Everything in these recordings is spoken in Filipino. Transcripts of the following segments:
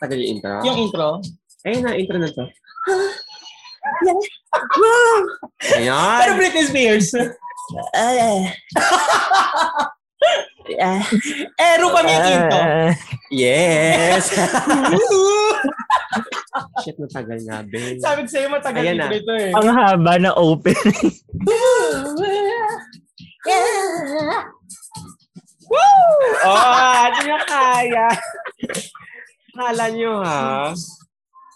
Tagal yung intro? Yung intro. Ayun na, intro na to. Pero Ayan. Britney Spears. Uh, uh, Ero kami yung intro. Yes. Shit, matagal nga, Ben. Sabi ko sa'yo, matagal Ayan intro na. ito eh. ang haba na open. Oh, ano nyo kaya? Kala nyo, ha?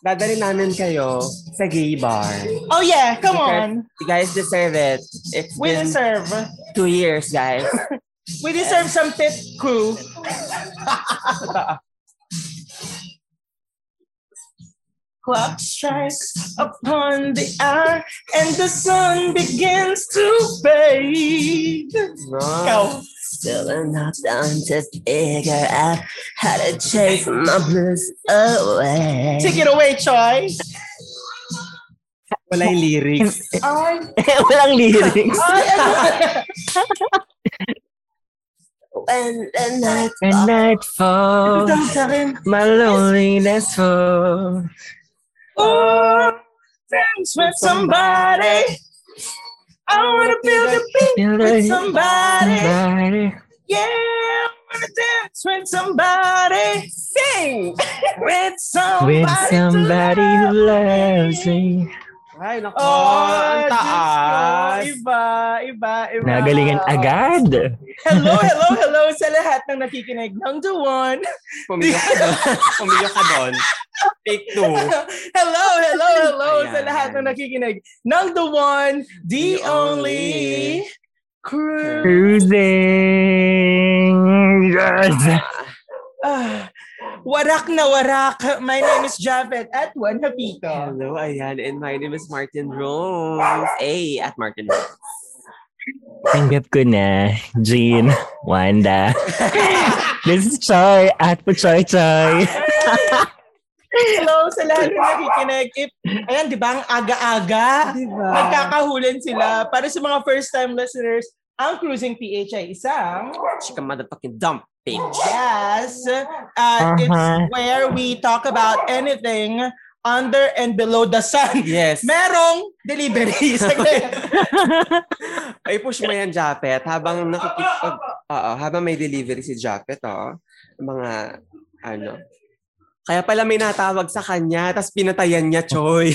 Dadali namin kayo sa gay bar. Oh yeah, come on. You guys deserve it. It's We been deserve. two years, guys. We deserve some pit crew. Clock strikes upon the hour and the sun begins to fade. No. Ikaw. Still enough time to figure out how to chase my blues away. Take it away, Choi. Wala yung lyrics. Ay, Walang lyrics. ay. When the night. When night falls, Ito sa akin. my loneliness falls. Oh, dance with somebody. I wanna build a beat with somebody. somebody. Yeah, I wanna dance with somebody. Sing with somebody. With somebody who loves me. Ay, nako. Oh, ang ko. taas. Iba, iba, iba. Nagalingan agad. Hello, hello, hello sa lahat ng nakikinig ng The One. Pumilyo ka doon. Pumilyo ka doon. Take two. hello, hello, hello sa Ayan. lahat ng nakikinig ng The One, The, The Only, Only. Crew. Cruising. Yes. Ah, warak na warak. My name is Javed at Juan Hapito. Hello, ayan. And my name is Martin Rose. A at Martin Rose. Tanggap ko na. Jean. Wanda. This is Choi. At po Choi Choi. Hello sa lahat ng nakikinig. If, ayan, di ba, ang aga-aga. Diba? Magkakahulan sila. Para sa mga first-time listeners, ang Cruising PH ay isang Chika motherfucking dump, bitch. Yes. Uh, It's Uh-huh. where we talk about anything under and below the sun. Yes. Merong delivery. Ay, push mo yan, Japet. Habang nakikip... Oo, habang may delivery si Japet, oh. Mga, ano... Kaya pala may natawag sa kanya, tapos pinatayan niya, Choy.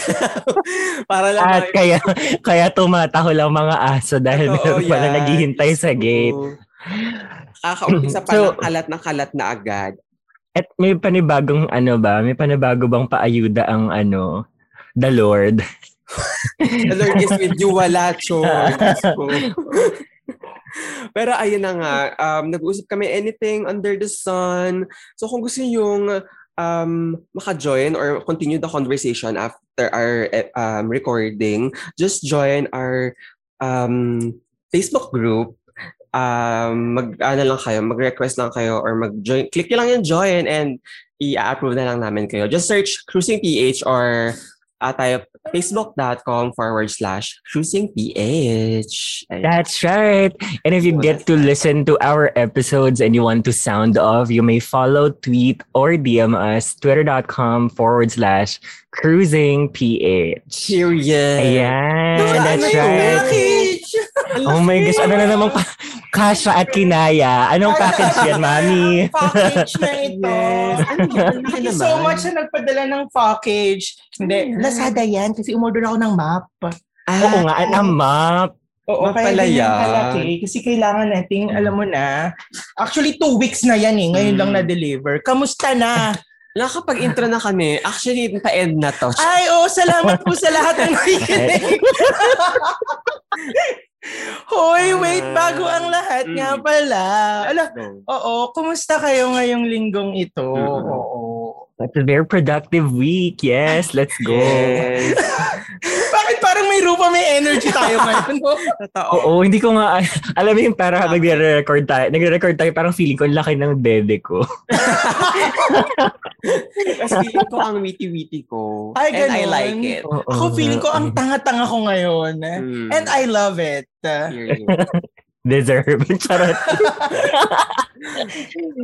Para lang... At kaya, kaya tumataho lang mga aso dahil Oo, meron pala yan. naghihintay sa gate. Kakaumpisa pa So- ng kalat na kalat na agad. At may panibagong ano ba? May panibago bang paayuda ang ano? The Lord. The Lord is with you, wala. Pero ayun na nga, um, nag-uusap kami anything under the sun. So kung gusto yung um, maka-join or continue the conversation after our um, recording, just join our um, Facebook group. Um, mag, ano lang kayo, mag-request lang kayo or mag-join. Click nyo lang yung join and i-approve na lang namin kayo. Just search Cruising PH or uh, tayo facebook.com forward slash cruising PH. That's right. And if you get to listen to our episodes and you want to sound off, you may follow, tweet, or DM us twitter.com forward slash cruising PH. Period. Ayan, that's right. Oh my gosh, ano na namang pa- kasha at kinaya? Anong package yan, mami? package na ito. Yes. Ano Thank you so much na nagpadala ng package. Hindi, Lazada yan kasi umorder ako ng map. Ah, Oo nga, ang map. Oo, Map kaya pala ganyan yan. kalaki. Kasi kailangan nating, alam mo na, actually two weeks na yan eh. Ngayon Mm. lang na-deliver. Kamusta na? Nakapag-intro na kami. Actually, pa-end na to. Ay, oh, salamat po sa lahat ng nakikinig. Hoy, wait, bago ang lahat nga Mm. pala. Ala, oo, kumusta kayo ngayong linggong ito? Oo. It's a very productive week. Yes, let's go. Yes. Parang may rupa, may energy tayo ngayon? no? Totoo. Oo, hindi ko nga, alam mo yung para habang nagre-record tayo, nagre-record tayo, parang feeling ko laki ng dede ko. Kasi feeling ko ang witty-witty ko. Ay, And I ganun. like it. Oo. Ako feeling ko ang tanga-tanga ko ngayon. Mm. And I love it. Period. Deserve. Charot.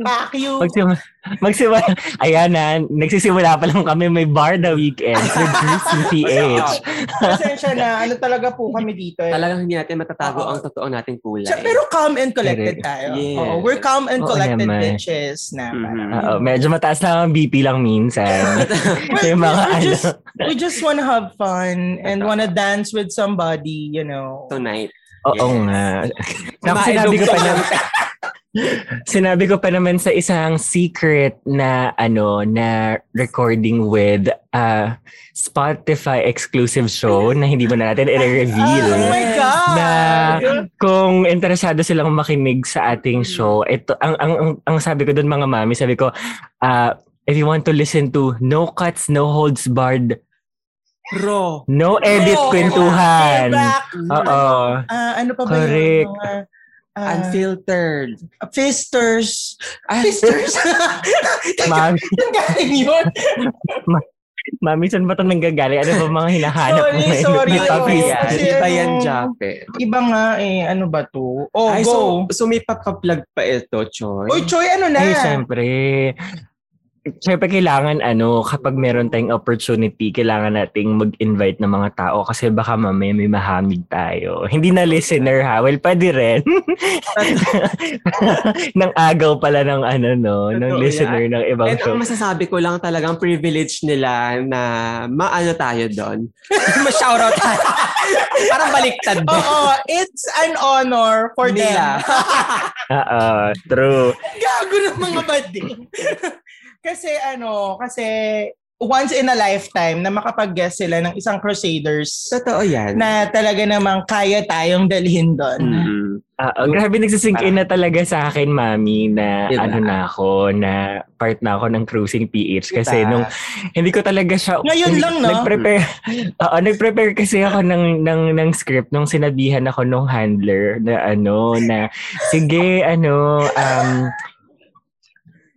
Fuck you. Magsimula, magsimula. Ayan na, nagsisimula pa lang kami may bar the weekend with Cruising PH. Pasensya na. Ano talagang po kami dito eh. Talagang hindi natin matatago ang totoo nating kulay. Siya, pero calm and collected Correct. tayo. Yes. Oo, we're calm and Oo collected naman. bitches na Mhm. parang, Oo, medyo mataas lang ang BP lang minsan. yung mga we ano. just, we just wanna have fun and wanna dance with somebody, you know. Tonight. Oo Yes. nga. Naku, sinabi ko pa naman, sinabi ko pa naman sa isang secret na ano na recording with uh, Spotify exclusive show na hindi mo na natin i-reveal. Oh my God! na kung interesado silang makinig sa ating show, ito ang ang ang, ang sabi ko doon mga mami, sabi ko uh, if you want to listen to no cuts, no holds barred, Raw. no edit Oh, kwentuhan. Oo. Ah, ano pa ba Correct. yung mga ah, Unfiltered. fisters? Ay, Fisters? Mami, Ang galing yun. mami, saan ba ito nanggagaling? Ano ba mga hinahanap Sorry, mo sorry. Topic yan. kasi Di ba ano, yan, Jacket? Iba nga eh, ano ba to? Oh, Ay, go. so, so may papaplug pa ito, Choy? Uy, Choy, ano na? Ay, syempre. Syempre, kailangan ano, kapag meron tayong opportunity, kailangan nating mag-invite ng mga tao kasi baka mamaya may mahamig tayo. Hindi na listener ha. Well, pwede rin. Nang agaw pala ng ano, no, ng Totoo listener ng ibang And show. ang masasabi ko lang talagang privilege nila na maano tayo doon. Ma-shoutout tayo. Parang baliktad ba? Oo, it's an honor for Nila. them. Oo, true. Gago ng mga bading. Kasi ano, kasi once in a lifetime na makapag-guest sila ng isang Crusaders Totoo yan. na talaga namang kaya tayong dalhin doon. Mm-mm. Oo, grabe nagsisink in na talaga sa akin, mami, na Diba? ano na ako, na part na ako ng Cruising PH. Kasi Diba? nung hindi ko talaga siya... Ngayon hindi- lang, no? Nag-prepare, oo, nag-prepare kasi ako ng, ng, ng script nung sinabihan ako nung handler na ano, na sige, ano, um,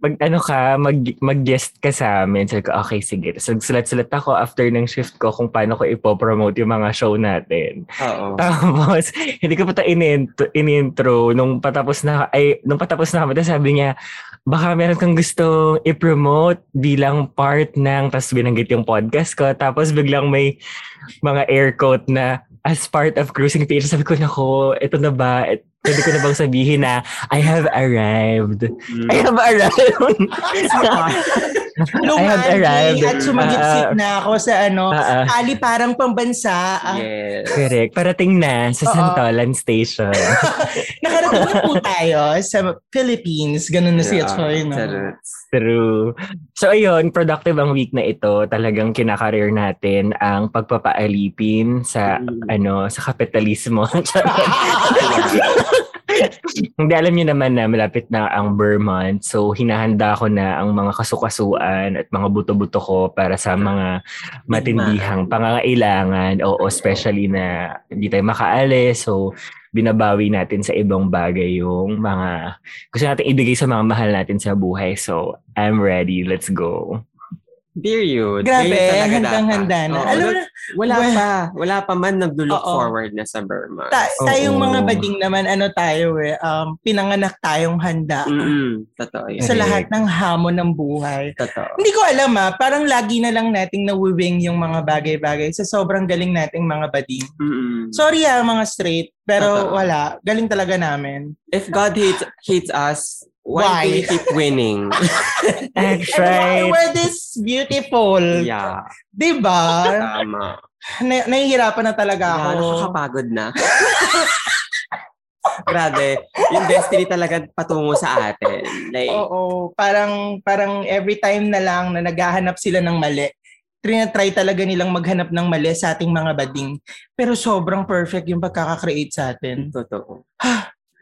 mag ano ka, mag, mag-guest ka sa amin. Sabi ko, okay, sige. So, sulat-sulat ako after ng shift ko kung paano ko ipopromote yung mga show natin. Oo. Tapos, hindi ko pa ito in-intro, in-intro nung patapos na, ay, nung patapos na kami, sabi niya, baka meron kang gustong i-promote bilang part ng, tapos binanggit yung podcast ko, tapos biglang may mga air quote na as part of Cruising PH. Sabi ko, nako, ito na ba? Pwede ko na bang sabihin na I have arrived. Mm. I have arrived. Nung I have Andy arrived. at sumagitsit Ah, na ako sa ano, ah, ah. ali parang pambansa. Ah, Yes. Correct. Parating na sa Oo. Santolan Station. Nakarating na po tayo sa Philippines. Ganun na si Choy, no? True. So ayun, productive ang week na ito. Talagang kinakareer natin ang pagpapaalipin sa Mm. ano, sa kapitalismo. Hindi alam niyo naman na malapit na ang Burr month. So hinahanda ko na ang mga kasukasuan at mga buto-buto ko para sa mga matindihang pangangailangan. Oo, especially na hindi tayo makaalis. So binabawi natin sa ibang bagay yung mga gusto natin ibigay sa mga mahal natin sa buhay. So, I'm ready. Let's go. Period. Grabe, handang-handa na. Oo, Alam mo wala well- pa. Wala pa man nag-look Oo. forward na sa Burma. ta- tayong mga bading naman, ano tayo eh, um, pinanganak tayong handa Mm-mm. Totoo yan. sa lahat ng hamon ng buhay. Totoo. Hindi ko alam ah, parang lagi na lang nating nawiwing yung mga bagay-bagay sa sobrang galing nating mga bading. Mm-mm. Sorry ah, mga straight, pero Totoo. wala. Galing talaga namin. If God hates hates us, why, Why? do we keep winning? That's And why right. we're this beautiful. yeah. Diba? Tama. Na- nahihirapan na talaga Yeah, ako. nakakapagod na. Grabe. Yung destiny talaga patungo sa atin. Like, Oo, parang parang every time na lang na naghahanap sila ng mali, try talaga nilang maghanap ng mali sa ating mga bading. Pero sobrang perfect yung pagkaka-create sa atin. totoo.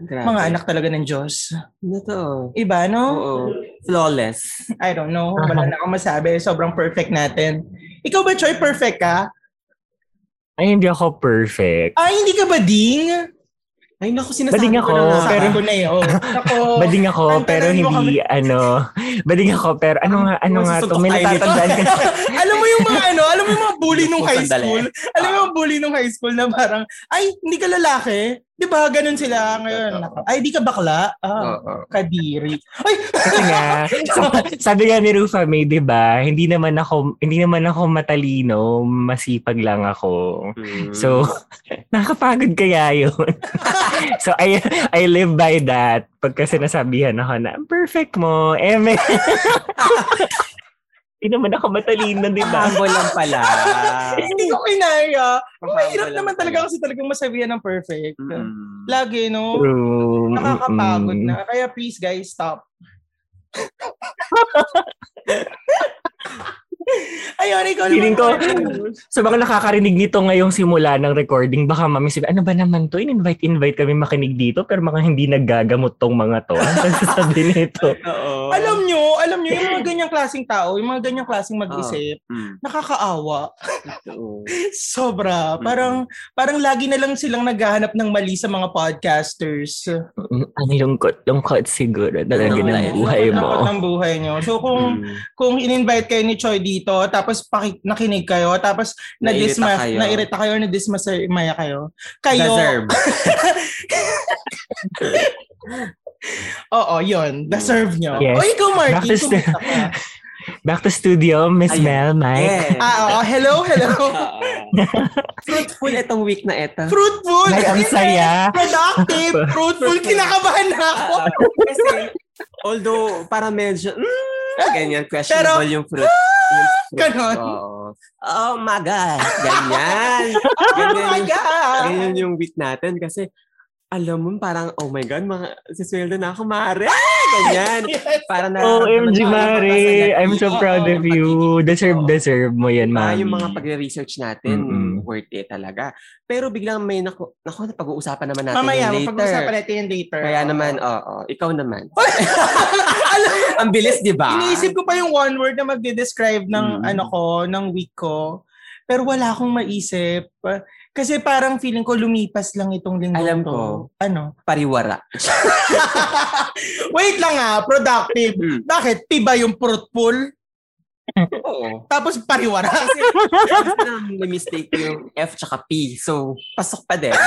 Grabe. Mga anak talaga ng Diyos. Totoo. Iba, no? Oo. Flawless. I don't know. Wala na akong masabi. Sobrang perfect natin. Ikaw ba, Choy, perfect ka? Ay, hindi ako perfect. Ay, hindi ka bading? Ay, naku, sinasabi Bading ko ako, na nga. Sabi pero- ko na eh. Oh. Ako, Bading ako, pero mo hindi, ano, bading ako, pero ano nga, ano nga to, may natatandaan ka. alam mo yung mga ano, alam mo yung mga bully nung high school? Alam mo yung bully nung high school na parang, ay, hindi ka lalaki? Di ba? Ganun sila ngayon. Totoo. Ay, di ka bakla? Ah, Oo. kadiri. Ay! Kasi nga, sa- sabi nga ni Rufa May, di ba, hindi naman ako, hindi naman ako matalino, masipag lang ako. Mm. So, nakakapagod kaya yun. so, I, I live by that. Pagka sinasabihan ako na, perfect mo, eh, may... Hindi naman ako matalino, di ba? Humble lang pala. Hindi ko kinaya. Mahirap naman talaga kasi talagang masabihan ng perfect. Mm. Lagi, no? True. Nakakapagod Mm-mm. na. Kaya please guys, stop. Ayun, ikaw naman. Feeling ko, sa mga nakakarinig nito ngayong simula ng recording, baka mami sabi, ano ba naman to? In-invite-invite kami makinig dito, pero mga hindi naggagamot tong mga to. Ano sasabi nito? Oo. alam nyo, alam nyo, yung mga ganyang klaseng tao, yung mga ganyang klaseng mag-isip, Mm. nakakaawa. Oo. Sobra. Parang, parang lagi na lang silang naghahanap ng mali sa mga podcasters. Ang lungkot, lungkot siguro talaga ng buhay mo. ng buhay nyo. So kung Mm. kung in-invite kayo ni Choi dito, tapos paki- nakinig kayo, tapos na-disma, kayo. nairita kayo, na-dismaya kayo. Kayo, Deserve. oo, yun, deserve nyo. Yes. O ikaw, Martin, Back to stu-? Back to studio, Miss. Mel, Mike. Yes. Ah, oo, hello, hello. Fruitful itong week na ito. Fruitful. Mike, ang saya. Productive, fruitful. Kinakabahan na ako. Kasi, although, para medyo, mm, ganyan, questionable yung fruit. Yung fruit. Ganon. Oo. Oh my God. Ganyan. Oh Ganyan my yung- God. Ganyan yung week natin kasi alam mo, parang, oh my God, mga, sisweldo na ako, Mare! Ganyan. Yes. Para na, OMG, na- Mare. I'm so proud of you. Deserve, Oo. deserve mo yan, Ah, mami. yung mga pagre-research natin, Mm-mm. Worth it talaga. Pero biglang may, naku, naku, napag-uusapan naman natin Mamaya, later. mapag-usapan natin yan later. Kaya Oo. naman, oo, ikaw naman. Ang bilis, di ba? Iniisip ko pa yung one word na magde-describe ng Mm. ano ko, ng week ko. Pero wala akong maisip. Kasi parang feeling ko lumipas lang itong linggo Alam to. ko. Ano? Pariwara. Wait lang ah, productive. Mm. Bakit? Piba yung fruitful? Oo. Tapos pariwara. Kasi, kasi may mistake yung F tsaka P. So, pasok pa din.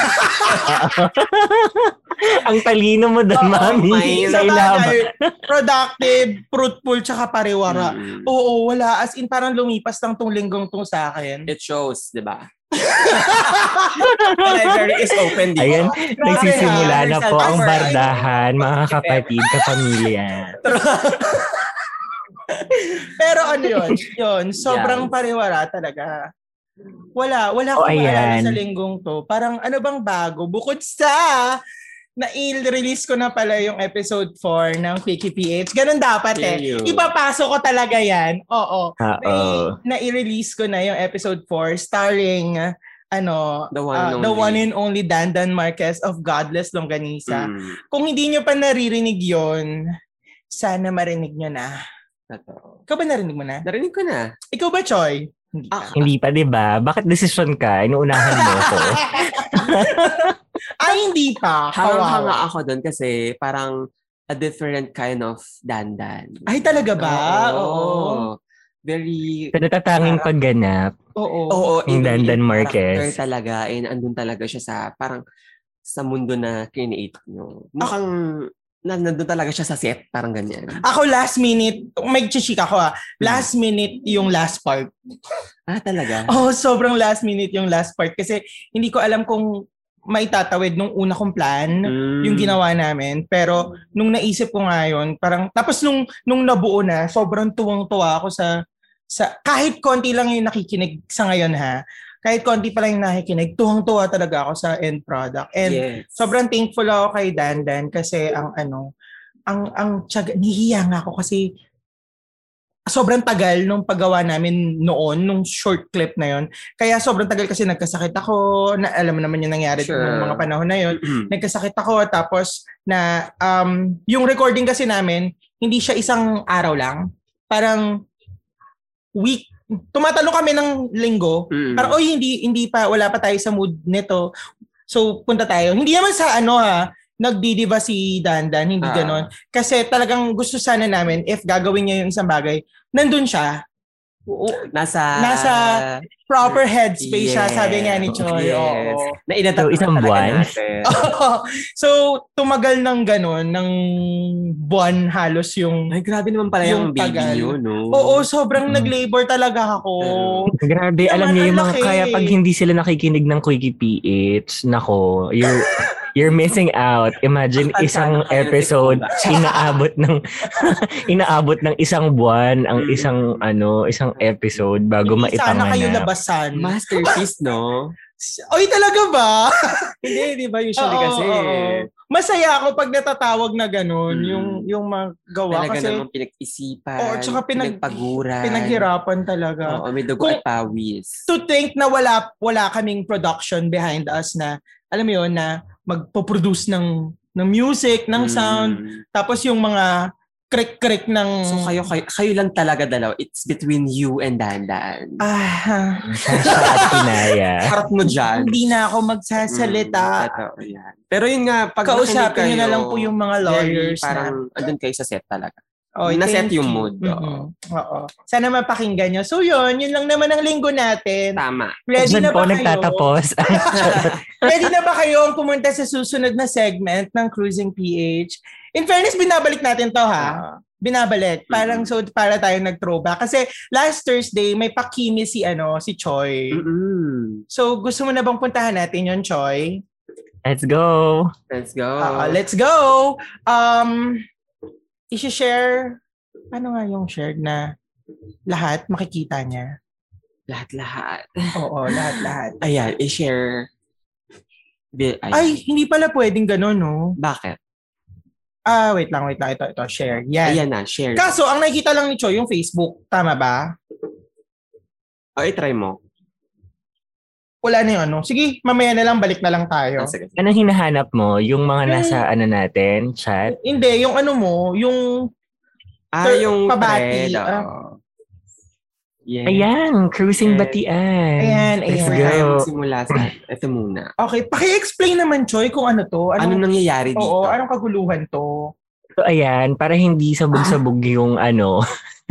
Ang talino mo doon, Oo, mami. may- Sa bagay, productive, fruitful, tsaka pariwara. Mm. Oo, wala. As in, parang lumipas lang tong linggong tong sa akin. It shows, di ba? The library is open, di ba? Ayan, nagsisimula na po ang bardahan, mga kapatid, kapamilya. Pero ano yun? Yun, sobrang Yes. pariwara talaga. Wala, wala Oh, akong maalala ayan. sa linggong to. Parang ano bang bago? Bukod sa na-release ko na pala yung episode 4 ng Picky PH. Ganun dapat eh. Yeah. Ipapasok ko talaga yan. Oo. Oo. Na- Na-release ko na yung episode 4 starring ano, The one uh, and the only. one and only Dandan Marquez of Godless Longganisa. Mm. Kung hindi nyo pa naririnig yon sana marinig nyo na. Totoo. Ikaw ba narinig mo na? Narinig ko na. Ikaw ba, Choy? Hindi Ah, pa. Hindi pa, di ba? Bakit decision ka? Inuunahan mo ako. Ay, hindi pa. Hanga-hanga Kawawa. ako doon kasi parang a different kind of dandan. Ay, talaga ba? Oo. Oo. Very Sa natatanging pagganap, Oo. Oo, Yung Dandan yung Marquez. talaga and andun talaga siya sa parang sa mundo na create nyo. Mukhang na, nandun talaga siya sa set, parang ganyan. Ako last minute, may chishik ako ah. Last minute yung last part. Ah, talaga? Oh, sobrang last minute yung last part kasi hindi ko alam kung maitatawid nung una kong plan. Mm. yung ginawa namin. Pero nung naisip ko nga yun, parang tapos nung nung nabuo na, sobrang tuwang-tuwa ako sa sa kahit konti lang yung nakikinig sa ngayon ha. Kahit konti pa lang yung nakikinig, tuwang-tuwa talaga ako sa end product. And yes. sobrang thankful ako kay Dandan kasi ang ano, ang ang tiyaga, nihiya nga ako kasi sobrang tagal nung paggawa namin noon, nung short clip na yon. Kaya sobrang tagal kasi nagkasakit ako, na alam mo naman yung nangyari Sure. nung mga panahon na yon Mm. nagkasakit ako tapos na um yung recording kasi namin hindi siya isang araw lang parang week tumatalo kami ng linggo Mm. parang oy hindi hindi pa wala pa tayo sa mood nito so punta tayo hindi naman sa ano ha nagdidiba si Dandan hindi Ah. ganon kasi talagang gusto sana namin if gagawin niya yung isang bagay nandun siya Oo, Nasa... Nasa proper headspace siya, sabi nga ni Yes, Choi. yes. Oo. Na So, isang buwan? so, tumagal ng ganun, ng buwan halos yung... Ay, grabe naman pala yung, Yung baby tagal. niyo, no? Oo, sobrang Mm. nag-labor talaga ako. Grabe, Naman, alam niyo yung mga, laki. kaya pag hindi sila nakikinig ng Quickie PH, nako, you're, you're missing out. Imagine Ang isang episode, inaabot ng, inaabot ng isang buwan ang Mm. isang, ano, isang episode bago Hindi sana kayo maipanganak. labasan. Masterpiece, no? Oy, talaga ba? Hindi, di ba? Usually Oo, kasi, oo. Masaya ako pag natatawag na ganun, Mm. yung yung magawa talaga kasi naman pinag-isipan, Oo, tsaka pinag- pinagpaguran. pinaghirapan talaga. Oo, may dugo Kung- at pawis. To think na wala wala kaming production behind us na alam mo yun na magpo-produce ng ng music, ng sound, Mm. tapos yung mga krick-krick ng So kayo, kayo, kayo lang talaga dalaw. It's between you and Dandan. ah, at Kinaya. Harap mo dyan. hindi na ako magsasalita. Mm, totoo yan. Pero yun nga, pag Kausapin niyo na lang po yung mga very lawyers parang na andun kayo sa set talaga. Oh, Naset yung mood, oo. Mhm. Oo. Sana mapakinggan nyo. So yun, yun lang naman ang linggo natin. Tama. Ready Diyan na po ba kayo? nagtatapos. Ready na ba kayo pumunta sa susunod na segment ng Cruising PH? In fairness, binabalik natin to ha. Binabalik. Parang so para tayo nag-throwback. Kasi last Thursday, may pakimi si, ano, si Choi. Mm-mm. So gusto mo na bang puntahan natin yon Choi? Let's go. Let's go. Ah, let's go! Um, isi-share, ano nga yung shared na lahat makikita niya? Lahat-lahat. Oo, lahat-lahat. Ayan, i-share. Bi- Ay, hindi pala pwedeng ganun, no? Bakit? Ah, wait lang, wait lang. Ito, ito, share. Yan. Ayan na, share. Kaso, ang nakikita lang ni Choi yung Facebook. Tama ba? O, i-try mo. Wala na yung ano. Sige, mamaya na lang, balik na lang tayo. Ah. Anong hinahanap mo? Yung mga nasa ano natin, chat? Hindi, yung ano mo, yung... Ah, Sir, yung pabati, thread. ah. oo. Yeah. Ayan, cruising Yes. batian. Ayan, Let's ayan. Kaya go. simula sa ito muna. Okay, paki-explain naman, Choi, kung ano to. Ano Anong, nangyayari dito? Oo, anong kaguluhan to? So ayan, para hindi sabog-sabog yung ano,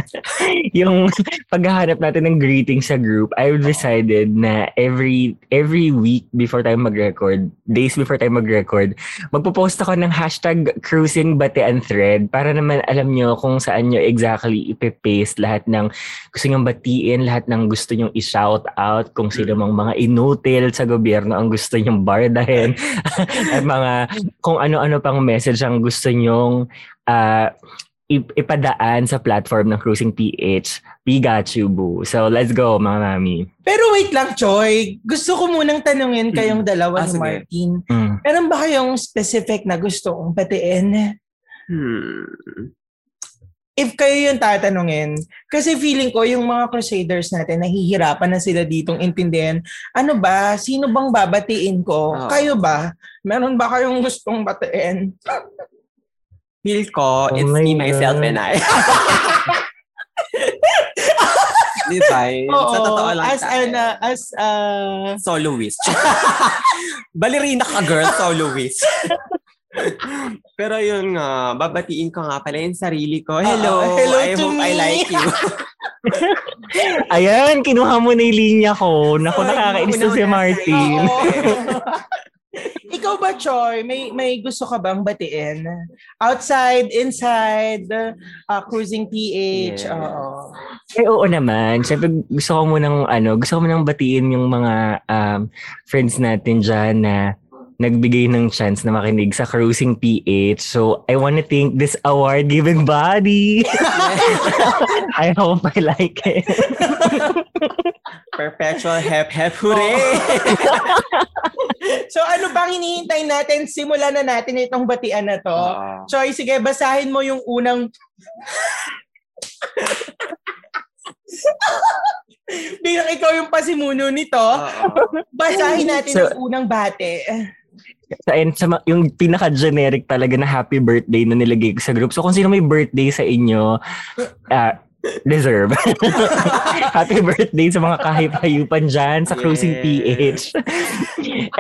yung paghahanap natin ng greeting sa group, I've decided na every every week before tayo mag-record, days before tayo mag-record, magpo-post ako ng hashtag cruising batean thread para naman alam nyo kung saan nyo exactly ipipaste lahat ng gusto nyong batiin, lahat ng gusto nyong i-shout out, kung sino mang mga inutil sa gobyerno ang gusto nyong bardahin, at mga kung ano-ano pang message ang gusto nyong ip- ipadaan sa platform ng Cruising PH. We got you, boo. So, let's go, mga mami. Pero wait lang, Choi. Gusto ko munang tanungin kayong dalawa Ah, ni. Martin. Mm. Meron ba kayong specific na gusto kong batiin? Hmm. If kayo yung tatanungin, kasi feeling ko yung mga crusaders natin, nahihirapan na sila ditong intindihan, ano ba, sino bang babatiin ko? Oo. Kayo ba? Meron ba kayong gustong batiin? Feel ko, Oh it's my me, myself, God. and I. Di ba? Sa totoo lang as tayo. an, uh, as uh, Soloist. Ballerina ka, girl. Soloist. Pero yun nga, babatiin ko nga pala yung sarili ko. Hello, Oo, hello I to hope I me. like you. Ayan, kinuha mo na yung linya ko. Naku, nakakainis si. Martin. Ikaw ba, Choy? May, may gusto ka bang batiin? Outside, inside, uh, cruising PH? Yes. Oo. Eh, oo naman. Siyempre, gusto ko munang, ano, gusto ko munang batiin yung mga um, friends natin dyan na nagbigay ng chance na makinig sa Cruising PH. So, I want to thank this award-giving body. I hope I like it. Perpetual hep hep hooray! So ano bang hinihintay natin? Simulan na natin itong batian na to. Oo. Choy, sige, basahin mo yung unang... Bilang ikaw yung pasimuno nito, Oo. basahin natin So- ang unang bate. Sa, sa, yung pinaka-generic talaga na happy birthday na nilagay ko sa group. So kung sino may birthday sa inyo, ah, deserve. Happy birthday sa mga kahip-hayupan dyan sa Cruising Yes. PH.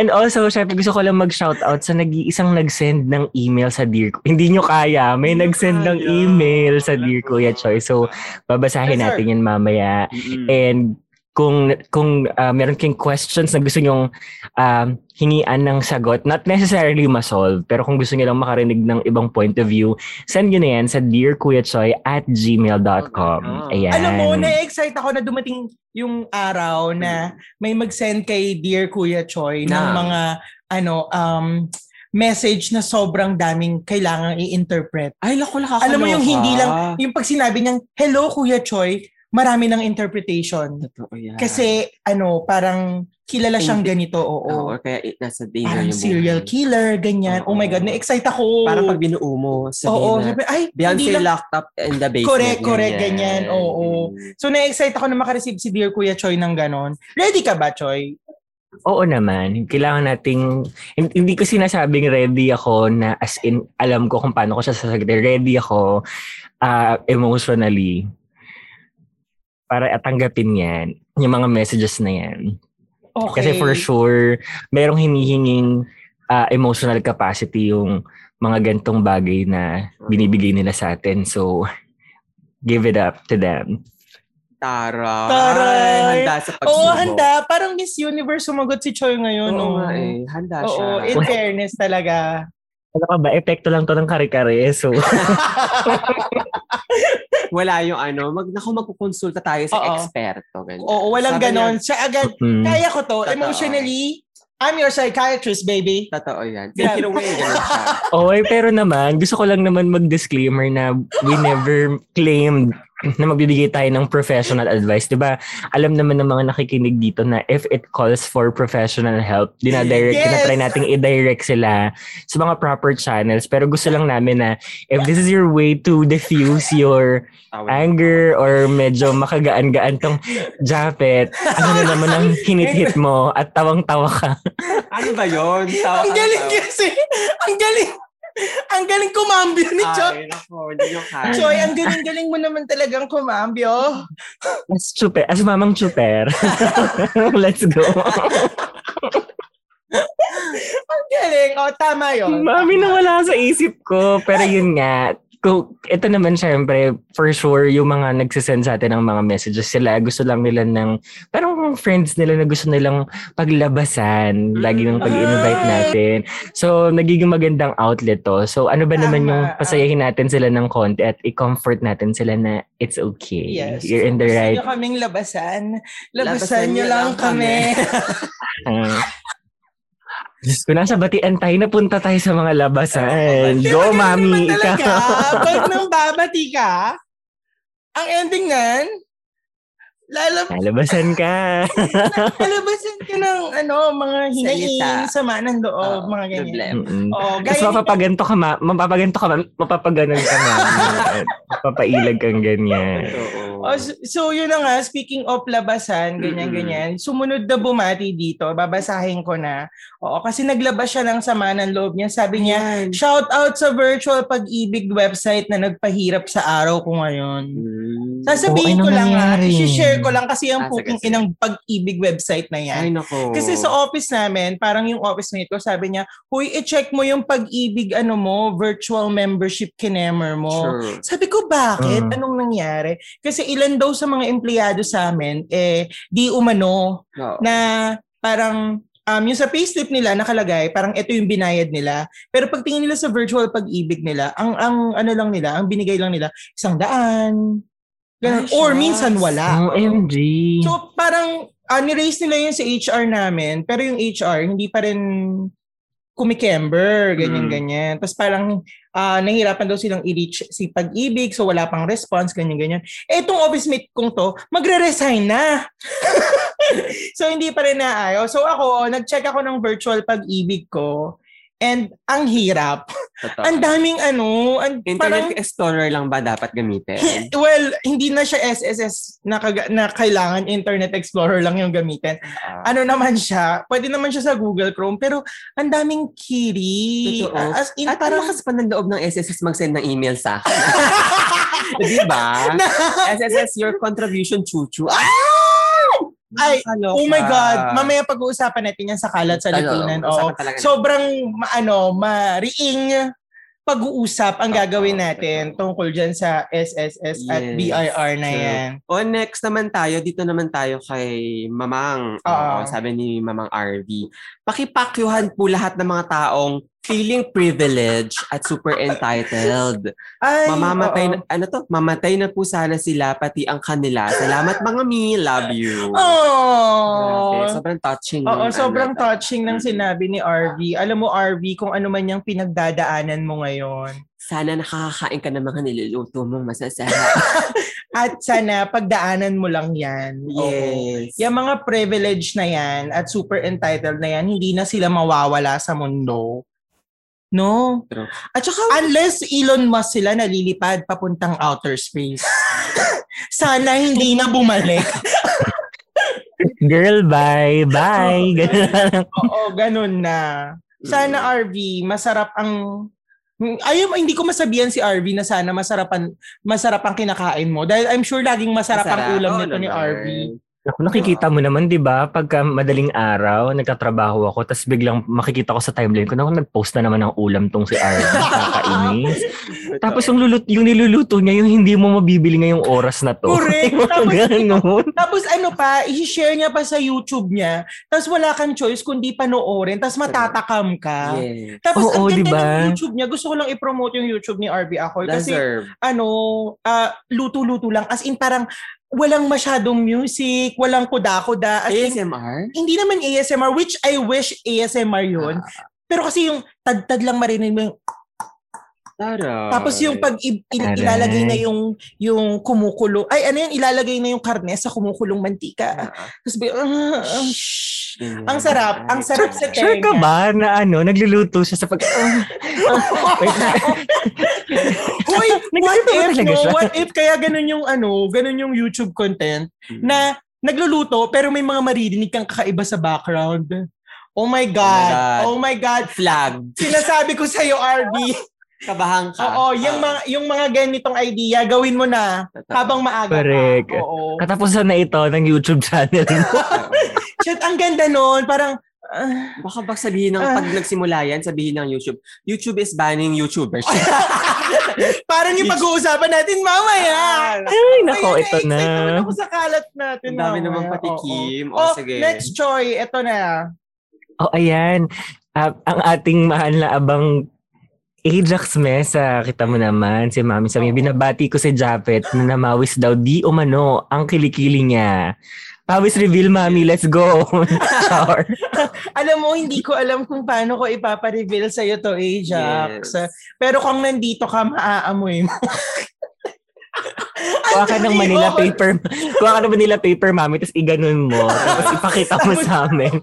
And also, syempre gusto ko lang mag-shoutout sa nag-iisang nag-send ng email sa Dear Ko- Hindi nyo kaya. May nag-send ng email sa Dear Kuya Choi. So, babasahin natin yan mamaya. And kung kung ah, meron kayong questions na gusto nyong um, hingian ng sagot, not necessarily ma-solve, pero kung gusto nyo lang makarinig ng ibang point of view, send nyo na yan sa dearkuyachoy at gmail.com. Ayan. Alam mo, na-excite ako na dumating yung araw na may mag-send kay Dear Kuya Choi ng Na. mga ano um message na sobrang daming kailangang i-interpret. Ay, lako, nakakaloka. Alam mo yung hindi lang, yung pag sinabi niyang, Hello Kuya Choi, marami ng interpretation. Totoo yan. Kasi ano, parang kilala siyang ganito, oo. Oo, kaya i- nasa danger parang yung serial buhay. killer, ganyan. Oh my God, Oo. na-excite ako. Parang pag binuo mo, sabihin Oo, na, sabi, ay, hindi Beyonce lang. locked up in the basement. Correct, correct, ganyan. Oo. Mm. So, na-excite ako na makareceive si Dear Kuya Choi ng ganon. Ready ka ba, Choi? Oo naman. Kailangan nating, hin- hindi ko sinasabing ready ako na as in, alam ko kung paano ko siya sasagutin. Ready ako ah, emotionally para tanggapin yan, yung mga messages na yan. Okay. Kasi for sure, merong hinihinging ah, emotional capacity yung mga gantong bagay na binibigay nila sa atin. So, give it up to them. Taray. Taray. Handa sa pagsubok. Oo, handa. Parang Miss Universe sumagot si Choi ngayon. Oo no? nga eh. Handa Oo, siya. in fairness talaga. Ano ka ba? Epekto lang to ng kare-kare. So, Wala yung ano, mag, naku, magkukonsulta tayo sa Oo. eksperto. Ganyan. Oo, walang Sabi ganon. Siya agad, mm, kaya ko to. Totoo. Emotionally, I'm your psychiatrist, baby. Totoo yan. Take it away. Ganun siya. Okay, pero naman, gusto ko lang naman mag-disclaimer na we never claimed na magbibigay tayo ng professional advice. 'di ba? Alam naman ng mga nakikinig dito na if it calls for professional help, dinadirect, Yes! tinatry nating i-direct sila sa mga proper channels. Pero gusto lang namin na if this is your way to diffuse your anger or medyo makagaan-gaan tong japet, ano na naman ang hinit-hit mo at tawang-tawa ka. Ano ba yun? Tawa Ang ka galing kasi. Ang galing. Ang galing kumambyo ni Choi. Ay, hindi kaya. Choi, ang galing-galing mo naman talagang kumambyo. As chuper, as mamang chuper. Let's go. Ang galing. O, tama yun. Mami na wala sa isip ko. Pero yun nga, kung, ito naman syempre, for sure, yung mga nagsisend sa atin ng mga messages sila, gusto lang nila ng, parang friends nila na gusto nilang paglabasan, lagi ng pag-invite Ah. natin. So, nagiging magandang outlet to. So, ano ba naman yung pasayahin natin sila ng konti at i-comfort natin sila na it's okay. Yes. You're in the Gusto right nyo kaming labasan. Labasan, Labasan nyo lang lang kami. Ah. Diyos ko, nasa batian tayo. Napunta tayo sa mga labasan. Di Go, mami. Ikaw. Pag nang babati ka, ang ending nan, lalab Lalabasan ka. lalabasan ka ng ano, mga Salita. sama ng loob, Oo, mga ganyan. problem. Mm-mm. Oh, Tapos mapapaganto ka, ma. Mapapaganto ka, ma. Mapapaganon ka, ma. Mapapailag kang ganyan. Oo. Oh, so, so yun na nga, speaking of labasan, ganyan-ganyan, sumunod na bumati dito, babasahin ko na. Oo, kasi naglabas siya ng sama ng loob niya. Sabi niya, Ayan. shout out sa virtual pag-ibig website na nagpahirap sa araw ko ngayon. Mm. Sasabihin Oh, ko ano lang ha, nangyari? Share ko lang kasi Ah, sige, puking sige. inang pag-ibig website na yan. Ay, nako. Kasi sa office namin, parang yung office mate ko, sabi niya, huy, i-check mo yung pag-ibig, ano mo, virtual membership kinemer mo. Sure. Sabi ko, bakit? Mm. Anong nangyari? Kasi ilan daw sa mga empleyado sa amin, eh, di umano Oo. na parang um, yung sa payslip nila nakalagay, parang ito yung binayad nila. Pero pagtingin nila sa virtual pag-ibig nila, ang ang ano lang nila, ang binigay lang nila, isang daan. Ganun. Ay, Or minsan wala. OMG. So parang uh, ni-raise nila yun sa HR namin, pero yung HR hindi pa rin kumikember, ganyan-ganyan. Tapos parang ah, nahihirapan daw silang i-reach si pag-ibig, so wala pang response, ganyan-ganyan. Eh, itong office mate kong to, magre-resign na. so, hindi pa rin naayos. So, ako, nag-check ako ng virtual pag-ibig ko. And ang hirap. Ang daming ano, ang, parang, Internet Explorer lang ba dapat gamitin? well, hindi na siya SSS na, kaga- na kailangan Internet Explorer lang yung gamitin. Ah, Ano naman siya, pwede naman siya sa Google Chrome, pero ang daming kiri. Totoo. As in, At parang, parang lakas pa ng loob ng SSS mag-send ng email sa akin. Di ba? SSS, your contribution, chuchu. Ah! Ay, Nakakaloka. Oh my God. Mamaya pag-uusapan natin yan sa kalat sa lipunan. Oo. talaga Sobrang, ma- ano, mariing pag-uusap ang gagawin natin tungkol dyan sa SSS at Yes. BIR na So, yan. O next naman tayo, dito naman tayo kay Mamang. Oo. Oo, sabi ni Mamang RV. Pakipakyuhan po lahat ng mga taong feeling privileged at super entitled. Ay, Mamamatay oo. na, ano to? Mamatay na po sana sila, pati ang kanila. Salamat mga mi, love you. Oh. Sobrang touching. Oo, yung sobrang ano, touching ng sinabi ni RV. Alam mo, RV, kung ano man yung pinagdadaanan mo ngayon. Sana nakakakain ka ng mga niluluto mong masasarap. At sana pagdaanan mo lang yan. Oo. yes. Yung mga privilege na yan at super entitled na yan, hindi na sila mawawala sa mundo. No? True. At saka, unless Elon Musk sila nalilipad papuntang outer space. Sana hindi na bumalik. Girl, bye. Bye. Ganun na lang. Oo, ganun na. Sana Mm. RV, masarap ang Ayaw, hindi ko masabihan si RV na sana masarap ang, masarap ang kinakain mo. Dahil I'm sure laging masarap, ang Masarap. ulam Oo nito ni. RV. Naku, nakikita mo naman, di ba? Pagka madaling araw, nagtatrabaho ako, tapos biglang makikita ko sa timeline ko, naku, nag-post na naman ng ulam tong si Arvin. Nakakainis. Tapos yung, lulut, yung niluluto niya, yung hindi mo mabibili ngayong oras na to. Correct. Tapos- ganun. Tapos ano pa, i-share niya pa sa YouTube niya. Tapos wala kang choice kundi panoorin. Tapos matatakam ka. Yes. Tapos Oo, ang ganda diba? ng YouTube niya. Gusto ko lang i-promote yung YouTube ni RB Akoy. Kasi Deserve. ano, ah, luto-luto lang. As in parang walang masyadong music, walang kuda-kuda. As in, ASMR? hindi naman ASMR, which I wish ASMR yun. Pero kasi yung tad-tad lang marinig mo yung Tara. tapos yung pag i- il- ilalagay na yung yung kumukulo ay ano yun ilalagay na yung karne sa kumukulong mantika. Tapos bi- ah, ah, shh. ang sarap, ang sarap sa Sure ka tenga. ba na ano, nagluluto siya sa pag... Ah. Hoy, what if no? What if kaya ganun yung ano, ganun yung YouTube content Mm. na nagluluto pero may mga maririnig kang kakaiba sa background. Oh my God. God. Oh my God. flag. Sinasabi ko sa iyo, RB. Kabahang ka. Oo, yung mga yung mga ganitong idea, gawin mo na habang maaga Correct. pa. Oo. Katapusan na ito ng YouTube channel mo. Shit, ang ganda nun. Parang, ah, Baka bak sabihin ng Ah. pag nagsimula yan, sabihin ng YouTube, YouTube is banning YouTubers. parang yung pag-uusapan natin mamaya. Ay, nako, Ayun, ito na. na-excite naman ako sa kalat natin. Ang dami mamaya. naman Oo. patikim. O, Oh, sige. next Choy, ito na. Oh, ayan. Ah, ang ating mahal na abang Ajax Mesa, kita mo naman, si Mami sabi, binabati ko si Japet na namawis daw di umano ang kilikili niya. Pawis reveal, Mami, let's go. Alam mo, hindi ko alam kung paano ko ipapa-reveal sa'yo to, Ajax. Yes. Pero kung nandito ka, maaamoy mo. Kuha ka ng Manila paper. Kuha ka ng Manila paper, Mami, tapos iganon mo. Tapos ipakita mo sa amin.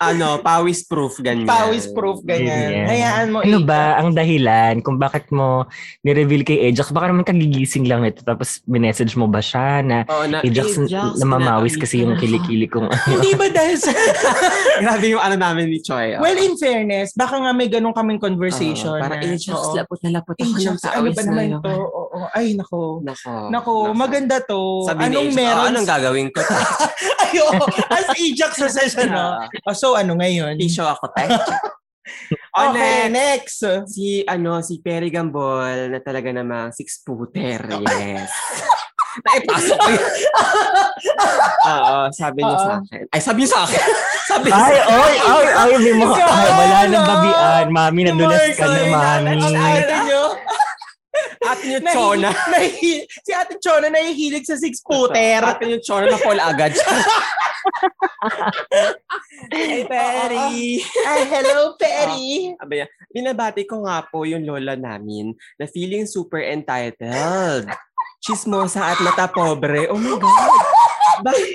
Ano, pawis proof, ganyan. Pawis proof, ganyan. Ganyan. Hayaan mo, Ano Ajax. ba ang dahilan kung bakit mo ni-reveal kay Ajax? Baka naman kagigising lang nito tapos minessage mo ba siya na Oo, na, Ajax, namamawis kasi yung kilikili kong Hindi ba dahil sa... Grabe yung ano namin ni Choi. ah. well, in fairness, baka nga may ganong kaming conversation. Oo, parang na, Ajax, oo. lapot na lapot ako ng Ajax, ano pawis ba na naman yun. to? Oo, ay, nako. Nako. Nako, maganda to. Sabi anong ni Ajax, meron? "Oh, anong gagawin ko? Ay, oo. As Ajax sa session, no? Ah, Oh, ano ngayon? Tisyo ako, te. O, Okay, next. next. Si, ano, si Perry Gambol na talaga namang six-footer. Yes. Naipasok ko yun. Oo, sabi niya sa akin. Ay, sabi niya sa akin. sabi niya Ay, sa akin. ay, ay, ay, may mga, ay, wala nang ano? babian. Mami, nadulas ka na, mami. Ang ate Ate niyo, Chona. nahi- si ate Chona nahihilig sa six-footer. Ate niyo, Chona na fall agad. Ay, Perry. Ay, hello, Perry. Sabi niya, binabati ko nga po yung lola namin na feeling super entitled. Chismosa at mata pobre. Oh my God. Bakit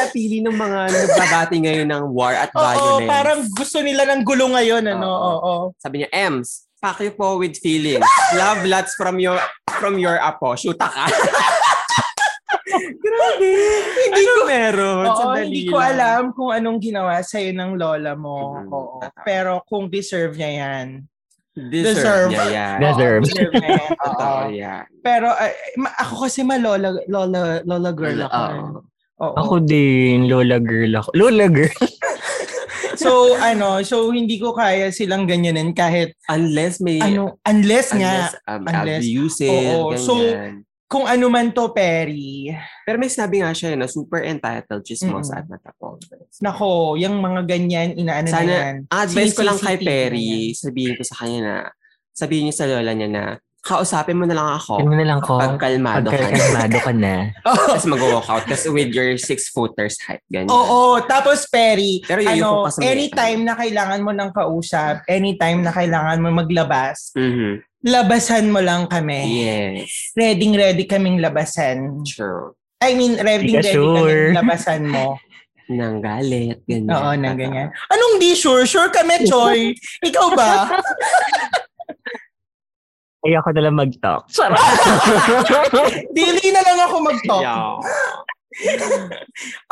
napili ng mga nagbabati ngayon ng war at Oo, violence? parang gusto nila ng gulo ngayon, ano? Oo. Oo. Sabi niya, Ems, pack you po with feelings. Love lots from your from your apo. Shoota ka. Grabe. Hindi ko meron. Oo, Sandali hindi ko alam kung anong ginawa sa'yo ng lola mo. Mhm. Oo. Pero kung deserve niya yan, Deserve, Deserve. yan. Deserve. Oo, deserve niya yan. Oo. Totoo yan. Pero ma- ako kasi malola, lola, lola girl ako. Oo. Ako din, Lola girl ako. Lola girl. So, ano, so hindi ko kaya silang ganyanin kahit, Unless may... ano, unless nga, unless, um, unless- abuses, Oo, so, ganyan. kung ano man to, Perry, Pero may sabi nga siya na super entitled, chismosa Mm. at matapong. nako, yung mga ganyan, inaano na Sana, yan. ang advice ko lang kay na Perry, yan. sabihin ko sa kanya na, sabihin niyo sa lola niya na, kausapin mo na lang ako Yan mo na lang ko. pag kalmado ka na. Pagkalmado ka na. Tapos mag-walk out. Kasi with your six footers height. Ganyan. Oo, tapos Perry, Pero ano, anytime na kailangan mo ng kausap, anytime na kailangan mo maglabas, Mhm. labasan mo lang kami. Yes. Ready, ready kaming labasan. True. I mean, ready, Di ka ready sure. kaming labasan mo. Nang galit. Ganyan. Oo, nang ganyan. Anong di sure? Sure kami, Choy. Ikaw ba? Ay, ako na lang mag-talk. Sarap! Dili na lang ako mag-talk. Yeah.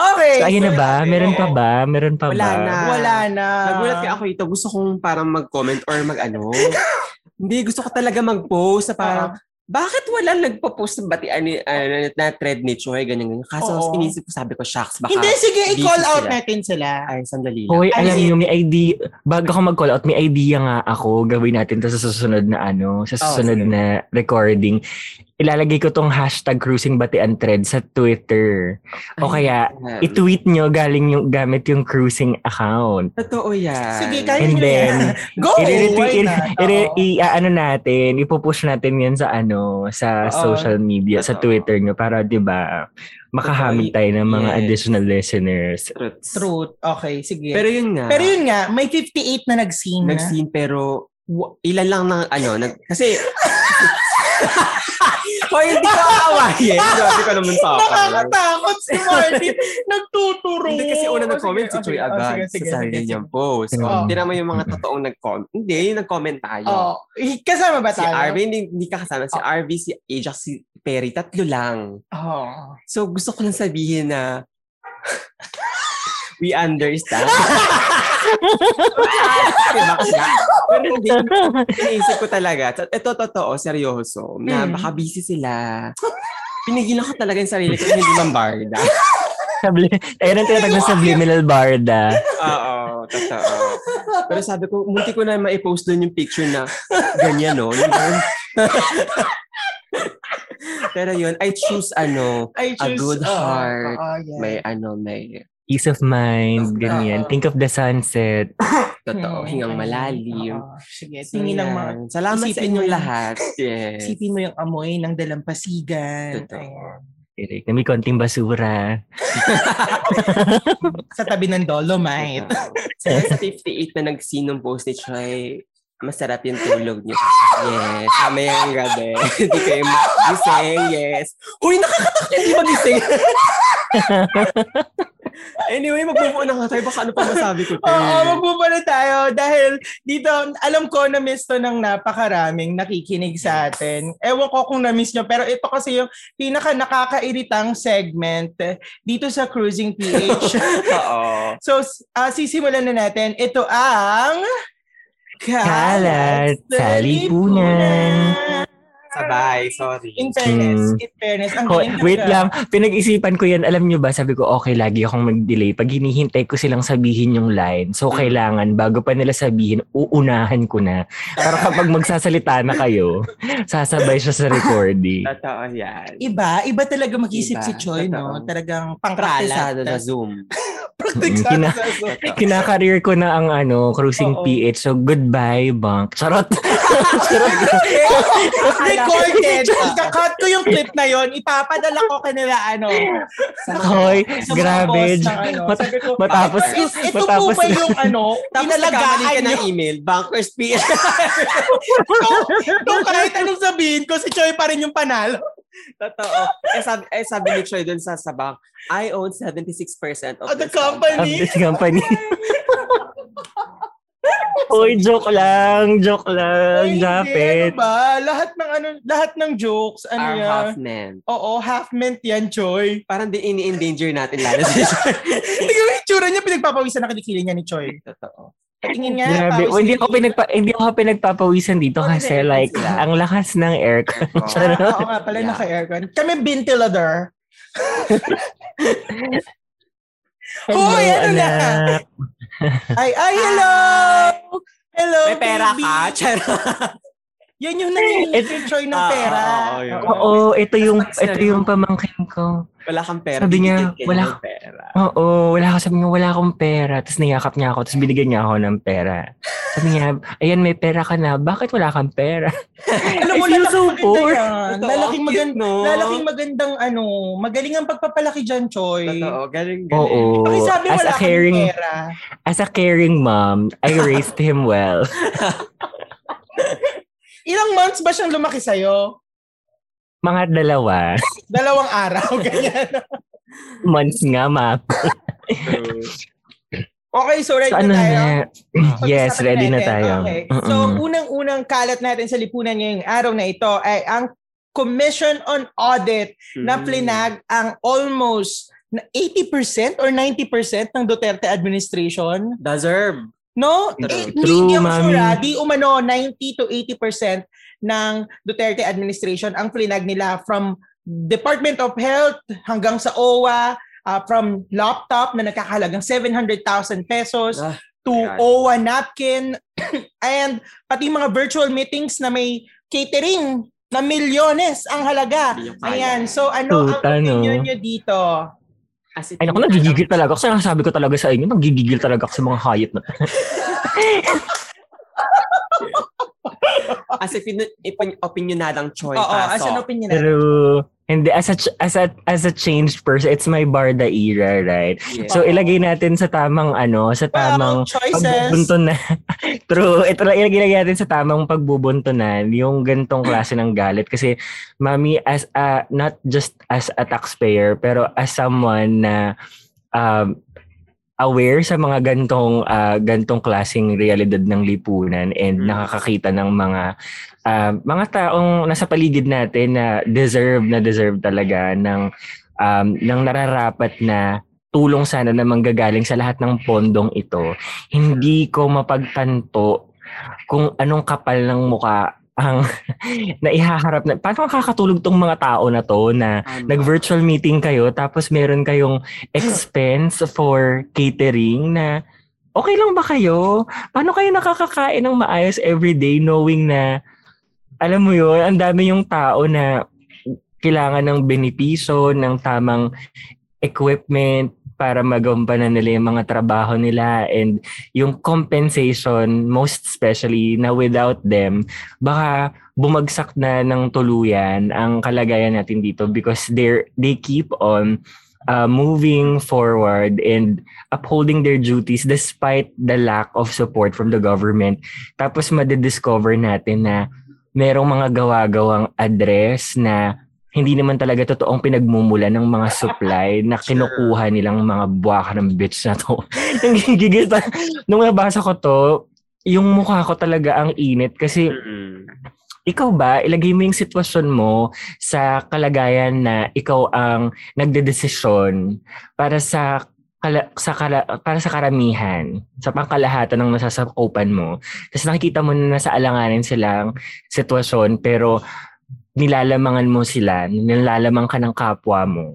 Okay. So, ayun na ba? Meron pa ba? Meron pa Wala ba? na. Wala na. Nagulat ka ako ito. Gusto kong parang mag-comment or mag-ano. Hindi, gusto ko talaga mag-post na parang, bakit wala nagpo-post ng batian ni, ano, na thread ni Choi, ganyan, ganyan. Kaso Oo. inisip ko, sabi ko, shucks, baka Hindi, sige, i-call out sila. natin sila. Ay, sandali lang. Hoy, Ano alam niyo, may idea, bago ako mag-call out, may idea nga ako, gawin natin to sa susunod na ano, sa Oh, susunod sige. na recording. Ilalagay ko tong hashtag cruising batian thread sa Twitter. O kaya. I-tweet nyo galing yung gamit yung cruising account. Totoo yan. Sige, kaya And nyo then, yan. Go! I-retweet, Why i- not? i- Oo. i- ano natin, ipupush natin yan sa ano, sa Oo. social media, sa Totoo. Twitter nyo para 'di ba makahamig tayo ng mga Yes. additional listeners. Truths. Truth. Okay, sige. Pero yun nga. Pero yun nga, may 58 na nag-scene na. nag-scene pero wa- ilan lang ng ano, nag, kasi Hoy, hindi ko aawayin. Grabe ka naman sa akin. Nakakatakot si Martin. Nagtuturo. Hindi kasi una Oh, nag-comment si oh, Choi sige, oh, agad sige, sige, sa sarili sige, niyang post. Oh. Tira mo yung mga totoong nag-comment. Hindi, yung nag-comment tayo. Oh, kasama ba Si tayo? RV, hindi, hindi ka kasama. Si RV, si Ajax, si Perry, tatlo lang. Oh. So, gusto ko lang sabihin na we understand. Pero hindi, iniisip ko talaga. Ito totoo, seryoso, na Mm. baka busy sila. Pinigilan ko talaga yung sarili ko hindi mambarda. Ayun ang tinatag na subliminal barda. Oo, totoo. Pero sabi ko, munti ko na ma-post doon yung picture na ganyan, no? Pero yun, I choose ano, I A choose, good oo, heart. oo, yeah. may ano, may Peace of mind, ganyan. Oo. Think of the sunset. totoo, Hmm, hingang malalim. Oo, Sige, So, tingin lang mga. Salamat sa isipin inyong lahat. Yes. Isipin mo yung amoy ng dalampasigan. Totoo. Correct. Na may konting basura. Sa tabi ng Dolomite. Sa sa 58 na nag-scene ng post ni Choi, masarap yung tulog niyo. Yes. Mamayang gabi. Hindi kayo magising. Yes. Uy, nakakatak niya hindi magising. Anyway, magbubuo na nga tayo. Baka ano pa masabi ko. Oo, magbuba na tayo dahil dito, alam ko na miss to ng napakaraming nakikinig sa atin. Ewan ko kung na-miss nyo, pero ito kasi yung pinaka nakakairitang segment eh, dito sa Cruising PH. Oo. so, uh, sisimulan na natin. Ito ang... Kalat sa lipunan. Sabay, sorry. In fairness, Hmm. in fairness, ang galing wait lang, pinag-isipan ko yan. Alam nyo ba, sabi ko, okay, lagi akong mag-delay. Pag hinihintay ko silang sabihin yung line, so Mm. kailangan, bago pa nila sabihin, uunahan ko na. Para kapag magsasalita na kayo, sasabay siya sa recording. Totoo yan. Iba, iba talaga mag-isip Iba, si Choi, no? Talagang pangkalat. na Zoom. Kina- sa Zoom. Kinakareer ko na ang ano, cruising Oo. PH. So, goodbye, bunk. Charot. Charot. Recorded. Ika-cut ko yung clip na yon, ipapadala ko kanila ano. Sa Hoy, sa grabe. ano. Mat- ko, matapos, ito, ito matapos, po ba yung ano, inalagaan ka ng email, Bankers PS. So, kahit anong sabihin ko, si Choi pa rin yung panalo. Totoo. Eh sabi, eh, sabi ni Troy dun sa sabang, I own 76% of Of the of company. this company. Hoy, joke lang. Joke lang. Ay, hindi, Japet. ano ba? Lahat ng ano, lahat ng jokes, ano Our yan? half men. Oo, half meant yan, Choi. Parang di ini-endanger natin lalo si Troy. Hindi ko yung itsura niya, pinagpapawisan na kilikili niya ni Choi. Totoo. Tingin nga. Grabe. pawis hindi ako pinagpa hindi ako pinagpapawisan dito Oh, kasi like Sila. ang lakas ng aircon. Oh. Ah, oo nga pala, Yeah. naka-aircon. Kami ventilador. Hello, Hoy, ano na? Ay, ay, hello! Hello, May pera baby. ka? Charot. Yan yung nangingi Troy ng Ah, pera. oo, yun. Oo, ito yung ito yung pamangkin ko. Wala kang pera. Sabi niya, ka wala- ng pera. Oo, wala ako sabi niya, wala akong pera. Tapos niyakap niya ako, tapos binigyan niya ako ng pera. Sabi niya, ayan, may pera ka na. Bakit wala kang pera? Alam mo, lalaking so maganda poor. Lalaking, cute, no? lalaking magandang ano, magaling ang pagpapalaki dyan, Choy. Totoo, galing, galing. Oo. Pakisabi As wala a kang caring, pera. as a caring mom, I raised him well. Ilang months ba siyang lumaki sa'yo? Mga dalawa. Dalawang araw, ganyan. Months nga, ma. Okay, so ready So, ano na tayo? na? Yes, ready na tayo. Okay. Mm-mm. So, ang unang-unang kalat natin sa lipunan ngayong araw na ito ay ang Commission on Audit na Hmm. plinag ang almost na 80% or 90% ng Duterte administration. Deserve. No? True. Eh, True, mami. sure. Di umano 90 to 80% ng Duterte administration ang plinag nila from Department of Health hanggang sa OWA, ah, from laptop na nakakahalagang 700,000 pesos Ah, to God. OWA napkin and pati mga virtual meetings na may catering na milyones ang halaga. Ayan. So ano ang Puta, no? opinion nyo dito? As Ay, naku, nagigigil talaga ako. Sinasabi ko talaga sa inyo, nagigigil talaga ako sa mga hayop na. As if opinionadang choice. Oo, paso. as an opinion natin. Pero, hindi, as a, ch- as a, as a changed person, it's my Barda era, right? Yes. So, ilagay natin sa tamang, ano, sa tamang Well, choices. pagbubuntunan. True. Ito lang ilagay natin sa tamang pagbubuntunan, yung gantong klase ng galit. Kasi, mami, as a, not just as a taxpayer, pero as someone na um, aware sa mga gantong ah, gantong klaseng realidad ng lipunan and Mm. nakakakita ng mga ah, mga taong nasa paligid natin na deserve na deserve talaga ng um, ng nararapat na tulong sana na manggagaling sa lahat ng pondong ito. Hindi ko mapagtanto kung anong kapal ng muka ang naihaharap na paano makakatulog tong mga tao na to na Tama. nag-virtual meeting kayo tapos meron kayong expense for catering na okay lang ba kayo? Paano kayo nakakakain ng maayos everyday knowing na alam mo yun, ang dami yung tao na kailangan ng benepisyo, ng tamang equipment para magampanan nila yung mga trabaho nila and yung compensation most especially na without them baka bumagsak na ng tuluyan ang kalagayan natin dito because they they keep on uh, moving forward and upholding their duties despite the lack of support from the government. Tapos madidiscover natin na merong mga gawa-gawang address na hindi naman talaga totoong pinagmumula ng mga supply na kinukuha nilang mga buwaka ng bitch na to. Nanggigigil pa. Nung nabasa ko to, yung mukha ko talaga ang init kasi ikaw ba, ilagay mo yung sitwasyon mo sa kalagayan na ikaw ang nagdedesisyon para sa kala, sa kala, para sa karamihan, sa pangkalahatan ng nasasakupan mo. Tapos nakikita mo na nasa alanganin silang sitwasyon pero nilalamangan mo sila, nilalamang ka ng kapwa mo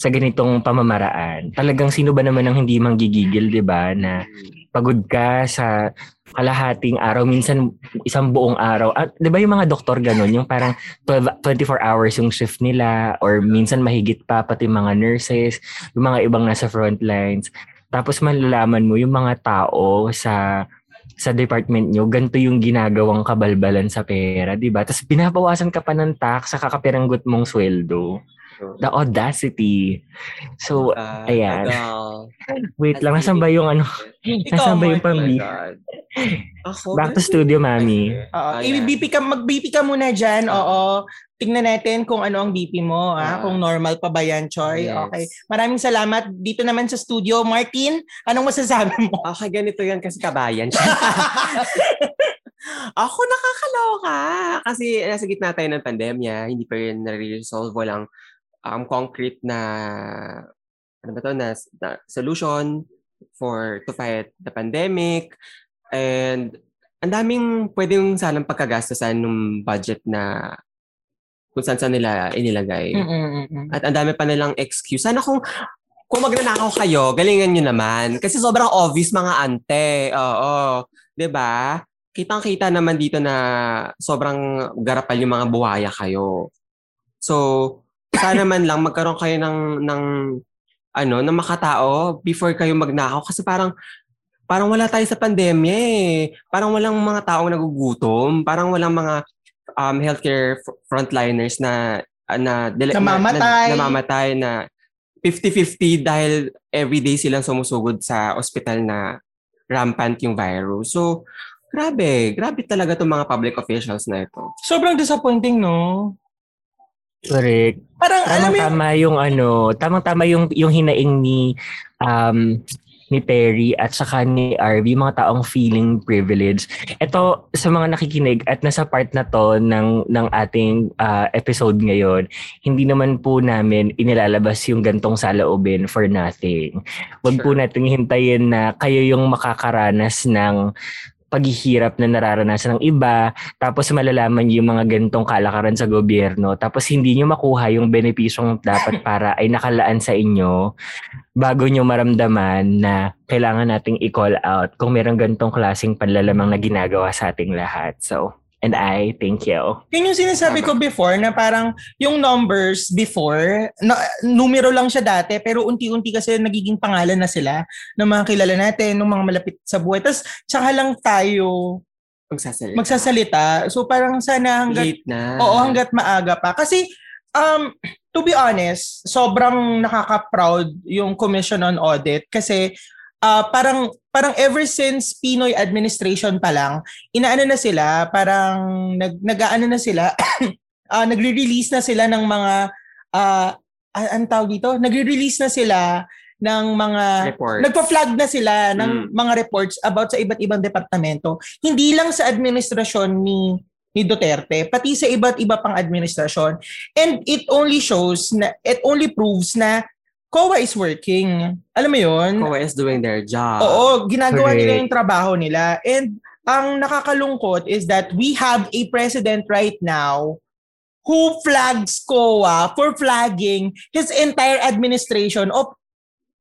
sa ganitong pamamaraan. Talagang sino ba naman ang hindi manggigigil, 'di ba, na pagod ka sa kalahating araw, minsan isang buong araw. At 'di ba yung mga doktor ganun, yung parang 12, 24 hours yung shift nila or minsan mahigit pa pati mga nurses, yung mga ibang nasa front lines. Tapos malalaman mo yung mga tao sa sa department nyo, ganito yung ginagawang kabalbalan sa pera, di ba? Tapos binabawasan ka pa ng tax sa kakapiranggot mong sweldo. The audacity. So, Ah, ayan. tagal. wait lang, nasan ba yung ano? Ikaw, Nasaan ba yung. Oh pambi? God. Ako, Back to studio, mami. Oo. I-BP ka, mag-BP ka muna dyan. Ah. Oo. Tingnan natin kung ano ang BP mo. Ah. ah, kung normal pa ba yan, Choy. Yes. Okay. Maraming salamat. Dito naman sa studio. Martin, anong masasabi mo? Okay, ganito yan kasi kabayan siya. Ako nakakaloka. Kasi nasa gitna tayo ng pandemya, hindi pa rin nare-resolve. Walang um, concrete na, ano ba to, na, na solution for to fight the pandemic and ang daming pwedeng sanang pagkagastasan ng budget na kung saan saan nila inilagay. Mm-mm-mm. At ang dami pa nilang excuse. Sana kung kung magnanakaw kayo, galingan nyo naman. Kasi sobrang obvious mga ante. Oo. ba? Kitang-kita naman dito na sobrang garapal yung mga buhaya kayo. So, sana man lang magkaroon kayo ng ng ano, ng makatao before kayo magnakaw kasi parang parang wala tayo sa pandemya eh. Parang walang mga taong nagugutom, parang walang mga um, healthcare fr- frontliners na na, dele- Namamatay. na, namamatay na 50-50 dahil everyday silang sumusugod sa ospital na rampant yung virus. So, grabe. Grabe talaga itong mga public officials na ito. Sobrang disappointing, no? Correct. Parang, alam Tamang yung, tama yung ano, tamang tama yung yung hinaing ni um ni Terry at saka ni RV, mga taong feeling privilege. Ito sa mga nakikinig at nasa part na to ng ng ating ah, episode ngayon, hindi naman po namin inilalabas yung gantong saloobin for nothing. Huwag po Sure. nating hintayin na kayo yung makakaranas ng paghihirap na nararanasan ng iba, tapos malalaman yung mga gantong kalakaran sa gobyerno, tapos hindi niyo makuha yung benepisyong dapat para ay nakalaan sa inyo bago niyo maramdaman na kailangan nating i-call out kung merong gantong klaseng panlalamang na ginagawa sa ating lahat. So, and I thank you. yun yung sinasabi ko before na parang yung numbers before, na, numero lang siya dati pero unti-unti kasi nagiging pangalan na sila ng mga kilala natin, ng mga malapit sa buhay. Tapos tsaka lang tayo Magsasalita. magsasalita. So parang sana hanggat Late na. Oo, hanggat maaga pa. Kasi, um, to be honest, sobrang nakaka-proud yung Commission on Audit kasi ah, parang parang ever since Pinoy administration pa lang, inaano na sila, parang nag nag-aano na sila, ah, nagre-release na sila ng mga ah uh, ang tawag dito, nagre-release na sila ng mga Report. nagpa-flag na sila ng Mm. mga reports about sa iba't ibang departamento. Hindi lang sa administrasyon ni ni Duterte, pati sa iba't iba pang administrasyon. And it only shows na it only proves na COA is working. Alam mo 'yon? COA is doing their job. Oo, ginagawa nila Correct. yung trabaho nila. And ang nakakalungkot is that we have a president right now who flags COA for flagging his entire administration of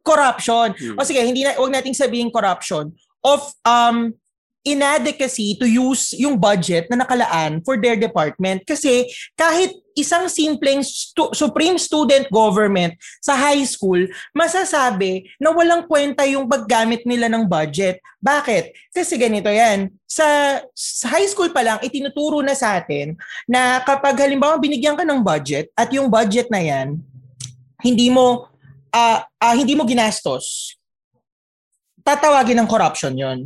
corruption. Hmm. O sige, hindi na wag nating sabihin corruption of um inadequacy to use yung budget na nakalaan for their department kasi kahit isang simpleng stu- supreme student government sa high school masasabi na walang kwenta yung paggamit nila ng budget. Bakit? Kasi ganito yan. Sa, sa high school pa lang, itinuturo na sa atin na kapag halimbawa binigyan ka ng budget at yung budget na yan, hindi mo ah ah, hindi mo ginastos, tatawagin ng corruption yon.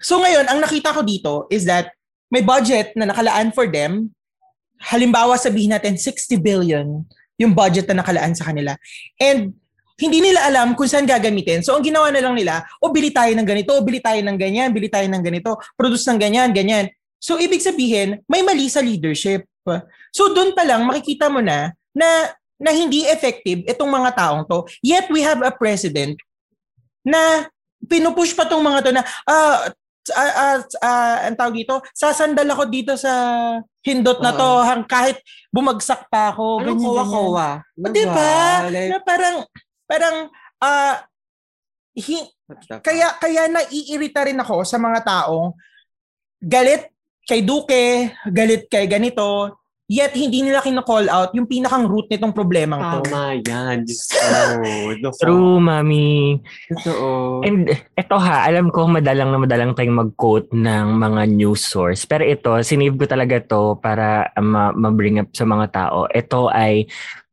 So ngayon, ang nakita ko dito is that may budget na nakalaan for them. Halimbawa, sabihin natin 60 billion yung budget na nakalaan sa kanila. And hindi nila alam kung saan gagamitin. So ang ginawa na lang nila, o bili tayo ng ganito, o bili tayo ng ganyan, bili tayo ng ganito, produce ng ganyan, ganyan. So ibig sabihin, may mali sa leadership. So doon pa lang makikita mo na na na hindi effective itong mga taong to. Yet we have a president na pinupush pa tong mga to na ah ah, ah, ah, ang tawag dito, sasandal ako dito sa hindot na to hang kahit bumagsak pa ako. Anong ganyan, ganyan. COA-COA? O, di ba? Like, Na parang parang ah hi- kaya kaya naiirita rin ako sa mga taong galit kay Duque, galit kay ganito, yet hindi nila kino-call out yung pinakang root nitong problemang to. Tama yan. Ko. Naku. True, mami. Totoo. And eto ha, alam ko madalang na madalang tayong mag-quote ng mga news source. Pero ito, sinave ko talaga to para ma- ma-bring up sa mga tao. Ito ay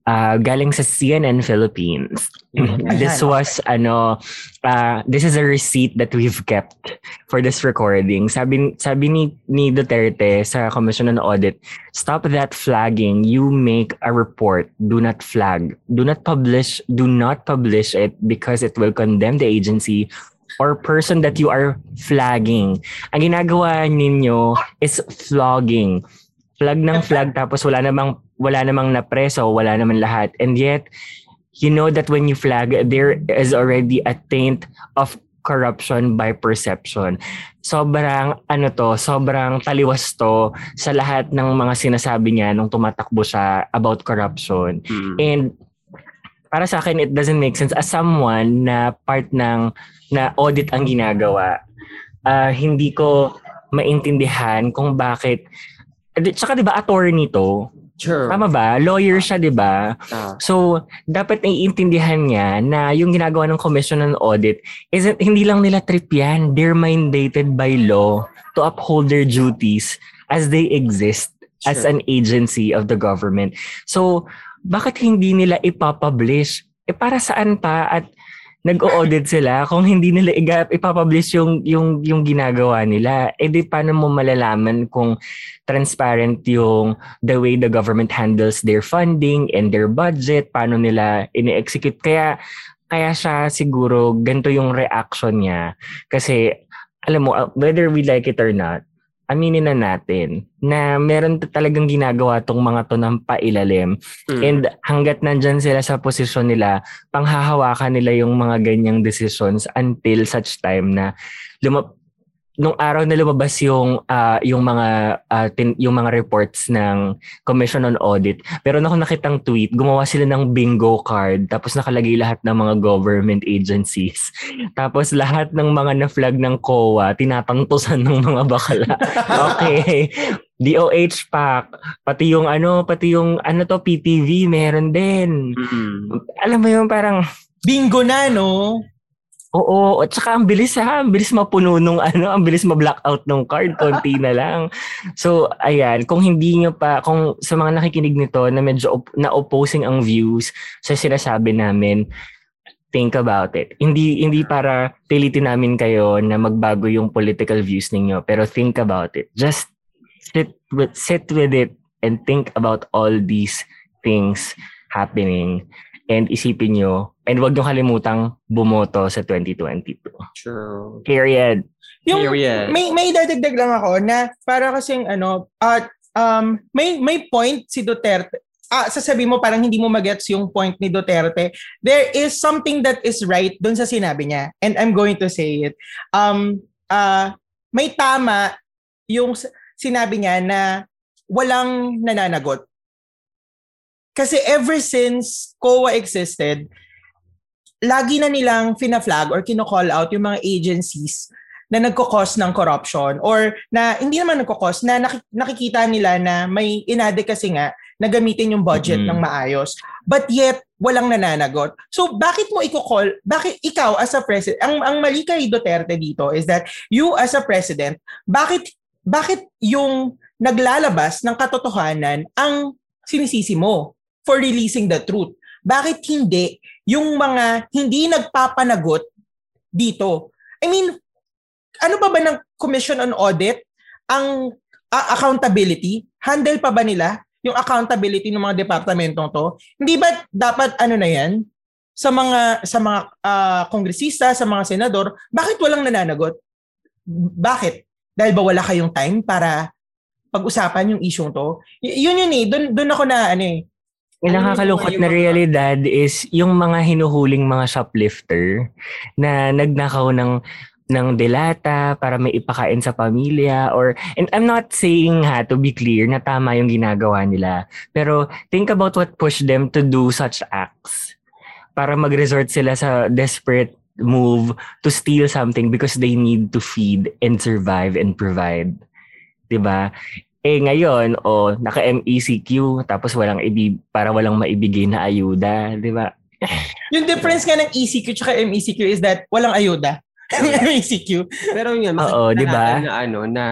uh, galing sa CNN Philippines. Mhm. this was ano uh, this is a receipt that we've kept for this recording. Sabi sabi ni ni Duterte sa Commission on Audit, stop that flagging. You make a report. Do not flag. Do not publish. Do not publish it because it will condemn the agency or person that you are flagging. Ang ginagawa ninyo is flogging. Flag ng flag tapos wala namang wala namang napreso, wala naman lahat. And yet you know that when you flag, there is already a taint of corruption by perception. Sobrang ano to, sobrang taliwas to sa lahat ng mga sinasabi niya nung tumatakbo siya about corruption. Mm. And para sa akin, it doesn't make sense. As someone na part ng na audit ang ginagawa, uh, hindi ko maintindihan kung bakit Tsaka 'di ba attorney to? Sure. Tama ba? Lawyer siya, 'di ba? Ah. So, dapat naiintindihan niya na yung ginagawa ng Commission on Audit isn't hindi lang nila trip yan. They're mandated by law to uphold their duties as they exist as Sure. an agency of the government. So, bakit hindi nila ipapublish? Eh para saan pa at nag-audit sila. Kung hindi nila ipapublish yung yung yung ginagawa nila eh di paano mo malalaman kung transparent yung the way the government handles their funding and their budget? Paano nila ini-execute? Kaya kaya siya siguro ganito yung reaction niya. Kasi alam mo uh, whether we like it or not aminin na natin na meron talagang ginagawa tong mga to ng pailalim Mm. And hanggat nandyan sila sa posisyon nila, panghahawakan nila yung mga ganyang decisions until such time na luma- nung araw na lumabas yung ah, yung mga ah, tin- yung mga reports ng Commission on Audit. Pero ako nakitang tweet, gumawa sila ng bingo card tapos nakalagay lahat ng mga government agencies. Tapos lahat ng mga na-flag ng COA, tinatantusan ng mga bakala. okay. DOH pack, pati yung ano, pati yung ano to PTV meron din. Mm. Alam mo yung parang Bingo na, no? Oo, at saka ang bilis ha, ang bilis mapuno nung ano, ang bilis ma-blackout nung card, konti na lang. So, ayan, kung hindi nyo pa, kung sa mga nakikinig nito na medyo op- na opposing ang views sa sinasabi namin, think about it. Hindi hindi para pilitin namin kayo na magbago yung political views ninyo, pero think about it. Just sit with sit with it and think about all these things happening and isipin nyo and wag nyo kalimutang bumoto sa 2022. True. Period. Yung, Period. may may dadagdag lang ako na para kasing ano at um may may point si Duterte ah sasabi mo parang hindi mo magets yung point ni Duterte there is something that is right doon sa sinabi niya and I'm going to say it um ah may tama yung sinabi niya na walang nananagot kasi ever since COA existed lagi na nilang fina-flag or kino-call out yung mga agencies na nagkakos ng corruption or na hindi naman nagkakos na naki- nakikita nila na may inadequacy nga na gamitin yung budget Mhm. ng maayos. But yet, walang nananagot. So, bakit mo i-call, bakit ikaw as a president, ang, ang mali kay Duterte dito is that you as a president, bakit, bakit yung naglalabas ng katotohanan ang sinisisi mo for releasing the truth? Bakit hindi yung mga hindi nagpapanagot dito? I mean, ano ba ba ng Commission on Audit ang a- accountability? Handle pa ba nila yung accountability ng mga departamentong to? Hindi ba dapat ano na yan sa mga sa mga ah, kongresista, sa mga senador, bakit walang nananagot? Bakit? Dahil ba wala kayong time para pag-usapan yung isyong to? Y- yun yun eh, doon doon ako na ano eh. Yung nakakalungkot na realidad is yung mga hinuhuling mga shoplifter na nagnakaw ng ng delata para may ipakain sa pamilya or and I'm not saying ha to be clear na tama yung ginagawa nila. Pero think about what pushed them to do such acts para mag-resort sila sa desperate move to steal something because they need to feed and survive and provide. 'di ba eh ngayon, o naka MECQ tapos walang ibi para walang maibigay na ayuda, 'di ba? Yung difference nga ng ECQ tsaka MECQ is that walang ayuda. MECQ. Pero yun, makikita Oo, di ba? natin na ano, na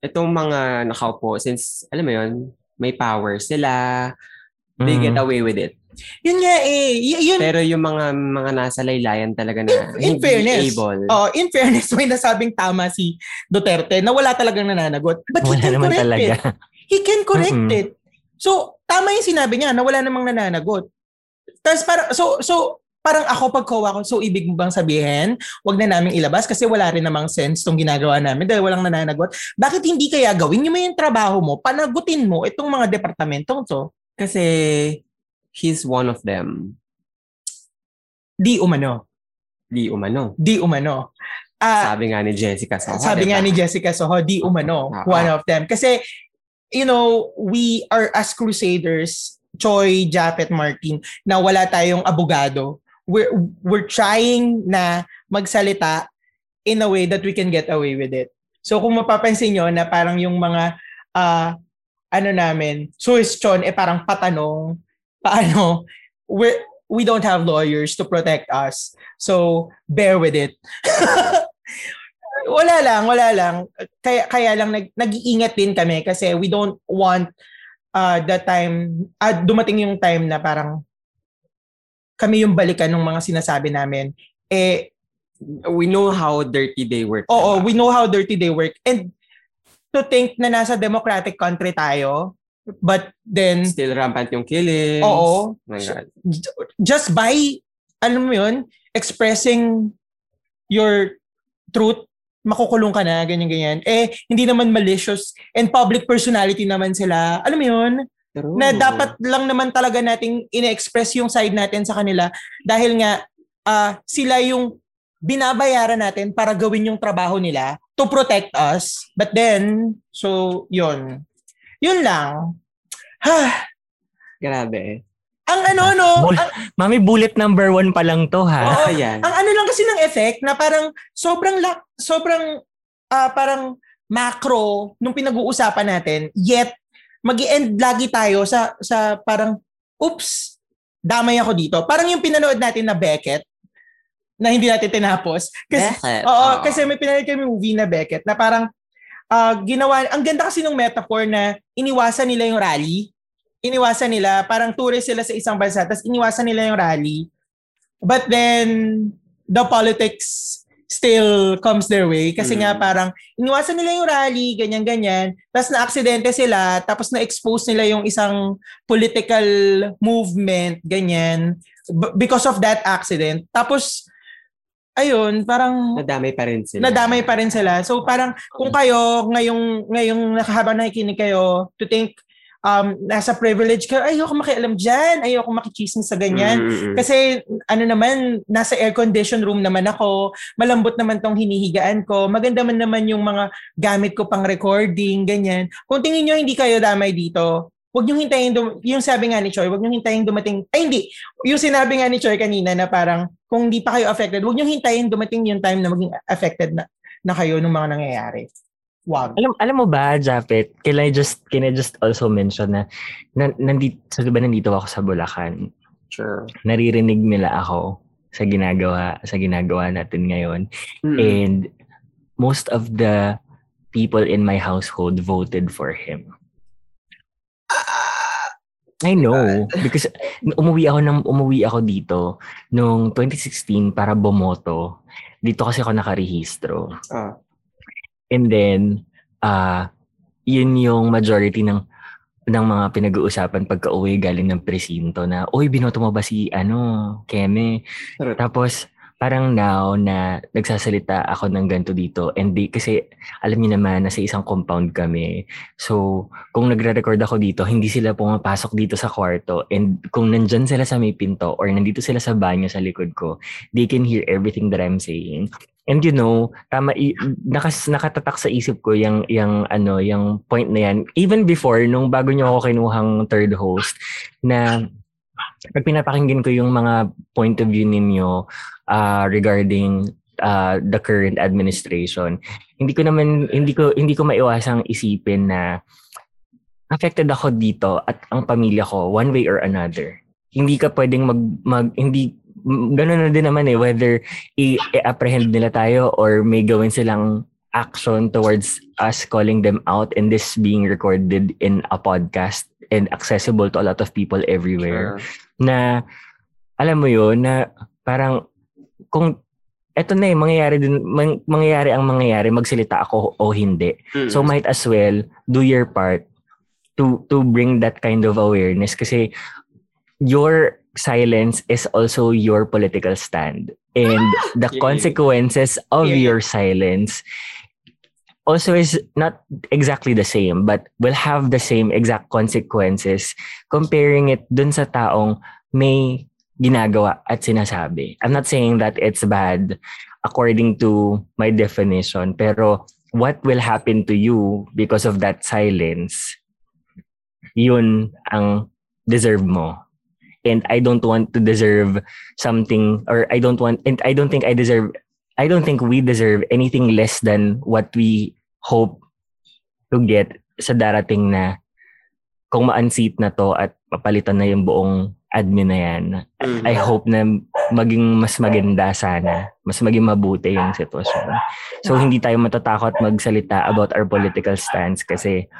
itong mga nakaupo, since, alam mo yun, may power sila, they get Mhm. away with it. Yun nga eh. Y- yun, Pero yung mga mga nasa laylayan talaga na In- in fairness, able. oh, in fairness, may nasabing tama si Duterte na wala talagang nananagot. But he Wala can naman correct talaga. it. He can correct Mm-mm. it. So, tama yung sinabi niya na wala namang nananagot. Tapos parang, so, so, parang ako pag ko, so ibig mo bang sabihin, wag na namin ilabas kasi wala rin namang sense tong ginagawa namin dahil walang nananagot. Bakit hindi kaya gawin mo yung trabaho mo, panagutin mo itong mga departamentong to? Kasi he's one of them. Di umano. Di umano. Di umano. Ah, Sabi nga ni Jessica Soho. sabi nga diba? ni Jessica Soho, di umano, Oo. one of them. Kasi, you know, we are as crusaders, Choi, Japet, Martin, na wala tayong abogado. We're, we're trying na magsalita in a way that we can get away with it. So kung mapapansin nyo na parang yung mga, ah, ano namin, suhestyon, eh parang patanong, paano, we we don't have lawyers to protect us. So, bear with it. wala lang, wala lang. Kaya kaya lang nag nag-iingat din kami kasi we don't want uh, the time uh, dumating yung time na parang kami yung balikan ng mga sinasabi namin. Eh We know how dirty they work. oo, diba? we know how dirty they work and to think na nasa democratic country tayo but then Still rampant yung killings. oo, My God. just by alam mo yun, expressing your truth, makukulong ka na, ganyan-ganyan. Eh, hindi naman malicious and public personality naman sila. Alam mo yun? True. Na dapat lang naman talaga nating ine-express yung side natin sa kanila dahil nga ah, sila yung binabayaran natin para gawin yung trabaho nila to protect us. But then, so, yun. Yun lang. Ha, Grabe. ang ano, no? Bul- Ang, Mami, bullet number one pa lang to, ha? Oo. Ayan. ang ano lang kasi ng effect na parang sobrang la- sobrang ah, parang macro nung pinag-uusapan natin yet magi-end lagi tayo sa sa parang oops damay ako dito parang yung pinanood natin na Beckett na hindi natin tinapos kasi Beckett. Oo, Oo. kasi may pinanood kami movie na Beckett na parang ah, ginawa, ang ganda kasi ng metaphor na iniwasan nila yung rally. Iniwasan nila, parang tourist sila sa isang bansa, tapos iniwasan nila yung rally. But then, the politics still comes their way. Kasi Mm. nga parang, iniwasan nila yung rally, ganyan-ganyan. Tapos na-aksidente sila, tapos na-expose nila yung isang political movement, ganyan. B- because of that accident. Tapos, ayun, parang Nadamay pa rin sila. nadamay pa rin sila. So parang kung kayo ngayong ngayong nakahabang nakikinig kayo to think um nasa privilege kayo, ayoko makialam diyan, ayoko makichismis sa ganyan. Mm, mm, mm. Kasi ano naman, nasa air condition room naman ako, malambot naman tong hinihigaan ko, maganda man naman yung mga gamit ko pang recording, ganyan. Kung tingin nyo hindi kayo damay dito, Huwag nyo hintayin, dum- yung sabi nga ni Choi, huwag nyo hintayin dumating, ay hindi, yung sinabi nga ni Choi kanina na parang kung hindi pa kayo affected, huwag nyo hintayin dumating yung time na maging affected na, na kayo ng mga nangyayari. Wag. Alam alam mo ba, Japet, can I just can I just also mention na, na nandito, so, diba nandito ako sa Bulacan. Sure. Naririnig nila ako sa ginagawa sa ginagawa natin ngayon. Mm. And most of the people in my household voted for him. I know because umuwi ako ng umuwi ako dito noong 2016 para bumoto. Dito kasi ako nakarehistro. Ah. And then, ah yun yung majority ng ng mga pinag-uusapan pagka-uwi galing ng presinto na, Uy, binoto mo ba si, ano, Keme? Tapos, parang now na nagsasalita ako ng ganito dito and di, kasi alam niyo naman nasa isang compound kami. So, kung nagre-record ako dito, hindi sila pumapasok dito sa kwarto and kung nandyan sila sa may pinto or nandito sila sa banyo sa likod ko, they can hear everything that I'm saying. And you know, tama nakas nakatatak sa isip ko yung yung ano, yung point na yan even before nung bago niyo ako kinuhang third host na pag pinapakinggan ko yung mga point of view ninyo uh, regarding uh, the current administration, hindi ko naman hindi ko hindi ko maiwasang isipin na affected ako dito at ang pamilya ko one way or another. Hindi ka pwedeng mag, mag hindi ganun na din naman eh whether i-apprehend nila tayo or may gawin silang action towards us calling them out and this being recorded in a podcast and accessible to a lot of people everywhere Sure. Na alam mo yun na parang kung eto na eh mangyayari din mang- mangyayari ang mangyayari magsalita ako o hindi Mm. so might as well do your part to to bring that kind of awareness kasi your silence is also your political stand and the consequences of Yay. your silence also is not exactly the same but will have the same exact consequences comparing it dun sa taong may ginagawa at sinasabi. I'm not saying that it's bad according to my definition, pero what will happen to you because of that silence, yun ang deserve mo. And I don't want to deserve something or I don't want and I don't think I deserve I don't think we deserve anything less than what we hope to get sa darating na kung ma-unseat na to at papalitan na yung buong admin na yan, mm-hmm. I hope na maging mas maganda sana. Mas maging mabuti yung sitwasyon. So, hindi tayo matatakot magsalita about our political stance kasi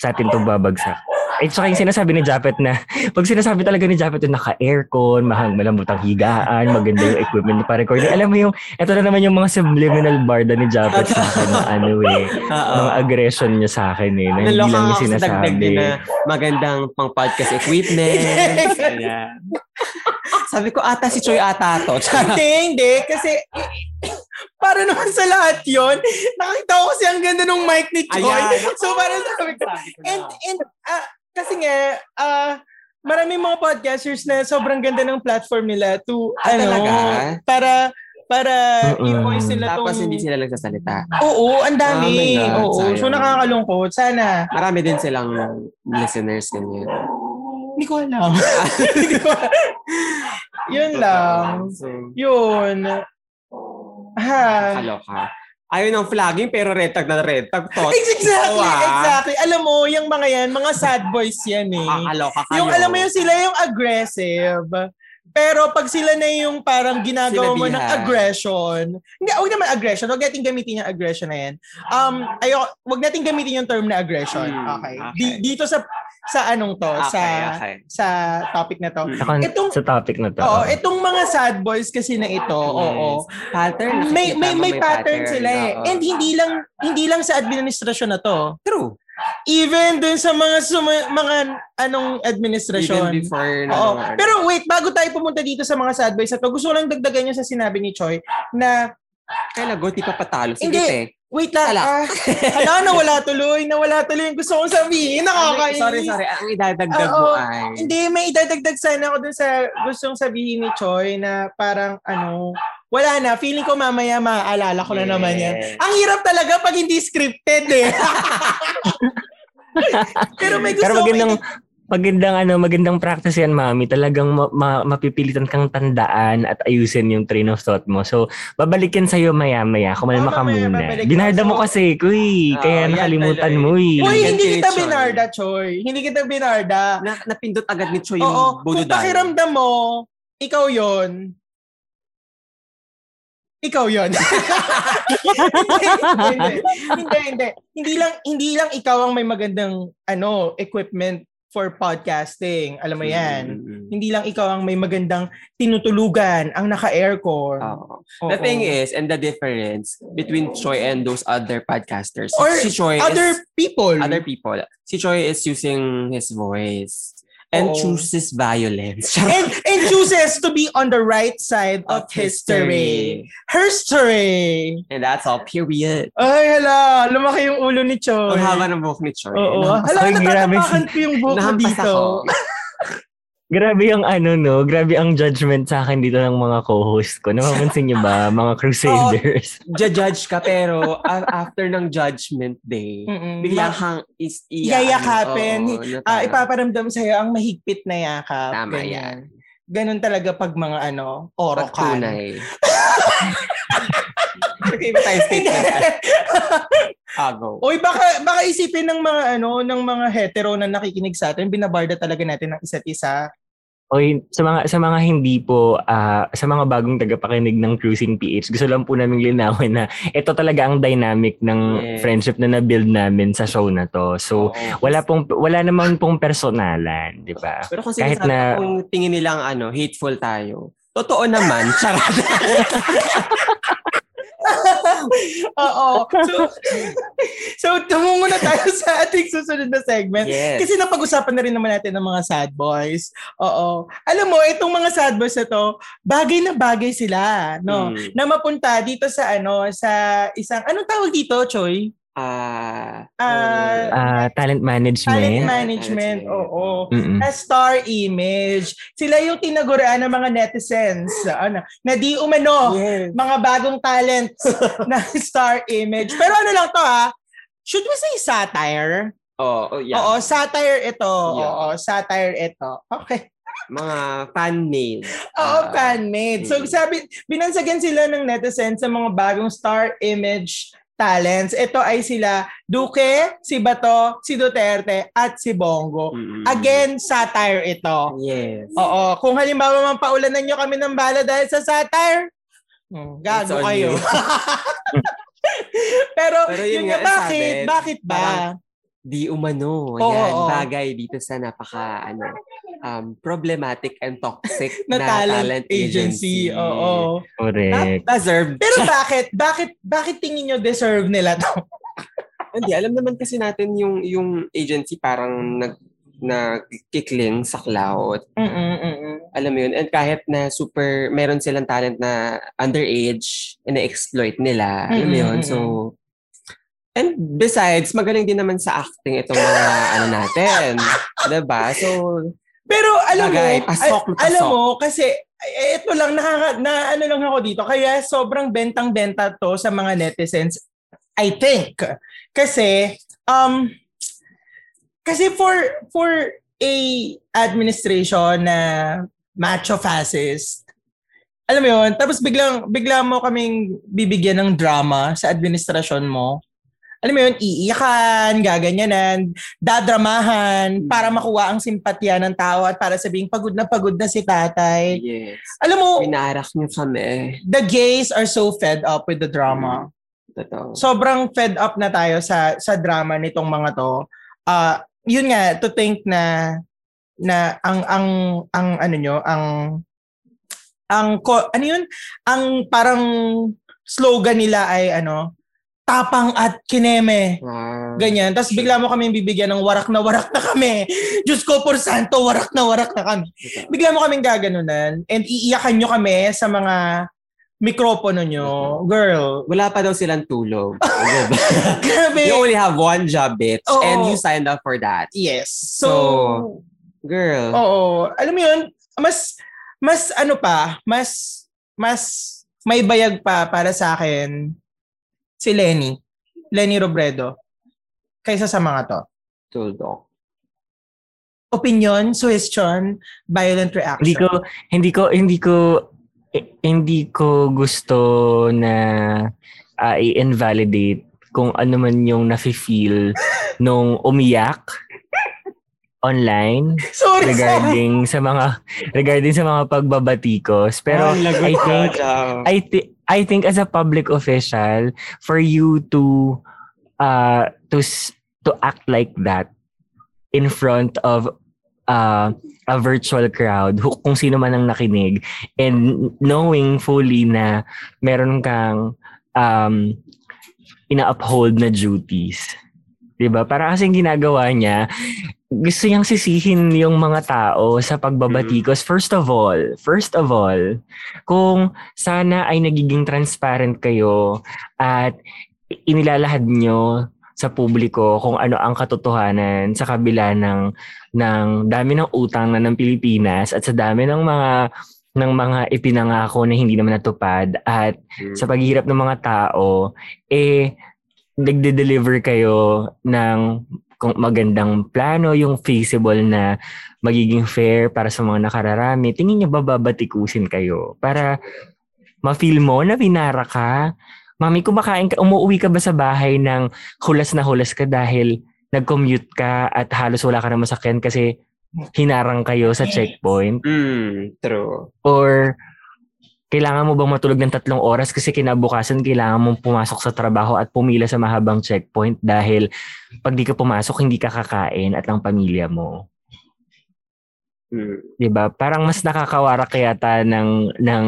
sa atin to babagsak. Eh, tsaka yung sinasabi ni Japet na, pag sinasabi talaga ni Japet na naka-aircon, mahang malambot ang higaan, maganda yung equipment para recording. Alam mo yung, ito na naman yung mga subliminal barda ni Japet sa akin ng ano eh, mga aggression niya sa akin eh, na hindi lang niya sinasabi. na magandang pang podcast equipment. Sabi ko, ata si Choi ata to. hindi, hindi. Kasi, para naman sa lahat yon nakita ko kasi ang ganda ng mic ni Choi. Ayan, so, para sabi ko, and, and, uh, kasi nga, uh, maraming mga podcasters na sobrang ganda ng platform nila to, ah, ano, talaga? para, para uh-uh. i-voice nila Tapos tong... hindi sila nagsasalita. Oo, ang dami. Oh Oo. Sayang. So nakakalungkot. Sana. Marami din silang listeners ganyan. Hindi ko alam. Yun lang. Yun. Ha. Kaloka. Ayaw ng flagging pero retag na retag. Tot. Exactly, oh, exactly. Alam mo, yung mga yan, mga sad boys yan eh. Kakaloka kayo. Yung alam mo yung sila yung aggressive. Pero pag sila na yung parang ginagawa mo ng aggression, hindi, huwag naman aggression, huwag natin gamitin yung aggression na yan. Um, ayo, huwag natin gamitin yung term na aggression. Hmm, okay. okay. dito sa sa anong to, okay, sa okay. sa topic na to. Hmm. Itong sa topic na to. Oo, itong mga sad boys kasi na ito, yes. oo. Pattern. May may, may, may pattern, pattern sila eh. And hindi lang hindi lang sa administrasyon na to. True. Even dun sa mga suma, mga anong administrasyon. Even before na Oo. Mga, Pero wait, bago tayo pumunta dito sa mga sad boys na to, gusto ko lang dagdagan yung sa sinabi ni Choi na kaya go, di pa patalo. Sige, hindi, te. Wait lang. Hala. Ah, hala, nawala tuloy. Nawala tuloy yung gusto kong sabihin. Nakakainis. Sorry, sorry. Ang idadagdag uh, mo ay... Hindi, may idadagdag sana ako dun sa gustong sabihin ni Choi na parang ano, wala na. Feeling ko mamaya maaalala ko yes. na naman yan. Ang hirap talaga pag hindi scripted eh. Pero may gusto Pero magandang, magandang ano, magandang practice yan, mami. Talagang ma- ma- mapipilitan kang tandaan at ayusin yung train of thought mo. So, babalik yan sa'yo maya-maya. Kumalma oh, ka muna. Binarda mo kasi, kuy. Uh, kaya nakalimutan mo eh. Uy, hindi kita binarda, Choy. Hindi kita binarda. Na, napindot agad ni Choy yung Oo, Kung pakiramdam mo, ikaw yon ikaw yon hindi, hindi, hindi. Hindi lang, hindi lang ikaw ang may magandang ano, equipment for podcasting. Alam mo yan. Mm-hmm. Hindi lang ikaw ang may magandang tinutulugan, ang naka-aircon. Oh. The thing is, and the difference between Choi and those other podcasters. Or si Choi other is, people. Other people. Si Choi is using his voice and Oo. chooses violence. and, and chooses to be on the right side of, of history. History! And that's all, period. Ay, hala. Lumaki yung ulo ni Choi. Ang haba ng buhok ni Choi. Oo. Hala, natatapakan ko yung buhok mo dito. Grabe yung ano no, grabe ang judgment sa akin dito ng mga co-host ko. Napapansin niyo ba, mga crusaders? Oh, judge ka pero after ng judgment day, Mm-mm. bigla kang is iyayakapin. Oh, uh, ipaparamdam sa iyo ang mahigpit na yakap. Tama ganyan. yan. Ganon talaga pag mga ano, orokan. Tayo statement. Ago. Oy, baka baka isipin ng mga ano, ng mga hetero na nakikinig sa atin, binabarda talaga natin ng isa't isa. Oy, sa mga sa mga hindi po uh, sa mga bagong tagapakinig ng Cruising PH, gusto lang po naming linawin na ito talaga ang dynamic ng yes. friendship na na-build namin sa show na to. So, Oo. wala pong wala naman pong personalan, 'di ba? Pero kung Kahit na kung tingin nilang ano, hateful tayo. Totoo naman, charot. Oo. So, so tumungo na tayo sa ating susunod na segment. Yes. Kasi napag-usapan na rin naman natin ng mga sad boys. Oo. Alam mo, itong mga sad boys na to, bagay na bagay sila, no? Mm. Na mapunta dito sa ano, sa isang, anong tawag dito, Choy? Ah, Ah, Ah, talent management. Talent management, oo. Mm-mm. Na star image. Sila yung tinagurian ng mga netizens ano, na di umano yes. mga bagong talents na star image. Pero ano lang to ha? Should we say satire? Oh, oh, yeah. Oo, satire ito. Yeah. Oo, satire ito. Okay. Mga fan-made. Oo, Ah, fan-made. So mm. sabi, binansagan sila ng netizens sa mga bagong star image talents. Ito ay sila Duque, si Bato, si Duterte, at si Bongo. mm-mm. Again, satire ito. Yes. Oo. Kung halimbawa man paulanan nyo kami ng bala dahil sa satire, It's gago kayo. Pero, Pero yun yun nga, nga, bakit? sabi, bakit ba? parang- Di umano. Oo, yan. oo. Bagay dito sa napaka ano, um, problematic and toxic na, talent, agency. Oo. Correct. Deserved. Pero bakit? Bakit bakit tingin nyo deserve nila to? Hindi, alam naman kasi natin yung yung agency parang nag nagkikling sa cloud. Mm-mm, mm-mm. Alam mo yun? And kahit na super, meron silang talent na underage, ina-exploit nila. Alam mo yun? Mm-mm, So, and besides, magaling din naman sa acting itong mga ano natin. diba? So, Pero alam Bagay, mo, pasok pasok. alam mo kasi ito lang nakaka, na ano lang ako dito. Kaya sobrang bentang-benta to sa mga netizens. I think. Kasi um kasi for for a administration na macho fascist alam mo yun, tapos biglang bigla mo kaming bibigyan ng drama sa administrasyon mo. Alam mo yun, iiyakan, gaganyanan, dadramahan para makuha ang simpatya ng tao at para sabing pagod na pagod na si tatay. yes. Alam mo, Pinarak niyo kami. the gays are so fed up with the drama. Totoo. Sobrang fed up na tayo sa sa drama nitong mga to. Ah, yun nga to think na na ang ang ang ano nyo, ang ang ko, ano yun? Ang parang slogan nila ay ano, tapang at kineme. Wow. Ganyan. Tapos bigla mo kami bibigyan ng warak na warak na kami. Diyos ko, por santo, warak na warak na kami. Bigla mo kaming gaganunan and iiyakan nyo kami sa mga mikropono nyo. Girl, Wala pa daw silang tulog. Grabe. you only have one job, bitch. Oo. And you signed up for that. Yes. So, So, Girl. oo. Alam mo yun, mas, mas ano pa, mas, mas may bayag pa para sa akin si Lenny. Lenny Robredo. Kaysa sa mga to. Tuldok. Opinion, suggestion, violent reaction. Hindi ko hindi ko hindi ko eh, hindi ko gusto na ah, i-invalidate kung ano man yung nafe-feel nung umiyak online Sorry, regarding sa mga regarding sa mga pagbabatikos pero Ay, I think. I think I think as a public official for you to uh to to act like that in front of uh, a virtual crowd kung sino man ang nakinig and knowing fully na meron kang um ina-uphold na duties. 'Di ba? Para kasing ginagawa niya gusto niyang sisihin yung mga tao sa pagbabatikos. First of all, first of all, kung sana ay nagiging transparent kayo at inilalahad nyo sa publiko kung ano ang katotohanan sa kabila ng ng dami ng utang na ng Pilipinas at sa dami ng mga ng mga ipinangako na hindi naman natupad at Hmm. sa paghihirap ng mga tao eh nagde-deliver kayo ng kung magandang plano, yung feasible na magiging fair para sa mga nakararami, tingin niyo bababatikusin kayo para ma-feel mo na binara ka. Mami, kumakain ka, umuwi ka ba sa bahay ng hulas na hulas ka dahil nag-commute ka at halos wala ka na masakyan kasi hinarang kayo sa checkpoint? Mm, true. Or kailangan mo bang matulog ng tatlong oras kasi kinabukasan kailangan mong pumasok sa trabaho at pumila sa mahabang checkpoint dahil pag di ka pumasok, hindi ka kakain at ang pamilya mo. Mm. 'Di ba? Parang mas nakakawarak yata ng ng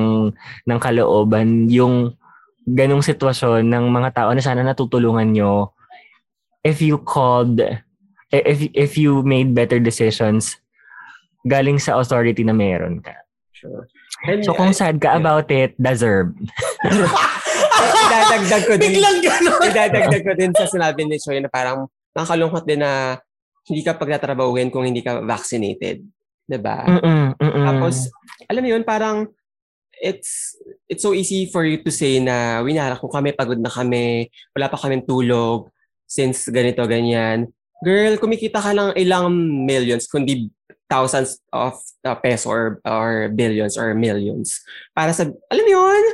ng kalooban yung ganong sitwasyon ng mga tao na sana natutulungan nyo if you called if if you made better decisions galing sa authority na meron ka. Sure. And So kung I- sad ka yeah. about it, deserve. idadagdag ko din. Biglang gano'n. idadagdag ko din sa sinabi ni Choi na parang nakakalungkot din na hindi ka pagtatrabahuin kung hindi ka vaccinated. 'Di ba? Mm-mm, mm-mm. Tapos, alam mo yun, parang it's it's so easy for you to say na, winara, kung kami pagod na kami, wala pa kaming tulog, since ganito, ganyan. Girl, kumikita ka lang ilang millions, kundi thousands of uh, peso or, or billions or millions. Para sa, alam mo yun,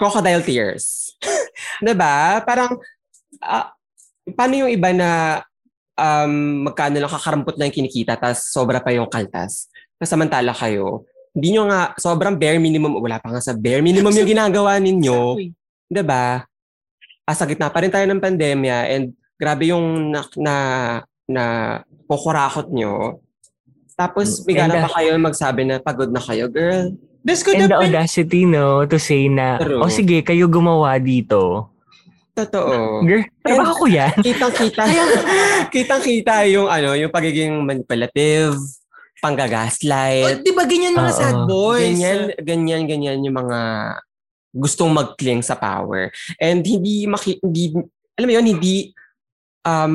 crocodile tears. 'Di ba? Parang, ah, paano yung iba na um, magkano lang kakarampot na yung kinikita tapos sobra pa yung kaltas. Tapos samantala kayo, hindi nyo nga, sobrang bare minimum, wala pa nga sa bare minimum yung ginagawa ninyo. Ba? Ah, sa gitna pa rin tayo ng pandemya and grabe yung na, na, na kukurakot nyo. Tapos Mm, bigla na pa kayo magsabi na pagod na kayo, girl. This could And the been audacity, no, to say na, True. oh sige, kayo gumawa dito. Totoo. Girl, trabaho ko yan. Kitang-kita. Kitang-kita yung ano, yung pagiging manipulative, Oh, panggagaslight. di ba ganyan mga Oo. sad boys? Ganyan, ganyan, ganyan yung mga gustong mag-cling sa power. And hindi, maki, hindi alam mo yun, hindi, um,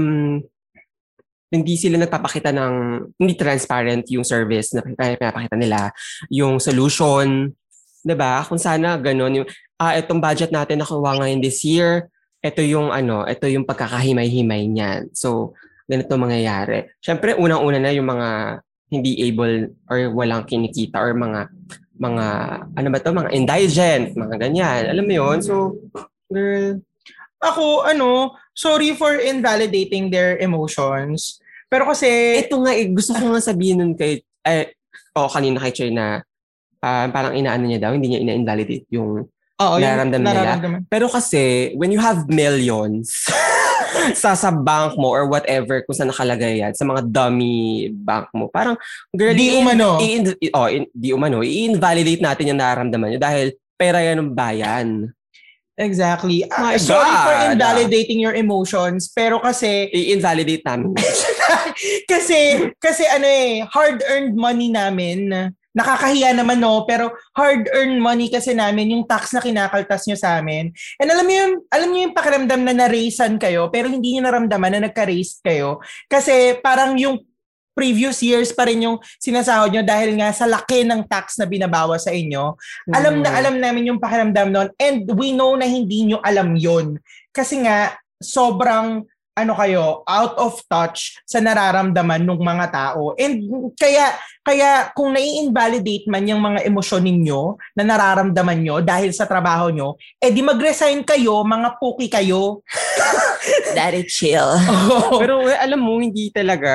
hindi sila nagpapakita ng, hindi transparent yung service na pinapakita nila, yung solution, 'di ba? Kung sana ganun, yung, ah, itong budget natin nakuha ngayon this year, ito yung ano, ito yung pagkakahimay-himay niyan. So, ganito mangyayari. Siyempre, unang-una na yung mga hindi able or walang kinikita or mga mga ano ba to? Mga indigent mga ganyan. Alam mo yon so girl Ako, ano, sorry for invalidating their emotions. Pero kasi, ito nga eh, gusto ko nga sabihin nun kay eh o kanina kay Choy na ah, parang inaano niya daw hindi niya ina-invalidate yung oo, nararamdaman nila. nararamdaman. pero kasi when you have millions sa sa bank mo or whatever kung saan nakalagay yan sa mga dummy bank mo parang girl Di umano. i- i- oh, in- di umano i-invalidate natin yung nararamdaman niyo dahil pera yan ng bayan Exactly. Ah, My sorry for God. invalidating your emotions, pero kasi i-invalidate namin kasi kasi ano eh, hard-earned money namin. Nakakahiya naman no, pero hard-earned money kasi namin yung tax na kinakaltas nyo sa amin. And alam niyo yung alam niyo yung pakiramdam na na-raisean kayo pero hindi niyo naramdaman na nagka-raise kayo kasi parang yung previous years pa rin yung sinasahod nyo dahil nga sa laki ng tax na binabawa sa inyo. Alam na Mm. alam namin yung pakiramdam nun and we know na hindi nyo alam yon Kasi nga, sobrang ano kayo, out of touch sa nararamdaman ng mga tao. And kaya, kaya kung nai-invalidate man yung mga emosyon ninyo na nararamdaman nyo dahil sa trabaho nyo, eh di mag-resign kayo, mga puki kayo. Daddy chill pero eh, alam mo hindi talaga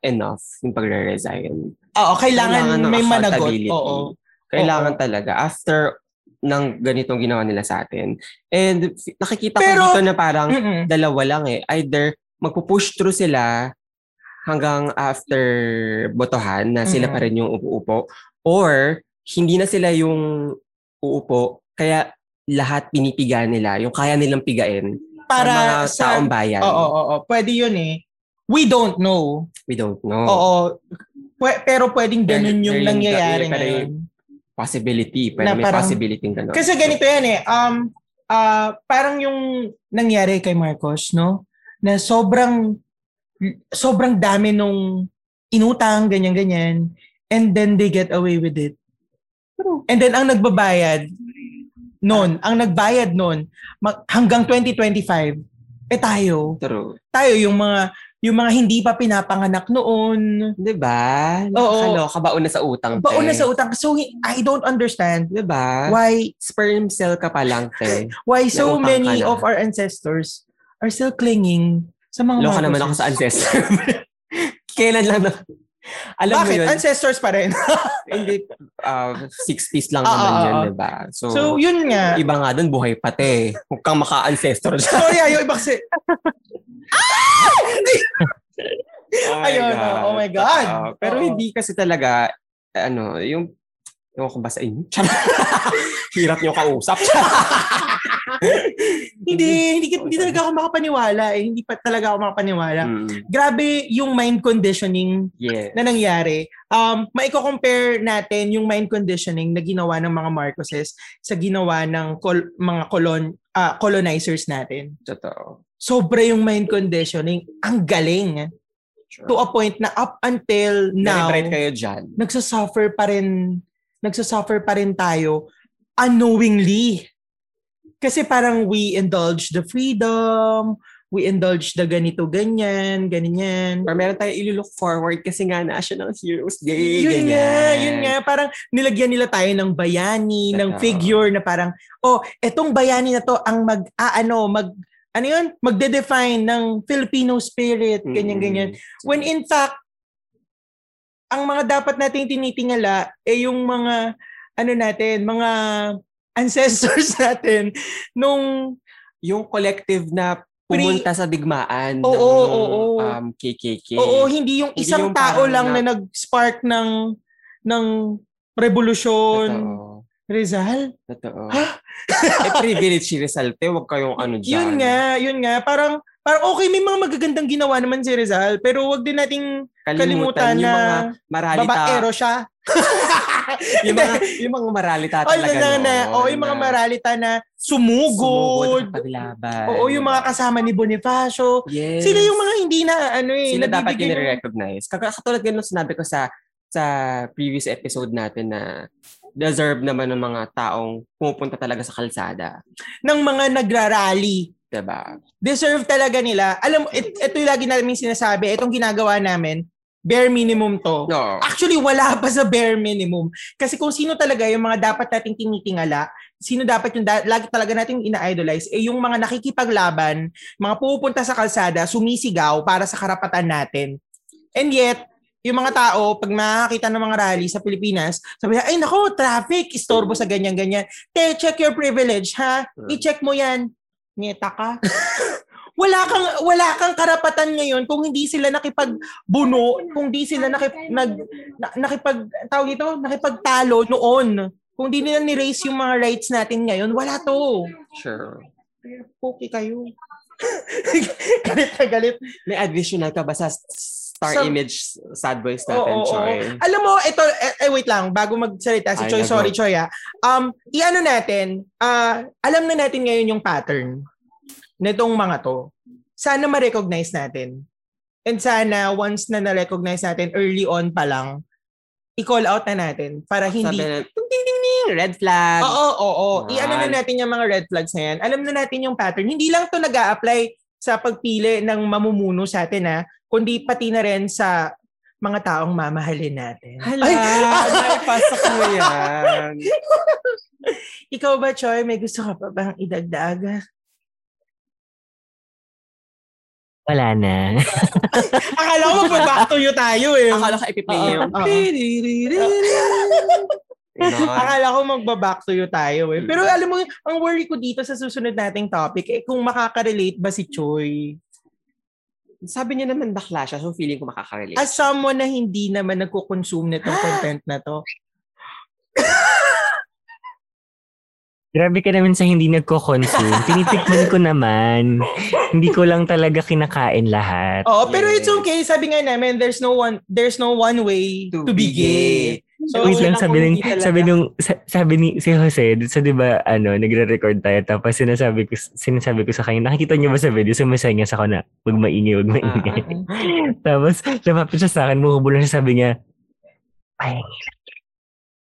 enough yung pagre-resign Oo, kailangan, ng may managot. Oo. Kailangan talaga. After ng ganitong ginawa nila sa atin. And nakikita Pero- ko dito na parang Mm-mm. dalawa lang eh. Either magpo-push through sila hanggang after botohan na sila Mm-mm. pa rin yung uupo. Or hindi na sila yung uupo. Kaya lahat pinipiga nila. Yung kaya nilang pigain Para sa mga sa... taong bayan. Oo, oo, oo. Pwede yun eh. We don't know. We don't know. Oo. Pwe- pero pwedeng ganun yung yung- nangyayari pero ngayon. yung- Possibility. Pwede Na may parang- possibility gano'n. Kasi ganito yan eh. Um, ah parang yung nangyari kay Marcos, no? Na sobrang sobrang dami nung inutang, ganyan-ganyan. And then they get away with it. And then ang nagbabayad noon, ang nagbayad noon mag- hanggang 2025, eh tayo. True. Tayo yung mga yung mga hindi pa pinapanganak noon. Di ba? Oo. Nakakaloka. Baon na sa utang. Baon na te. sa utang. So I don't understand Di ba? why Sperm cell ka pa lang, te. why so many of our ancestors are still clinging sa mga Loka naman ako sa ancestor. Kailan lang na... Alam Bakit? mo yun, Ancestors pa rin. hindi, uh, 60s lang Ah, naman ah, yun, ah. di ba? So, so, yun nga. iba nga dun, buhay pa, te. Huwag kang maka-ancestor. Sorry, ayaw iba kasi. Oh my Ayun, God. oh my God. Oo. pero hindi kasi talaga, ano, yung, yung ko ba sa inyo? Hirap nyo kausap. hindi, hindi, hindi talaga ako makapaniwala eh. Hindi pa talaga ako makapaniwala. Mm. Grabe yung mind conditioning Yeah. na nangyari. Um, maiko-compare natin yung mind conditioning na ginawa ng mga Marcoses sa ginawa ng kol- mga colon, ah, colonizers natin. Totoo. Sobra yung mind conditioning. Ang galing. Sure. To a point na up until now, Nag-right kayo dyan. nagsasuffer pa rin, nagsasuffer pa rin tayo unknowingly. Kasi parang we indulge the freedom, we indulge the ganito, ganyan, ganyan. Or meron tayo ililook forward kasi nga National Heroes Day. yun ganyan. nga, yun nga. Parang nilagyan nila tayo ng bayani, ng Totoo. figure na parang, oh, etong bayani na to ang mag, ah, ano, mag, ano yun? Magde-define ng Filipino spirit, ganyan, Mm. ganyan. When in fact, ang mga dapat nating tinitingala eh yung mga ano natin, mga ancestors natin nung Yung collective na pumunta sa digmaan Oo, ng oo, oo. Um, KKK. oo, hindi yung Hindi isang yung tao lang na, na- nag-spark ng ng revolusyon. Totoo. Rizal? Totoo. Ha? eh, privilege si Rizal. Te, huwag kayong ano dyan. Yun nga, yun nga. Parang, parang okay, may mga magagandang ginawa naman si Rizal, pero wag din nating kalimutan, yung mga maralita. babaero siya. yung, mga, yung mga maralita Oh, talaga yun na, na, oh, yung mga maralita na sumugod sumugod. Oo, yung mga kasama ni Bonifacio. Yes. Sila yung mga hindi na, ano eh, Sila dapat. Kaka- Katulad ganun sinabi ko sa sa previous episode natin na deserve naman ng mga taong pumupunta talaga sa kalsada. ng mga nagrarally. 'di ba? Deserve talaga nila. Alam mo, it, ito yung lagi namin sinasabi, itong ginagawa namin, bare minimum to. No. Actually, wala pa sa bare minimum. Kasi kung sino talaga yung mga dapat nating tinitingala, sino dapat yung da- lagi talaga nating ina-idolize, eh yung mga nakikipaglaban, mga pupunta sa kalsada, sumisigaw para sa karapatan natin. And yet, yung mga tao, pag makakita ng mga rally sa Pilipinas, sabi ay nako, traffic, istorbo sa ganyan-ganyan. Te, check your privilege, ha? I-check mo yan. Nieta ka. wala kang wala kang karapatan ngayon kung hindi sila nakipagbuno, kung hindi sila nakip, nag, na, nakipag tawag ito, nakipagtalo noon. Kung di nila ni-raise yung mga rights natin ngayon, wala to. Sure. Okay kayo. galit na galit. May additional ka ba sa star Sa- image sad boys natin, oo, Choy? oo. Alam mo, ito, eh, eh, wait lang, bago magsalita si Ay, sorry Choi ah. Um, iano natin, ah, alam na natin ngayon yung pattern nitong mga to. Sana ma-recognize natin. And sana once na na-recognize natin early on pa lang, i-call out na natin para Sabi hindi na, tung ting ting ting, red flag. Oo, oo, oo. I-ano na natin yung mga red flags na yan. Alam na natin yung pattern. Hindi lang to nag apply sa pagpili ng mamumuno sa atin ha, kundi pati na rin sa mga taong mamahalin natin. Hala, Ay! naipasok mo yan. Ikaw ba, Choy? May gusto ka pa bang idagdag? Wala na. Akala ko mag-back to you tayo eh. Akala ka ipiplay yung... Ganon. Akala ko magba-back to you tayo eh. Pero alam mo, ang worry ko dito sa susunod nating topic, eh, kung makaka-relate ba si Choy? Sabi niya naman bakla siya, so feeling ko makaka-relate. As someone na hindi naman nagko-consume nitong content na to. Grabe ka naman sa hindi nagko-consume. Tinitikman ko naman. Hindi ko lang talaga kinakain lahat. Oo, pero it's Yes. okay. Sabi nga namin, there's no one there's no one way to, be gay. So, Wait lang, sabi, ng, sabi nung, sa- sabi ni si Jose, sa di ba, ano, nagre-record tayo, tapos sinasabi ko, sinasabi ko sa kanya, nakikita niyo ba sa video, sumasay niya sa ako na, wag maingay, wag maingay. tapos, lumapit siya sa akin, muhubo lang siya, sabi niya, ay,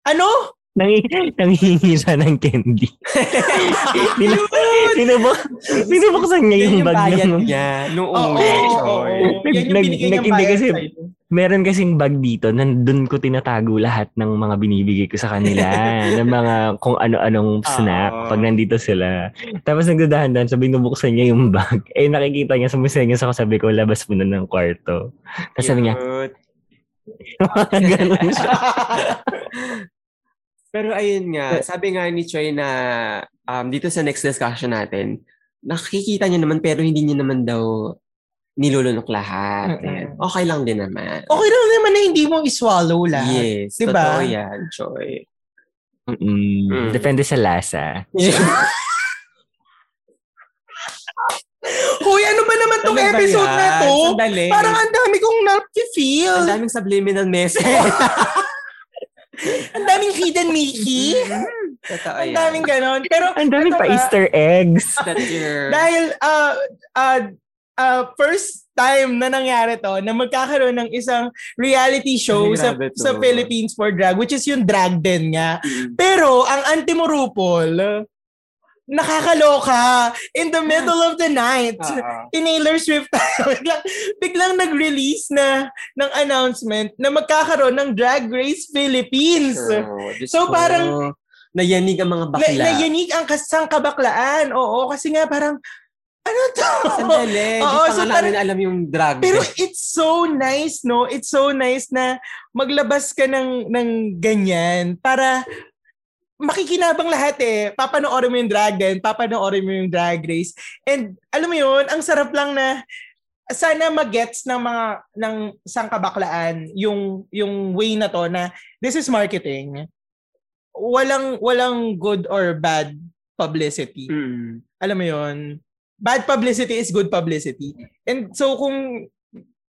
Ano? Nang, nanghihingi siya ng candy. Ninu- Sinubok, sinubuksan niya Yun yung yung bag ng, niya noong oo. Yan yung Nag- kasi- meron kasing bag dito, nandun ko tinatago lahat ng mga binibigay ko sa kanila, ng mga kung ano-anong snack Oo. pag nandito sila. Tapos nagdadahan-dahan, sabi nubuksan niya yung bag. Eh nakikita niya, sumisenyas ako, sabi ko, labas mo na ng kwarto. Tapos sabi niya, ganun siya. Pero ayun nga, sabi nga ni Choi na um, dito sa next discussion natin, nakikita niya naman pero hindi niya naman daw nilulunok lahat. Ayan. Okay lang din naman. Okay lang naman na hindi mo i-swallow lahat. Yes, Diba? totoo yan, Choi. Mm-mm. Mm. Depende sa lasa. Hoy, ano ba naman tong ba episode yan? na to? Sandali. Parang ang dami kong na-feel. Ang daming subliminal message. Ang daming hidden Mickey. Totoo Ang daming ganon. Pero Ang dami ito pa Easter eggs. Dahil uh, uh, uh, first time na nangyari to na magkakaroon ng isang reality show Ay, sa, to. sa Philippines for Drag which is yung Drag Den nga. Mm. Pero ang anti-Morupol, nakakaloka in the middle of the night. Oo. In Taylor Swift biglang, biglang nag-release na ng announcement na magkakaroon ng Drag Race Philippines. True. Diyos So, parang- Nayanig ang mga Na, bakla. nayanig ang kasang kabaklaan. Oo, kasi nga parang, ano to? Sandali. Oo, so namin alam yung drag. Pero it's so nice, no? It's so nice na maglabas ka ng, ng ganyan para makikinabang lahat eh. Papanoorin mo yung drag din, papanoorin mo yung drag race. And alam mo yun, ang sarap lang na sana magets ng mga ng sangkabaklaan yung yung way na to na this is marketing. Walang walang good or bad publicity Mm. alam mo yon bad publicity is good publicity. And so kung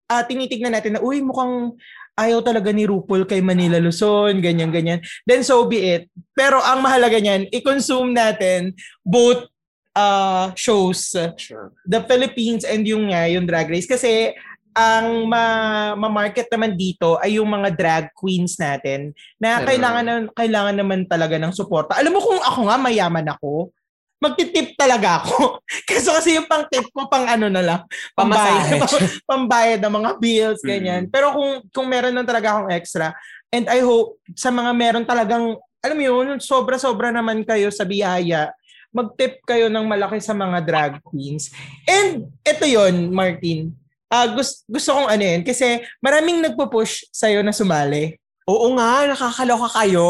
uh, tinitignan natin na, uy, mukhang ayaw talaga ni RuPaul kay Manila Luzon, ganyan-ganyan, then so be it. Pero ang mahalaga niyan, i-consume natin both uh, shows, Sure. the Philippines and yung nga, yung drag race. Kasi ang ma- ma-market naman dito ay yung mga drag queens natin na Pero- kailangan na, kailangan naman talaga ng suporta. Alam mo kung ako nga mayaman ako, magtitip talaga ako. Kasi kasi yung pang tip ko pang ano na lang, pambayad, pambayad ng mga bills, ganyan. Mm. Pero kung kung meron lang talaga akong extra, and I hope sa mga meron talagang, alam mo yun, sobra-sobra naman kayo sa biyaya, mag-tip kayo ng malaki sa mga drag queens. And ito yon Martin. Ah, gusto, gusto kong ano yun, kasi maraming nagpo-push sa'yo na sumali. Oo nga, nakakaloka kayo.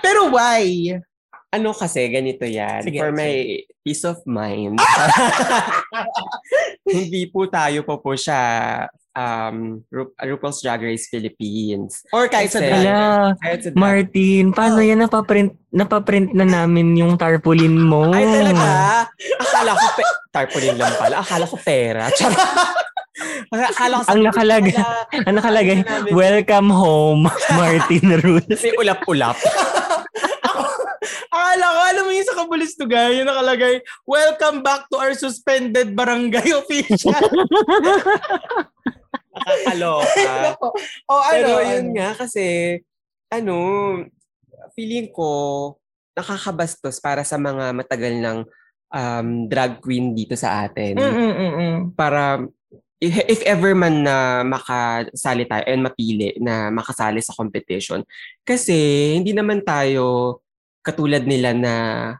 Pero why? Ano kasi, ganito yan. Sige, For sige. my peace of mind. hindi po tayo po po siya um, Ru- RuPaul's Drag Race Philippines. Or kahit sa Kasi- drag. Ala, Kahit sa drag- Martin, paano Oh. yan napaprint, napaprint na namin yung tarpaulin mo? Ay, talaga? Akala ko, pe- tarpaulin lang pala. Akala ko pera. Akala ko sa... Ang nakalaga, Akala- ang nakalagay, welcome home, Martin Rules. Kasi ulap-ulap. Akala ko, alam mo yung sa Kabulistugan, yung nakalagay, welcome back to our suspended barangay official. Nakakaloka. o ano, Pero ano? yun nga kasi, ano, feeling ko, nakakabastos para sa mga matagal ng um, drag queen dito sa atin. Mm-mm-mm. Para, if, if ever man na makasali tayo and mapili na makasali sa competition. Kasi, hindi naman tayo katulad nila na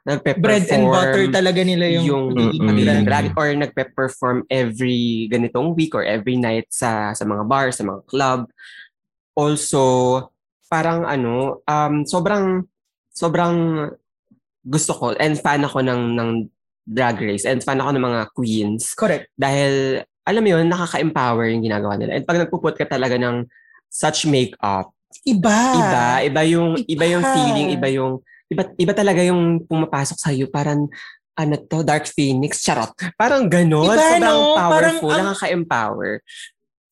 nagpe-perform Bread and butter talaga nila yung, yung kanilang drag or nagpe-perform every ganitong week or every night sa sa mga bar, sa mga club. Also, parang ano, um, sobrang sobrang gusto ko and fan ako ng ng drag race and fan ako ng mga queens Correct. dahil alam mo yun, nakaka-empower yung ginagawa nila. And pag nagpuput ka talaga ng such makeup, Iba. iba, iba yung iba yung Iba. feeling, iba yung iba iba talaga yung pumapasok sa iyo parang ano to, Dark Phoenix, charot. Parang ganon, Iba, sobrang no? Parang powerful, ang- nakaka-empower.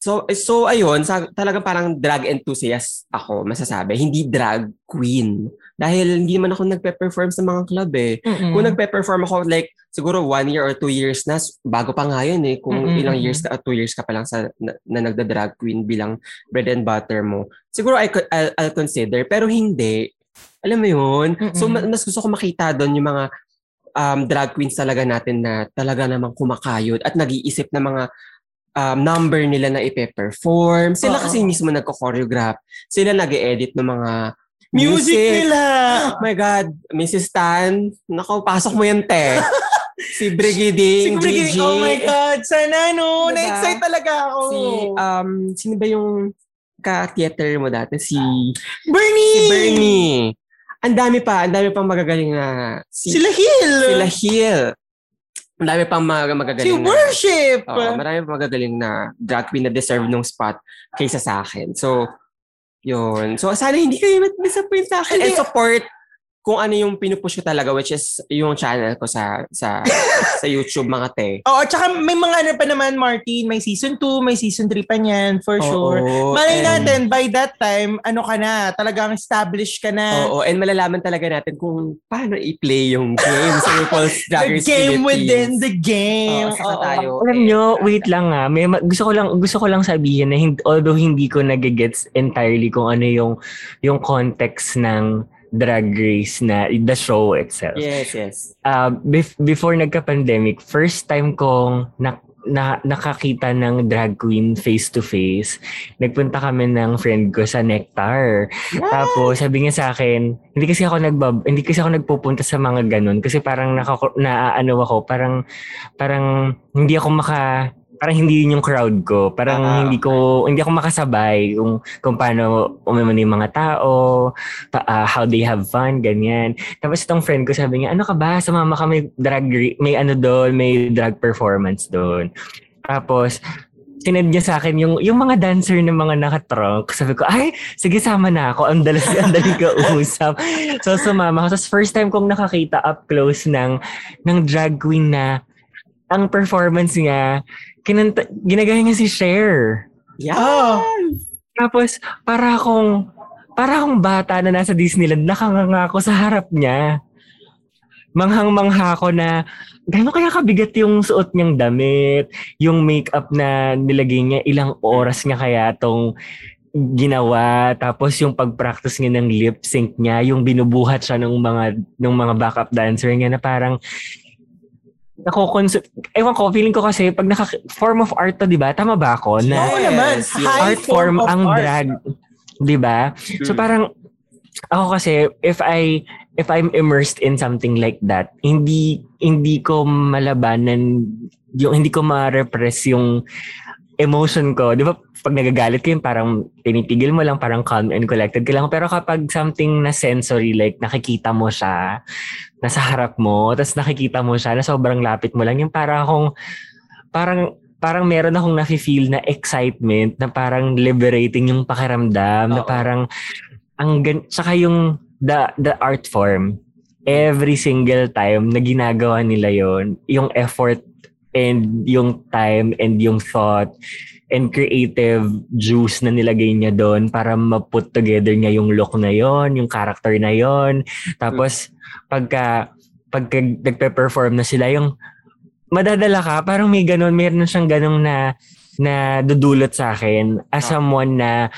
So, so ayun, sa, talagang parang drag enthusiast ako, masasabi. Hindi drag queen. Dahil hindi naman ako nagpe-perform sa mga club eh. Mm-mm. Kung nagpe-perform ako like siguro one year or two years na, bago pa nga yun eh. Kung Mm-mm, ilang years ka, two years ka pa lang sa, na, na nagda-drag queen bilang bread and butter mo. Siguro I, I'll, I'll consider. Pero hindi. Alam mo yun? So Mm-mm. ma- mas gusto ko makita doon yung mga um, drag queens talaga natin na talaga namang kumakayod at nag-iisip na mga um, number nila na ipe-perform. Sila Oo. kasi mismo nagko-choreograph. Sila nag edit ng mga Music, nila. Oh my God, Mrs. Tan, naku, pasok mo yan, te. si Brigiding, Siguro, Gigi. oh my God, sana no. Diba? Na-excite talaga ako. Si, um, sino ba yung ka-theater mo dati? Si, Bernie! si Bernie. Ang dami pa, ang dami pang magagaling na si, Sila Hill! sila Hill. Ang dami pang mag- Si magagaling na. Worship! Oo, marami pang magagaling na drag queen na deserve ng spot kaysa sa akin. So, yun. So, sana hindi kayo mat-disappoint sa akin. And support kung ano yung pinupush ko talaga which is yung channel ko sa sa sa YouTube mga te. Oo, tsaka may mga ano pa naman Martin, may season 2, may season 3 pa niyan for Oo, sure. Malay and- natin by that time, ano ka na, talagang established ka na. Oo, and malalaman talaga natin kung paano i-play yung game sa RuPaul's Drag the Race game Philippines. within the game. Oo, saka Oo. tayo. Alam nyo, wait lang nga. May, ma- gusto ko lang gusto ko lang sabihin na hindi, although hindi ko nagigets entirely kung ano yung yung context ng drag race na the show itself. Yes, yes. Uh, bef- before nagka-pandemic, first time kong na, na, nakakita ng drag queen face to face. Nagpunta kami ng friend ko sa Nectar. Tapos sabi niya sa akin, hindi kasi ako nagbab hindi kasi ako nagpupunta sa mga ganun kasi parang nakako na ano ako, parang parang hindi ako maka parang hindi yun yung crowd ko. Parang Ah, hindi ko hindi ako makasabay kung kung paano umano yung mga tao, pa, ah, how they have fun, ganyan. Tapos itong friend ko sabi niya, ano ka ba? Sumama ka may drag, may ano doon, may drag performance doon. Tapos, sinend niya sa akin yung, yung mga dancer ng mga nakatrunk. Sabi ko, ay, sige, sama na ako. Ang dalas, ang dali ka usap. So, sumama ako. Tapos, first time kong nakakita up close ng, ng drag queen na ang performance niya, kinanta, ginagaya niya si Cher. Yeah. Oh. Tapos, para akong, para akong bata na nasa Disneyland, nakanganga ako sa harap niya. Manghang-mangha ako na, gano'n kaya kabigat yung suot niyang damit, yung makeup na nilagay niya, ilang oras niya kaya tong ginawa, tapos yung pag-practice niya ng lip sync niya, yung binubuhat siya ng mga ng mga backup dancer niya na parang nako ewan ko, feeling ko kasi pag naka, form of art to, di ba? Tama ba ako? Na, Oo naman. Yes, yes. High art form of ang art. drag, 'di ba? So Mm. parang ako kasi if I if I'm immersed in something like that, hindi hindi ko malabanan yung hindi ko ma-repress yung emotion ko. 'Di ba? Pag nagagalit ka yun, parang tinitigil mo lang, parang calm and collected ka lang. Pero kapag something na sensory, like nakikita mo siya, nasa harap mo, tapos nakikita mo siya, na sobrang lapit mo lang, yung parang akong, parang parang meron akong nafe-feel na excitement na parang liberating yung pakiramdam na Oo. parang ang gan- saka yung the the art form every single time na ginagawa nila yon yung effort and yung time and yung thought and creative juice na nilagay niya doon para ma-put together niya yung look na yon yung character na yon tapos pagka pagka nagpe-perform na sila yung madadala ka parang may ganun meron siyang ganung na na dudulot sa akin as Ah. someone na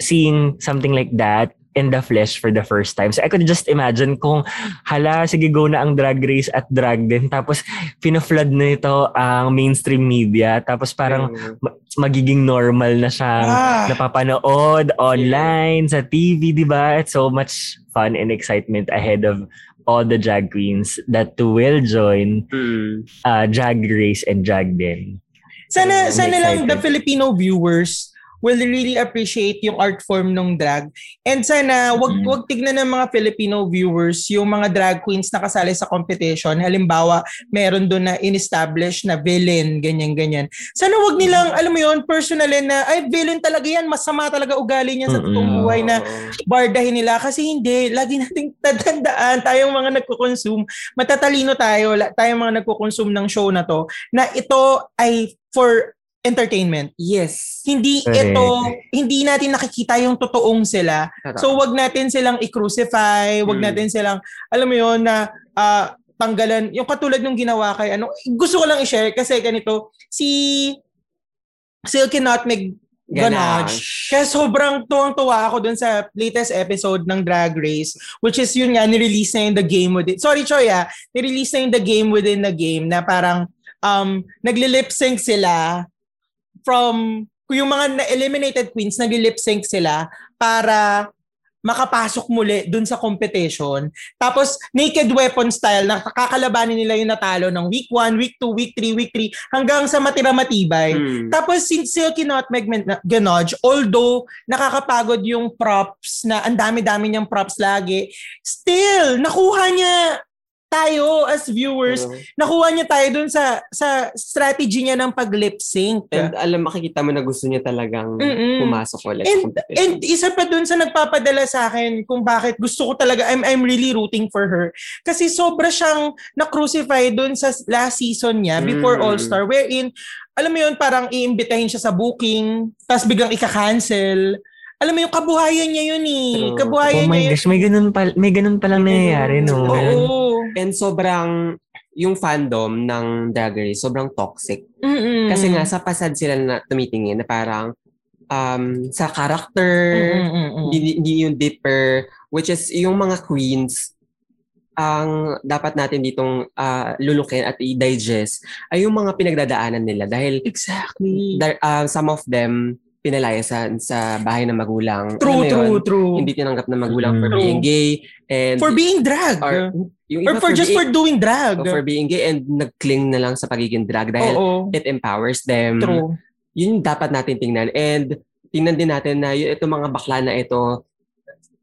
seeing something like that in the flesh for the first time. So I could just imagine kung hala, sige go na ang drag race at drag din. Tapos pina-flood na ito ang mainstream media. Tapos parang Mm. ma- magiging normal na siyang Ah. napapanood online, sa TV, di ba? It's so much fun and excitement ahead of all the drag queens that will join Mm. uh, drag race and drag din. Sana, I'm sana lang the excited. Filipino viewers will really appreciate yung art form ng drag. And sana wag Mm. wag tignan ng mga Filipino viewers yung mga drag queens na kasali sa competition. Halimbawa, meron doon na in-establish na villain, ganyan-ganyan. Sana wag nilang, alam mo yun, personally na, ay, villain talaga yan, masama talaga ugali niya sa totoong buhay na bardahin nila kasi hindi lagi nating tatandaan tayong mga nagko-consume matatalino tayo tayong mga nagko-consume ng show na to na ito ay for entertainment Yes. hindi Correct. ito hindi natin nakikita yung totoong sila so wag natin silang i-crucify wag Mm. natin silang alam mo yon na ah, tanggalan yung katulad ng ginawa kay ano gusto ko lang i-share kasi ganito si Silky Nutmeg Ganache. Kaya sobrang tuwang-tuwa ako dun sa latest episode ng Drag Race, which is yun nga, nirelease na yung The Game Within. Sorry, Choy ah. Nirelease na yung The Game Within the Game na parang um, nagli-lip sync sila from yung mga na-eliminated queens, nagli-lip sync sila para makapasok muli dun sa competition. Tapos, naked weapon style, nakakalabanin nila yung natalo ng week 1, week 2, week 3, week 3, hanggang sa matira matibay. Mm. Tapos si Silky Nutmeg Ganache, although nakakapagod yung props na ang dami-dami niyang props lagi, still, nakuha niya tayo as viewers, Pero- nakuha niya tayo dun sa sa strategy niya ng pag-lip sync. And alam, makikita mo na gusto niya talagang Mm-mm. pumasok ulit. And, and isa pa dun sa nagpapadala sa akin kung bakit gusto ko talaga, I'm, I'm really rooting for her. Kasi sobra siyang na-crucify dun sa last season niya before Mm. All-Star wherein, alam mo yun, parang iimbitahin siya sa booking, tapos biglang ika-cancel. Alam mo yung kabuhayan niya yun eh. True. Kabuhayan Oh my niya gosh, may ganun pa, may ganun palang nangyayari, no? Oo. And sobrang, yung fandom ng Drag Race, sobrang toxic. Mm-mm. Kasi nga, sa pasad sila na tumitingin na parang um, sa character, hindi, hindi yung deeper, which is yung mga queens, ang dapat natin ditong ah, lulukin at i-digest ay yung mga pinagdadaanan nila dahil Exactly. dar- ah, some of them pinalayasan sa bahay ng magulang. True, mo true, yun? true. Hindi tinanggap ng magulang for Mm. being gay and For being drag. or, yung Or iba for just for being, doing drag. or for being gay and nag-cling na lang sa pagiging drag dahil Oo. it empowers them. True. Yun dapat natin tingnan. And tingnan din natin na yung itong mga bakla na ito,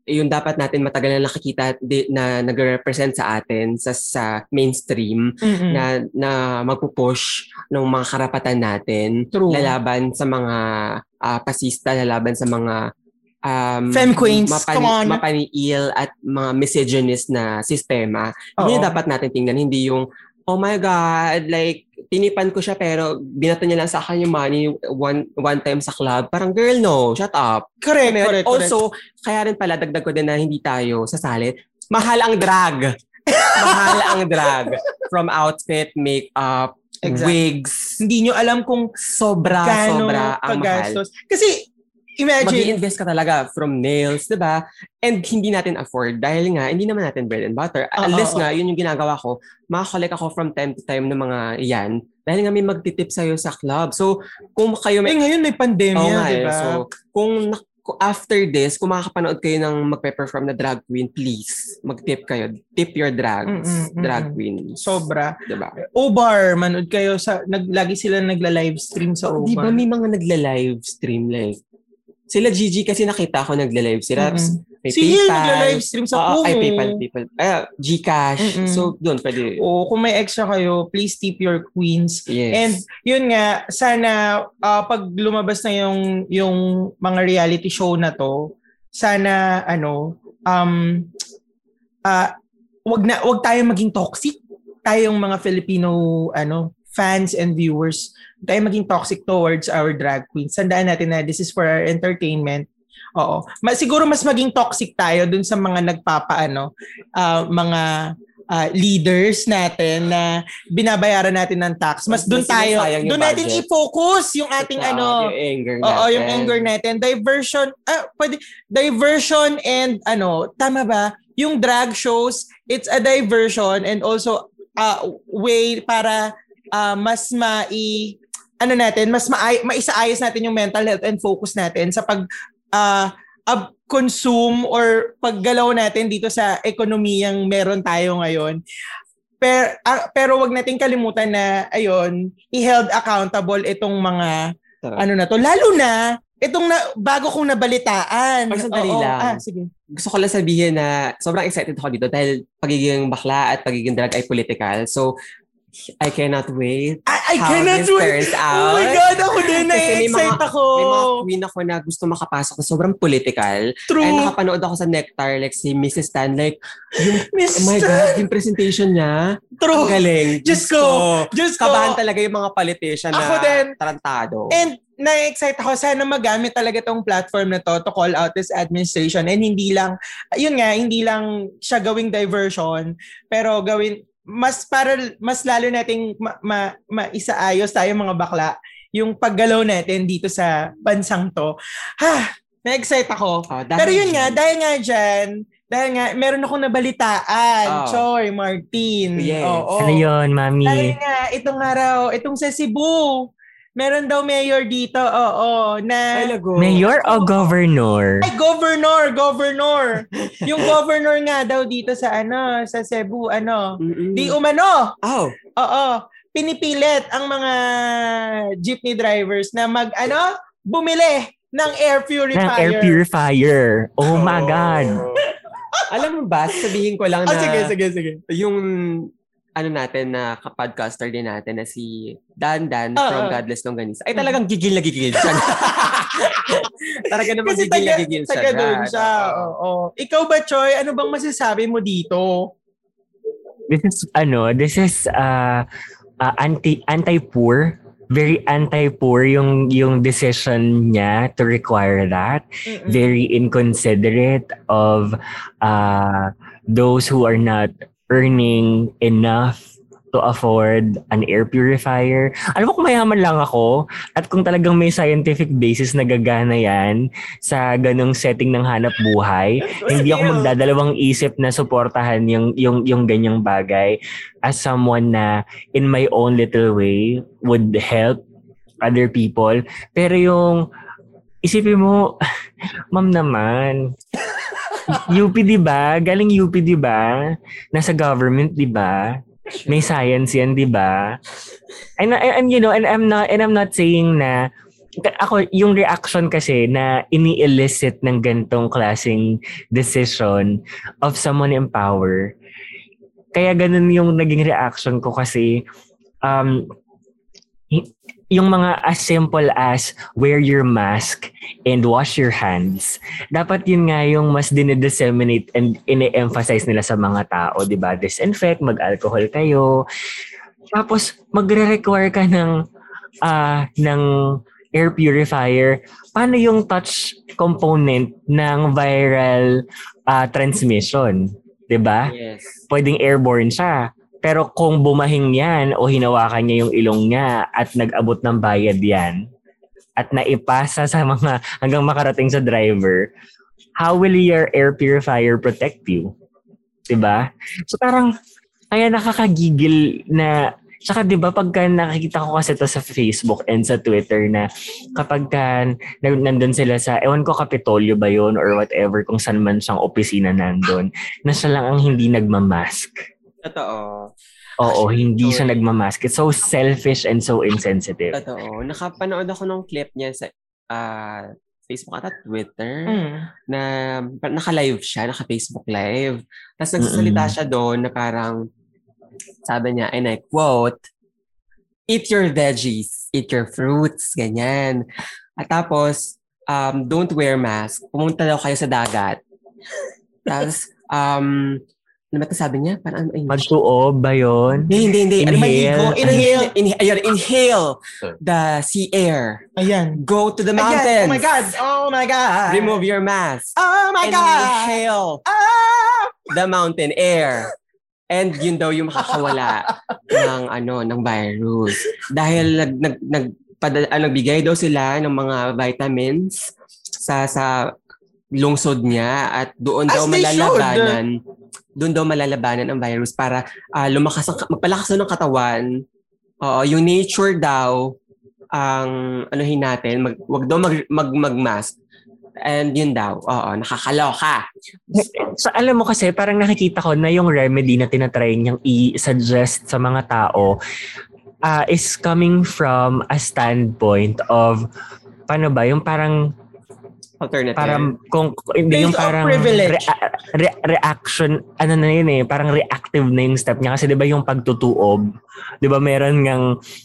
yung dapat natin matagal na nakikita di- na nag-represent sa atin sa sa mainstream Mm-mm. na na magpupush ng mga karapatan natin True. lalaban sa mga ah, pasista lalaban sa mga um, Femme queens, mapani- come on. mapaniil at mga misogynist na sistema. Yun yung Oo. dapat natin tingnan, hindi yung oh my God, like, tinipan ko siya pero binato niya lang sa akin yung money one, one time sa club. Parang, girl, no, shut up. Correct, correct, correct. Also, kaya rin pala, dagdag ko din na hindi tayo sasali. Mahal ang drag. Mahal ang drag. From outfit, makeup, Exactly. wigs. Hindi nyo alam kung Sobra, sobra ang mahal. kagastos. Kasi, imagine, mag-invest ka talaga from nails, di ba? And hindi natin afford dahil nga, hindi naman natin bread and butter. Oo, Unless nga, yun yung ginagawa ko, makakolek ako from time to time ng mga yan dahil nga may magtitip sa'yo sa club. So, kung kayo eh, may... ngayon may pandemya, nga di eh. ba? So, kung after this, kung makakapanood kayo ng magpe-perform na drag queen, please, mag-tip kayo. Tip your drags. Mm-mm. drag queens. Sobra. Di ba? Obar, manood kayo sa, nag, lagi sila nagla-live stream sa Obar. Di ba may mga nagla-live stream like sila Gigi kasi nakita ko nagla-live sila. Mm-mm. May Si Hill PayPal. nagla-live stream sa Oo, Kumu. ay, PayPal, PayPal. Ay, Gcash. Mm-mm. So, doon pwede. O kung may extra kayo, please tip your queens. Yes. And yun nga, sana ah, pag lumabas na yung yung mga reality show na to, sana ano, um ah wag na wag tayo maging toxic. Tayong mga Filipino ano, fans and viewers, tayo maging toxic towards our drag queens. Sandaan natin na this is for our entertainment. Oo. Ma- siguro mas maging toxic tayo dun sa mga nagpapaano, ah, mga ah, leaders natin na binabayaran natin ng tax. Mas doon tayo, doon natin i-focus yung ating ano, Yung anger natin. Oo, yung anger natin. Diversion, ah, pwede, diversion and ano, tama ba? Yung drag shows, it's a diversion and also a way para ah, mas mai ano natin, mas maay, maisaayos natin yung mental health and focus natin sa pag ah, ab- consume or paggalaw natin dito sa ekonomiyang meron tayo ngayon. Pero, pero wag nating kalimutan na ayun, i-held accountable itong mga Tara. ano na to. Lalo na, itong na, bago kong nabalitaan. Or sandali Oo, lang. Ah, sige. Gusto ko lang sabihin na sobrang excited ako dito dahil pagiging bakla at pagiging drag ay political. So, I cannot wait I, I how cannot this wait. turns Oh my out. God, ako din, na-excite ako. May mga queen ako na gusto makapasok na sobrang political. True. Ay, nakapanood ako sa Nectar, like si Mrs. Tan, like, yung, Miss oh my God, yung presentation niya, True. ang galing. Diyos ko. Diyos ko. Kabahan talaga yung mga politician na Ako din. tarantado. And na-excite ako sana magamit talaga tong platform na to to call out this administration and hindi lang yun nga hindi lang siya gawing diversion pero gawin mas para mas lalo nating ma, ma, maisaayos tayo mga bakla yung paggalaw natin dito sa bansang to. Ha, na-excite ako. Oh, Pero yun nga, dahil nga dyan, dahil nga, meron akong nabalitaan. Oh. Choy, Martin. Yes. Oo. Ano yun, mami? Dahil nga, itong araw, itong sa Cebu, meron daw mayor dito, oo, na... Ay, lago. Mayor o governor? Ay, governor, governor. yung governor nga daw dito sa ano, sa Cebu, ano, Mm-mm. di umano. Oh, Oo, pinipilit ang mga jeepney drivers na mag, ano, bumili ng air Ng purifier. air purifier. Oh my God. Alam mo ba, sabihin ko lang Ah, na sige, sige, sige. yung ano natin na kapodcaster din natin na si Dan Dan Ah, from. Godless Longganisa ay talagang gigil na gigil siya. Talaga naman Kasi gigil na taga, gigil siya. taga doon siya. Oo. Ikaw ba, Choy? Ano bang masasabi mo dito? This is ano, this is uh, uh, anti anti-poor, very anti-poor yung yung decision niya to require that. Very inconsiderate of uh, those who are not earning enough to afford an air purifier. Alam mo kung mayaman lang ako at kung talagang may scientific basis na gagana yan sa ganong setting ng hanap buhay, hindi ako magdadalawang isip na suportahan yung yung yung ganyang bagay as someone na in my own little way would help other people. Pero yung isipin mo, ma'am naman, UP 'di ba? Galing UP 'di ba? Nasa government 'di ba? May science 'yan 'di ba? And, and you know, and I'm not and I'm not saying na ako yung reaction kasi na ini-elicit ng gantong klaseng decision of someone in power. Kaya ganun yung naging reaction ko kasi um yung mga as simple as wear your mask and wash your hands. Dapat yun nga yung mas dinidisseminate and ine-emphasize nila sa mga tao, di ba? Disinfect, mag-alcohol kayo. Tapos, magre-require ka ng, ah ng air purifier. Paano yung touch component ng viral ah, transmission? Di ba? Yes. pwedeng airborne siya. Pero kung bumahing yan o hinawakan niya yung ilong niya at nag-abot ng bayad yan at naipasa sa mga hanggang makarating sa driver, how will your air purifier protect you? 'Di ba? So parang kaya nakakagigil na Tsaka 'di ba pagka nakikita ko kasi to sa Facebook and sa Twitter na kapag ka na- nandun sila sa ewan ko Kapitolyo ba yun or whatever kung saan man siyang opisina nandun na siya lang ang hindi nagmamask. Totoo. Oo, hindi siya nagmamask. It's so selfish and so insensitive. Totoo. Nakapanood ako ng clip niya sa ah, Facebook at Twitter Mm. na naka-live siya, naka-Facebook live. Tapos nagsasalita Mm-mm. siya doon na parang sabi niya, and I quote, eat your veggies, eat your fruits, ganyan. At tapos, um, don't wear mask. Pumunta daw kayo sa dagat. Tapos, um, ano ba ito sabi niya? Parang ano English? Magtuob ba yun? Hindi, hindi, hindi. Ano, Inhale. maligo. Inhale. Inhale. Ayun, inhale the sea air. Ayan. Go to the Ayan. mountains. Oh my God. Oh my God. Remove your mask. Oh my and God. inhale Ah! the mountain air. And yun daw yung makakawala ng ano ng virus. Dahil nag nag nag pada, ah, nagbigay daw sila ng mga vitamins sa sa lungsod niya at doon As daw malalabanan doon daw malalabanan ang virus para ah, lumakas ang magpalakas ng katawan. Oo, yung nature daw ang anuhin natin, mag, wag daw mag, mag, mag-mask. And yun daw, oo, nakakaloka. So, alam mo kasi, parang nakikita ko na yung remedy na tinatry niyang i-suggest sa mga tao ah, is coming from a standpoint of paano ba, yung parang Alternative. parang kung hindi Based yung parang privilege. rea- re- reaction ano na yun eh parang reactive na yung step niya kasi 'di ba yung pagtutuob 'di ba meron ngang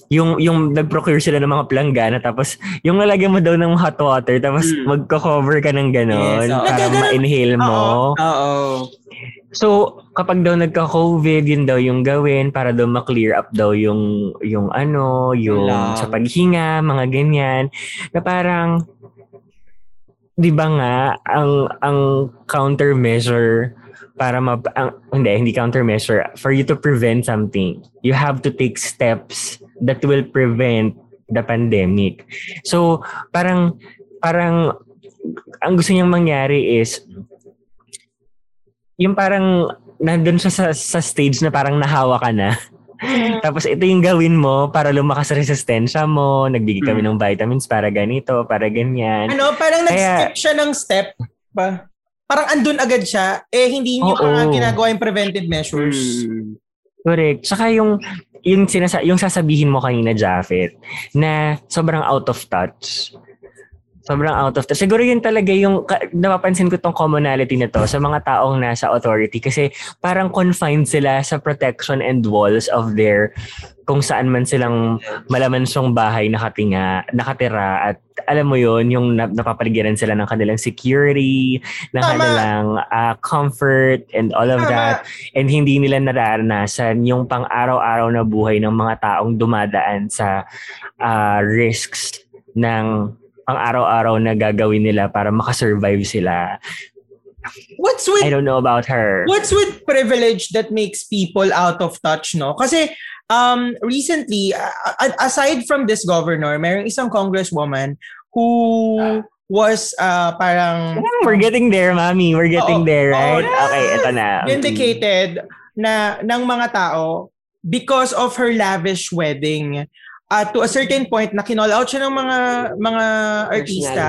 yung yung nag-procure sila ng mga planggana tapos yung lalagyan mo daw ng hot water tapos Mm. magko-cover ka ng Yes, ganon oo. para ma-inhale mo Oo. so kapag daw nagka-covid yun daw yung gawin para daw ma-clear up daw yung yung ano yung Lang. sa paghinga mga ganyan na parang 'di ba nga ang ang countermeasure para ma ang, hindi hindi countermeasure for you to prevent something you have to take steps that will prevent the pandemic. So parang parang ang gusto niyang mangyari is yung parang nandun siya sa, sa stage na parang nahawa ka na tapos ito yung gawin mo para lumakas sa resistensya mo. Nagbigay kami ng vitamins para ganito, para ganyan. Ano, parang Kaya- nag-skip siya ng step pa. Parang andun agad siya, eh hindi niyo pa nga ginagawa yung preventive measures. Mm. Correct. Tsaka yung yung sinasa yung sasabihin mo kanina, Japheth, na sobrang out of touch. Sobrang out of touch. Siguro yun talaga yung napapansin ko tong commonality na to sa mga taong nasa authority kasi parang confined sila sa protection and walls of their kung saan man silang malamansong bahay nakatinga, nakatira at alam mo yon yung nap- napapaligiran sila ng kanilang security, ng Tama. kanilang ah, comfort and all of Tama. that and hindi nila nararanasan yung pang-araw-araw na buhay ng mga taong dumadaan sa ah, risks ng pang-araw-araw na gagawin nila para makasurvive sila. What's with I don't know about her. What's with privilege that makes people out of touch, no? Kasi um recently aside from this governor, mayroong isang congresswoman who was uh parang We're getting there, mami. We're getting Oo. there, right? Oo, yes. Okay, ito na. vindicated na ng mga tao because of her lavish wedding. Uh, to a certain point na kinall out siya ng mga mga artista.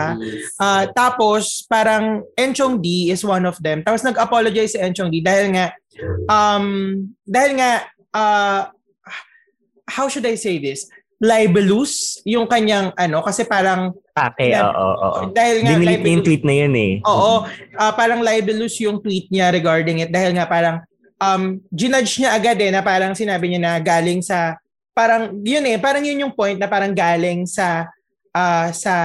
Ah, tapos parang Enchong D is one of them. Tapos nag-apologize si Enchong D dahil nga um dahil nga ah, how should I say this? Libelous yung kanyang ano kasi parang Yeah. oo, oo. dahil nga Dinilit niya yung tweet na yun eh. Oo, ah, parang libelous yung tweet niya regarding it dahil nga parang um ginudge niya agad eh na parang sinabi niya na galing sa parang yun eh parang yun yung point na parang galing sa ah, sa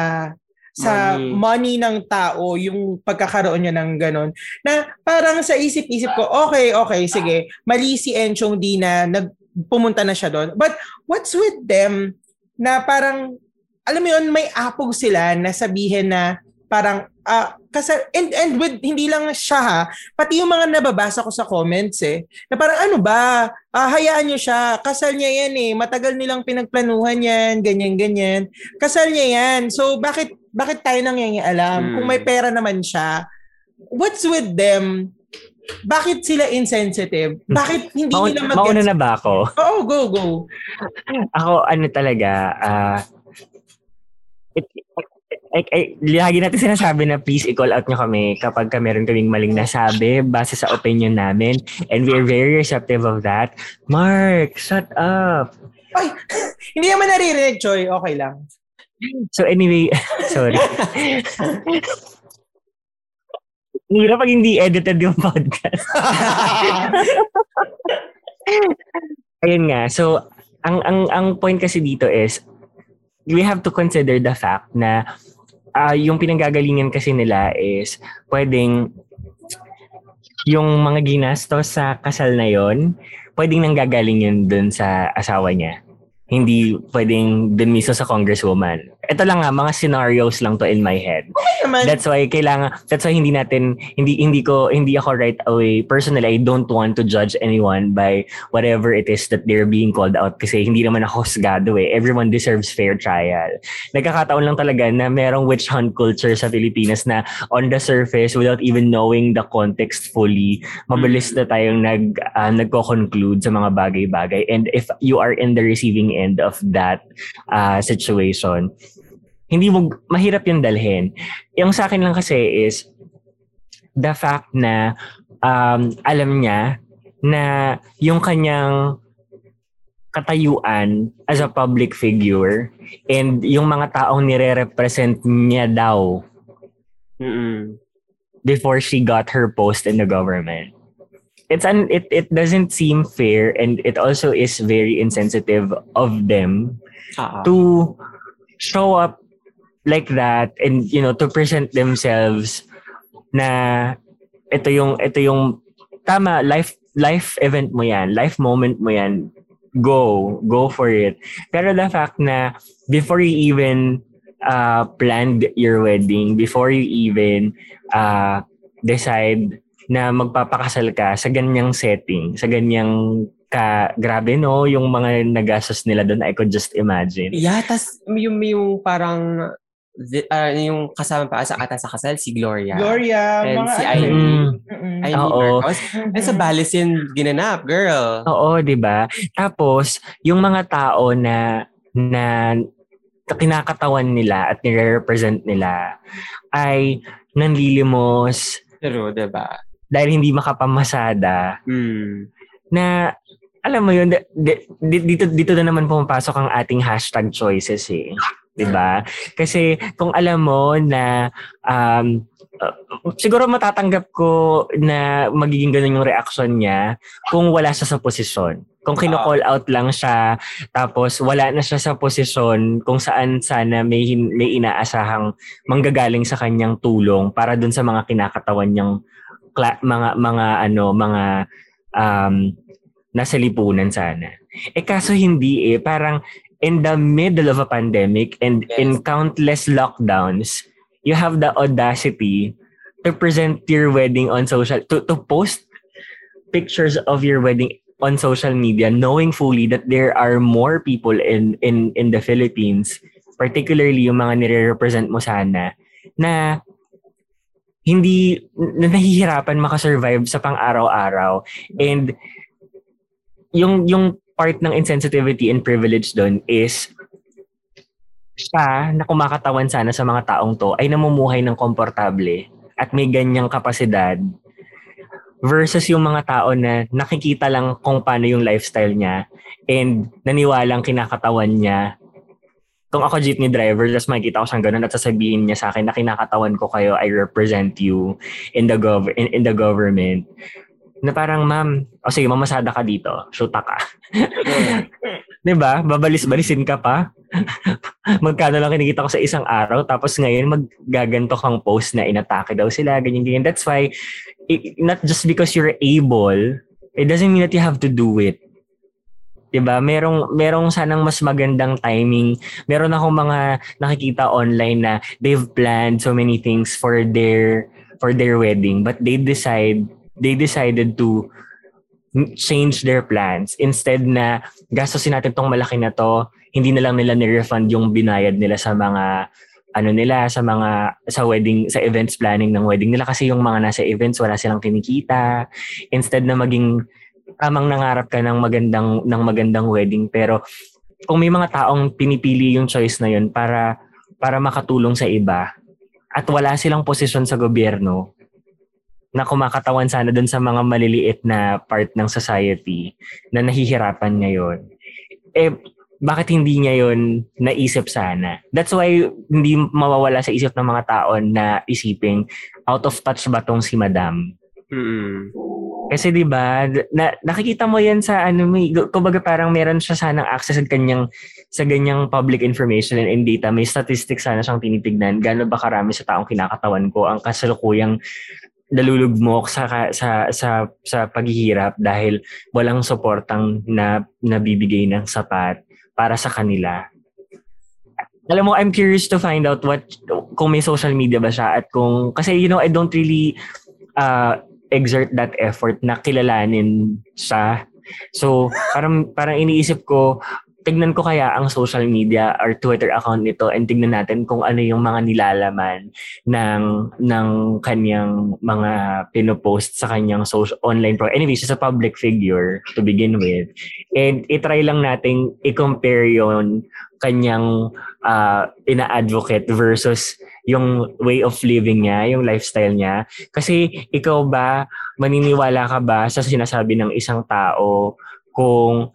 sa Money. money. ng tao yung pagkakaroon niya ng ganun na parang sa isip-isip ko okay okay sige mali si Enchong D na nagpumunta na siya doon but what's with them na parang alam mo yun may apog sila na sabihin na parang ah kasi and and with hindi lang siya ha pati yung mga nababasa ko sa comments eh na parang ano ba? Ah, hayaan niyo siya. Kasal niya yan eh. Matagal nilang pinagplanuhan yan. Ganyan ganyan. Kasal niya yan. So bakit bakit tayo nangyayaalam Hmm. kung may pera naman siya what's with them? Bakit sila insensitive? Bakit hindi Maun- nila mauna mag na ba ako? Oo, go, go. Ako, ano talaga, ah, it, ay, ay, lagi natin sinasabi na please i-call out nyo kami kapag ka meron kaming maling nasabi base sa opinion namin and we're very receptive of that. Mark, shut up. Ay, hindi naman naririnig, Choy. Okay lang. So anyway, sorry. Hirap pag hindi edited yung podcast. Ayun nga. So, ang ang ang point kasi dito is we have to consider the fact na ah, yung pinanggagalingan kasi nila is pwedeng yung mga ginastos sa kasal na yon pwedeng nanggagaling yun dun sa asawa niya. Hindi pwedeng dun mismo sa congresswoman. Ito lang nga, mga scenarios lang to in my head. naman. That's why kailangan that's why hindi natin hindi hindi ko hindi ako right away personally I don't want to judge anyone by whatever it is that they're being called out kasi hindi naman ako husgado eh. Everyone deserves fair trial. Nagkakataon lang talaga na merong witch hunt culture sa Pilipinas na on the surface without even knowing the context fully, mabilis na tayong nag ah, nagko-conclude sa mga bagay-bagay and if you are in the receiving end of that ah, situation, hindi mo mahirap yung dalhin. Yung sa akin lang kasi is the fact na um, alam niya na yung kanyang katayuan as a public figure and yung mga taong nire-represent niya daw Mm-mm. before she got her post in the government. It's an it it doesn't seem fair and it also is very insensitive of them ah. to show up like that and you know to present themselves na ito yung ito yung tama life life event mo yan life moment mo yan go go for it. Pero the fact na before you even uh, planned your wedding before you even uh, decide na magpapakasal ka sa ganyang setting sa ganyang ka grabe no? Yung mga nagastos nila doon I could just imagine. Yeah, tas yung, yung parang vi- ah, yung kasama pa sa ata sa kasal, si Gloria. Gloria, And mga si ano, Ivy. Ay, Oo. Marcos. And sa Balis yun ginanap, girl. Oo, 'di ba? Tapos yung mga tao na na kinakatawan nila at nire-represent nila ay nanlilimos Pero, diba? dahil hindi makapamasada Hmm. na alam mo yun, di- di- di- dito, dito na naman pumapasok ang ating hashtag choices eh. 'Di ba? Kasi kung alam mo na um, uh, siguro matatanggap ko na magiging ganun yung reaction niya kung wala siya sa posisyon. Kung kino-call out lang siya tapos wala na siya sa posisyon kung saan sana may may inaasahang manggagaling sa kanyang tulong para dun sa mga kinakatawan niyang kla- mga mga ano mga um nasa lipunan sana. Eh kaso hindi eh parang in the middle of a pandemic and yes. in countless lockdowns, you have the audacity to present your wedding on social to to post pictures of your wedding on social media knowing fully that there are more people in in in the Philippines particularly yung mga nire-represent mo sana na hindi na nahihirapan makasurvive sa pang-araw-araw and yung yung part ng insensitivity and privilege doon is siya na kumakatawan sana sa mga taong to ay namumuhay ng komportable at may ganyang kapasidad versus yung mga tao na nakikita lang kung paano yung lifestyle niya and naniwalang kinakatawan niya. Kung ako jeepney driver, tapos makikita ko siyang ganun at sasabihin niya sa akin na kinakatawan ko kayo, I represent you in the gov in, in the government. Na parang, ma'am, o sige, mamasada ka dito, shoota ka. 'Di ba? Babalis-balisin ka pa. Magkano lang kinikita ko sa isang araw tapos ngayon maggaganto kang post na inatake daw sila, ganyan ganyan. That's why it, not just because you're able, it doesn't mean that you have to do it. 'Di ba? Merong merong sanang mas magandang timing. Meron akong mga nakikita online na they've planned so many things for their for their wedding but they decide they decided to change their plans. Instead na gastusin natin tong malaki na to, hindi na lang nila ni-refund yung binayad nila sa mga ano nila sa mga sa wedding sa events planning ng wedding nila. Kasi yung mga nasa events wala silang kinikita. Instead na maging tamang nangarap ka ng magandang ng magandang wedding. Pero kung may mga taong pinipili yung choice na yun para para makatulong sa iba at wala silang posisyon sa gobyerno na kumakatawan sana dun sa mga maliliit na part ng society na nahihirapan ngayon. Eh, bakit hindi niya yon naisip sana? That's why hindi mawawala sa isip ng mga tao na isiping out of touch ba tong si Madam? Mm-hmm. Kasi 'di ba, na, nakikita mo 'yan sa ano may kumbaga parang meron siya sanang access sa kanyang sa ganyang public information and, and data. May statistics sana siyang tinitignan. Gaano ba karami sa taong kinakatawan ko ang kasalukuyang nalulugmok sa sa sa sa paghihirap dahil walang suportang na nabibigay ng sapat para sa kanila. Alam mo, I'm curious to find out what kung may social media ba siya at kung kasi you know I don't really uh, exert that effort na kilalanin siya. So, parang parang iniisip ko tignan ko kaya ang social media or Twitter account nito and tignan natin kung ano yung mga nilalaman ng ng kanyang mga pinopost sa kanyang social online pro. Anyway, she's a public figure to begin with. And itry lang nating i-compare yon kanyang uh, ina-advocate versus yung way of living niya, yung lifestyle niya. Kasi ikaw ba, maniniwala ka ba sa sinasabi ng isang tao kung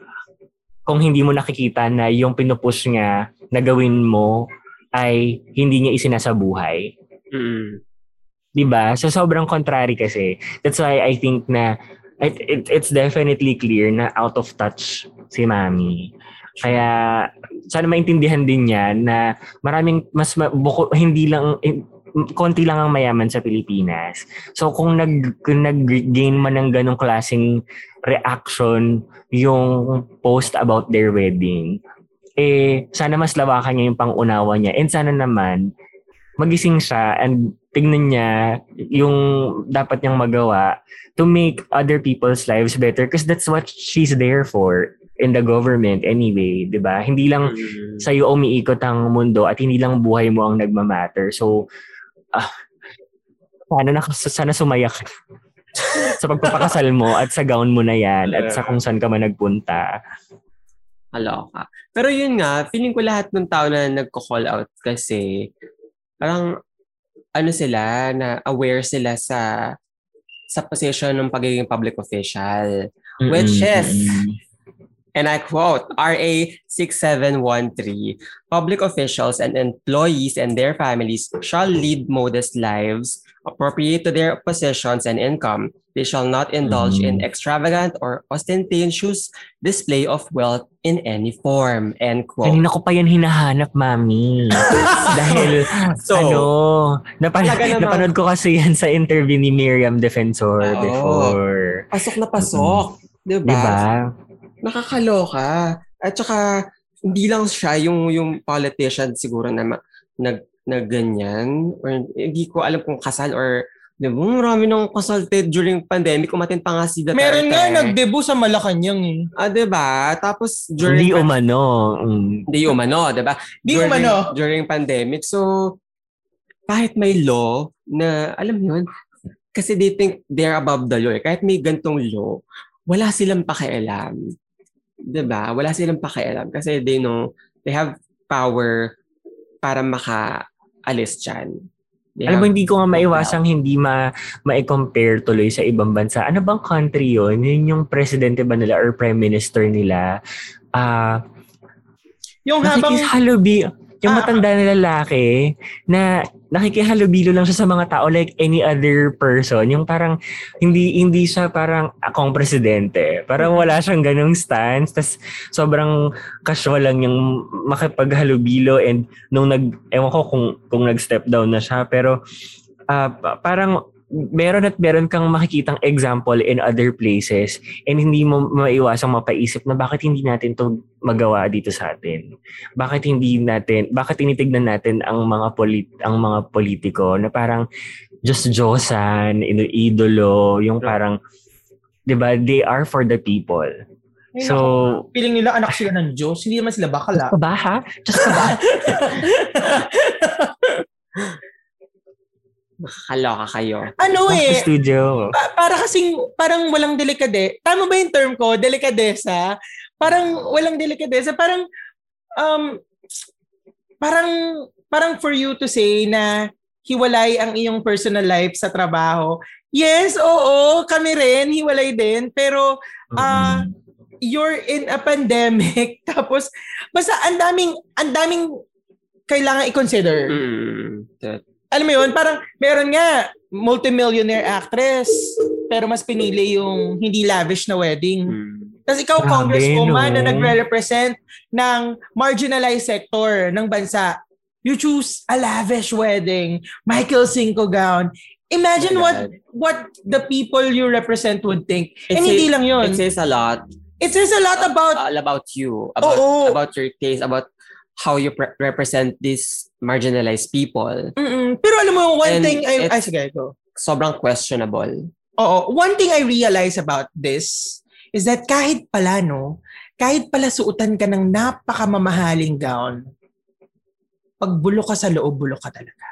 kung hindi mo nakikita na yung pinupush niya na gawin mo ay hindi niya isinasabuhay. Mm. 'Di ba? So sobrang contrary kasi. That's why I think na it, it, it's definitely clear na out of touch si Mami. Kaya sana maintindihan din niya na maraming mas buko, hindi lang konti lang ang mayaman sa Pilipinas. So kung nag kung nag-gain man ng ganong klaseng reaction yung post about their wedding, eh sana mas lawakan niya yung pangunawa niya and sana naman magising siya and tignan niya yung dapat niyang magawa to make other people's lives better because that's what she's there for in the government anyway, 'di ba? Hindi lang mm-hmm. sa iyo umiikot ang mundo at hindi lang buhay mo ang nagma-matter. So ah, sana, na, sana sumayak sa pagpapakasal mo at sa gown mo na yan at sa kung saan ka man nagpunta. Kaloka. Pero yun nga, feeling ko lahat ng tao na nagko-call out kasi parang ano sila, na aware sila sa sa position ng pagiging public official. Mm-hmm. Which is, and I quote, RA 6713, public officials and employees and their families shall lead modest lives appropriate to their positions and income. They shall not indulge in extravagant or ostentatious display of wealth in any form. End quote. Kanina ko pa yan hinahanap, mami. Dahil, So, ano, napan- napanood ko kasi yan sa interview ni Miriam Defensor Oo. before. pasok na pasok. Diba? Di ba? Nakakaloka. At saka, hindi lang siya yung, yung politician siguro na ma- nag, na ganyan. Or hindi ko alam kung kasal or Di ba? Marami nang consulted during pandemic. Umatin pa nga si Duterte. Meron nga nag-debut sa Malacanang eh. Ah, di ba? Tapos during... Hindi umano. Mm. Hindi umano, di ba? Di during, umano. During pandemic. So, kahit may law na, alam mo yun, kasi they think they're above the law. Eh. Kahit may gantong law, wala silang pakialam. Di ba? Wala silang pakialam kasi they know, they have power para maka-alis. They Alam mo, hindi ko nga maiwasang hindi ma ma-compare tuloy sa ibang bansa. Ano bang country yun? Yun yung presidente ba nila or prime minister nila? Ah, Yung habang... nakikihalubi, yung Ah, matanda na lalaki na nakikihalubilo lang siya sa mga tao like any other person. Yung parang hindi hindi siya parang akong presidente. Parang wala siyang ganung stance. Tapos sobrang casual lang yung makipaghalubilo and nung nag, ewan ko kung, kung nag-step down na siya. Pero ah, pa- parang meron at meron kang makikitang example in other places and hindi mo maiwasang mapaisip na bakit hindi natin to magawa dito sa atin. Bakit hindi natin, bakit tinitignan natin ang mga polit, ang mga politiko na parang just josan, idolo, yung parang 'di ba, they are for the people. Ay, So, naku, feeling nila anak sila ng Diyos. Hindi naman sila bakala. ka ba ha? Just ka ba? Nakakaloka kayo. ano eh, studio. pa- para kasing parang walang delikade. Tama ba yung term ko? Delikadesa? Parang walang delikadesa. Parang um parang parang for you to say na hiwalay ang iyong personal life sa trabaho. Yes, oo, kami rin hiwalay din, pero ah Mm. you're in a pandemic tapos basta ang daming ang daming kailangan i-consider. Mm. Alam mo yun, parang meron nga multimillionaire actress pero mas pinili yung hindi lavish na wedding. Mm. Tapos ikaw, Grabe, congresswoman no? na nagre-represent ng marginalized sector ng bansa, you choose a lavish wedding, Michael Cinco gown. Imagine Oh what what the people you represent would think. It And say- hindi lang yun. It says a lot It says a lot about all about you, about Oo. about your taste, about how you pre- represent these marginalized people. Mm-mm. Pero alam mo, one And thing I... Ay, sige, go. Sobrang questionable. Oo. One thing I realize about this is that kahit pala, no, kahit pala suotan ka ng napakamamahaling gown, pag bulok ka sa loob, bulok ka talaga.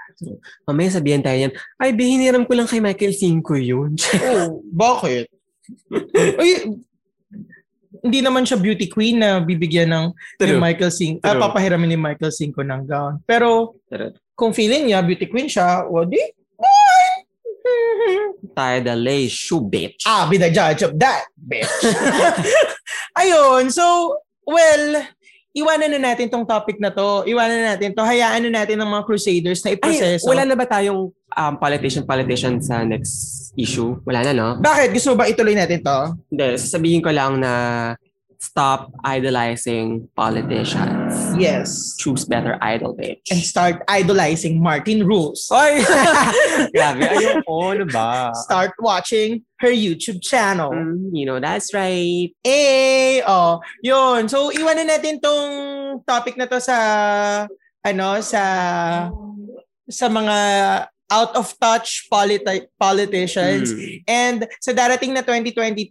Mamaya sabihin tayo yan, ay, bihiniram ko lang kay Michael Cinco yun. Oh, bakit? Ay, hindi naman siya beauty queen na bibigyan ng ni. Michael Cinco, ah, papahiramin ni Michael Cinco ng gown. Pero, True. kung feeling niya, beauty queen siya, o di, tayo the lay shoe bitch. I'll be the judge of that, bitch. Ayun, so, well, iwanan na natin tong topic na to. Iwanan na natin to. Hayaan na natin ng mga crusaders na Ay, iproseso. wala na ba tayong um, politician-politician sa next issue? Wala na, no? Bakit? Gusto mo ba ituloy natin to? Hindi, sasabihin ko lang na stop idolizing politicians. Yes. Choose better idol, bitch. And start idolizing Martin Rules. Oy! Grabe, ayoko, ano ba? Start watching her YouTube channel. Mm, you know, that's right. Eh, oh, yun. So, iwanan natin tong topic na to sa, ano, sa, sa mga out of touch politi- politicians. Mm. And sa darating na 2022,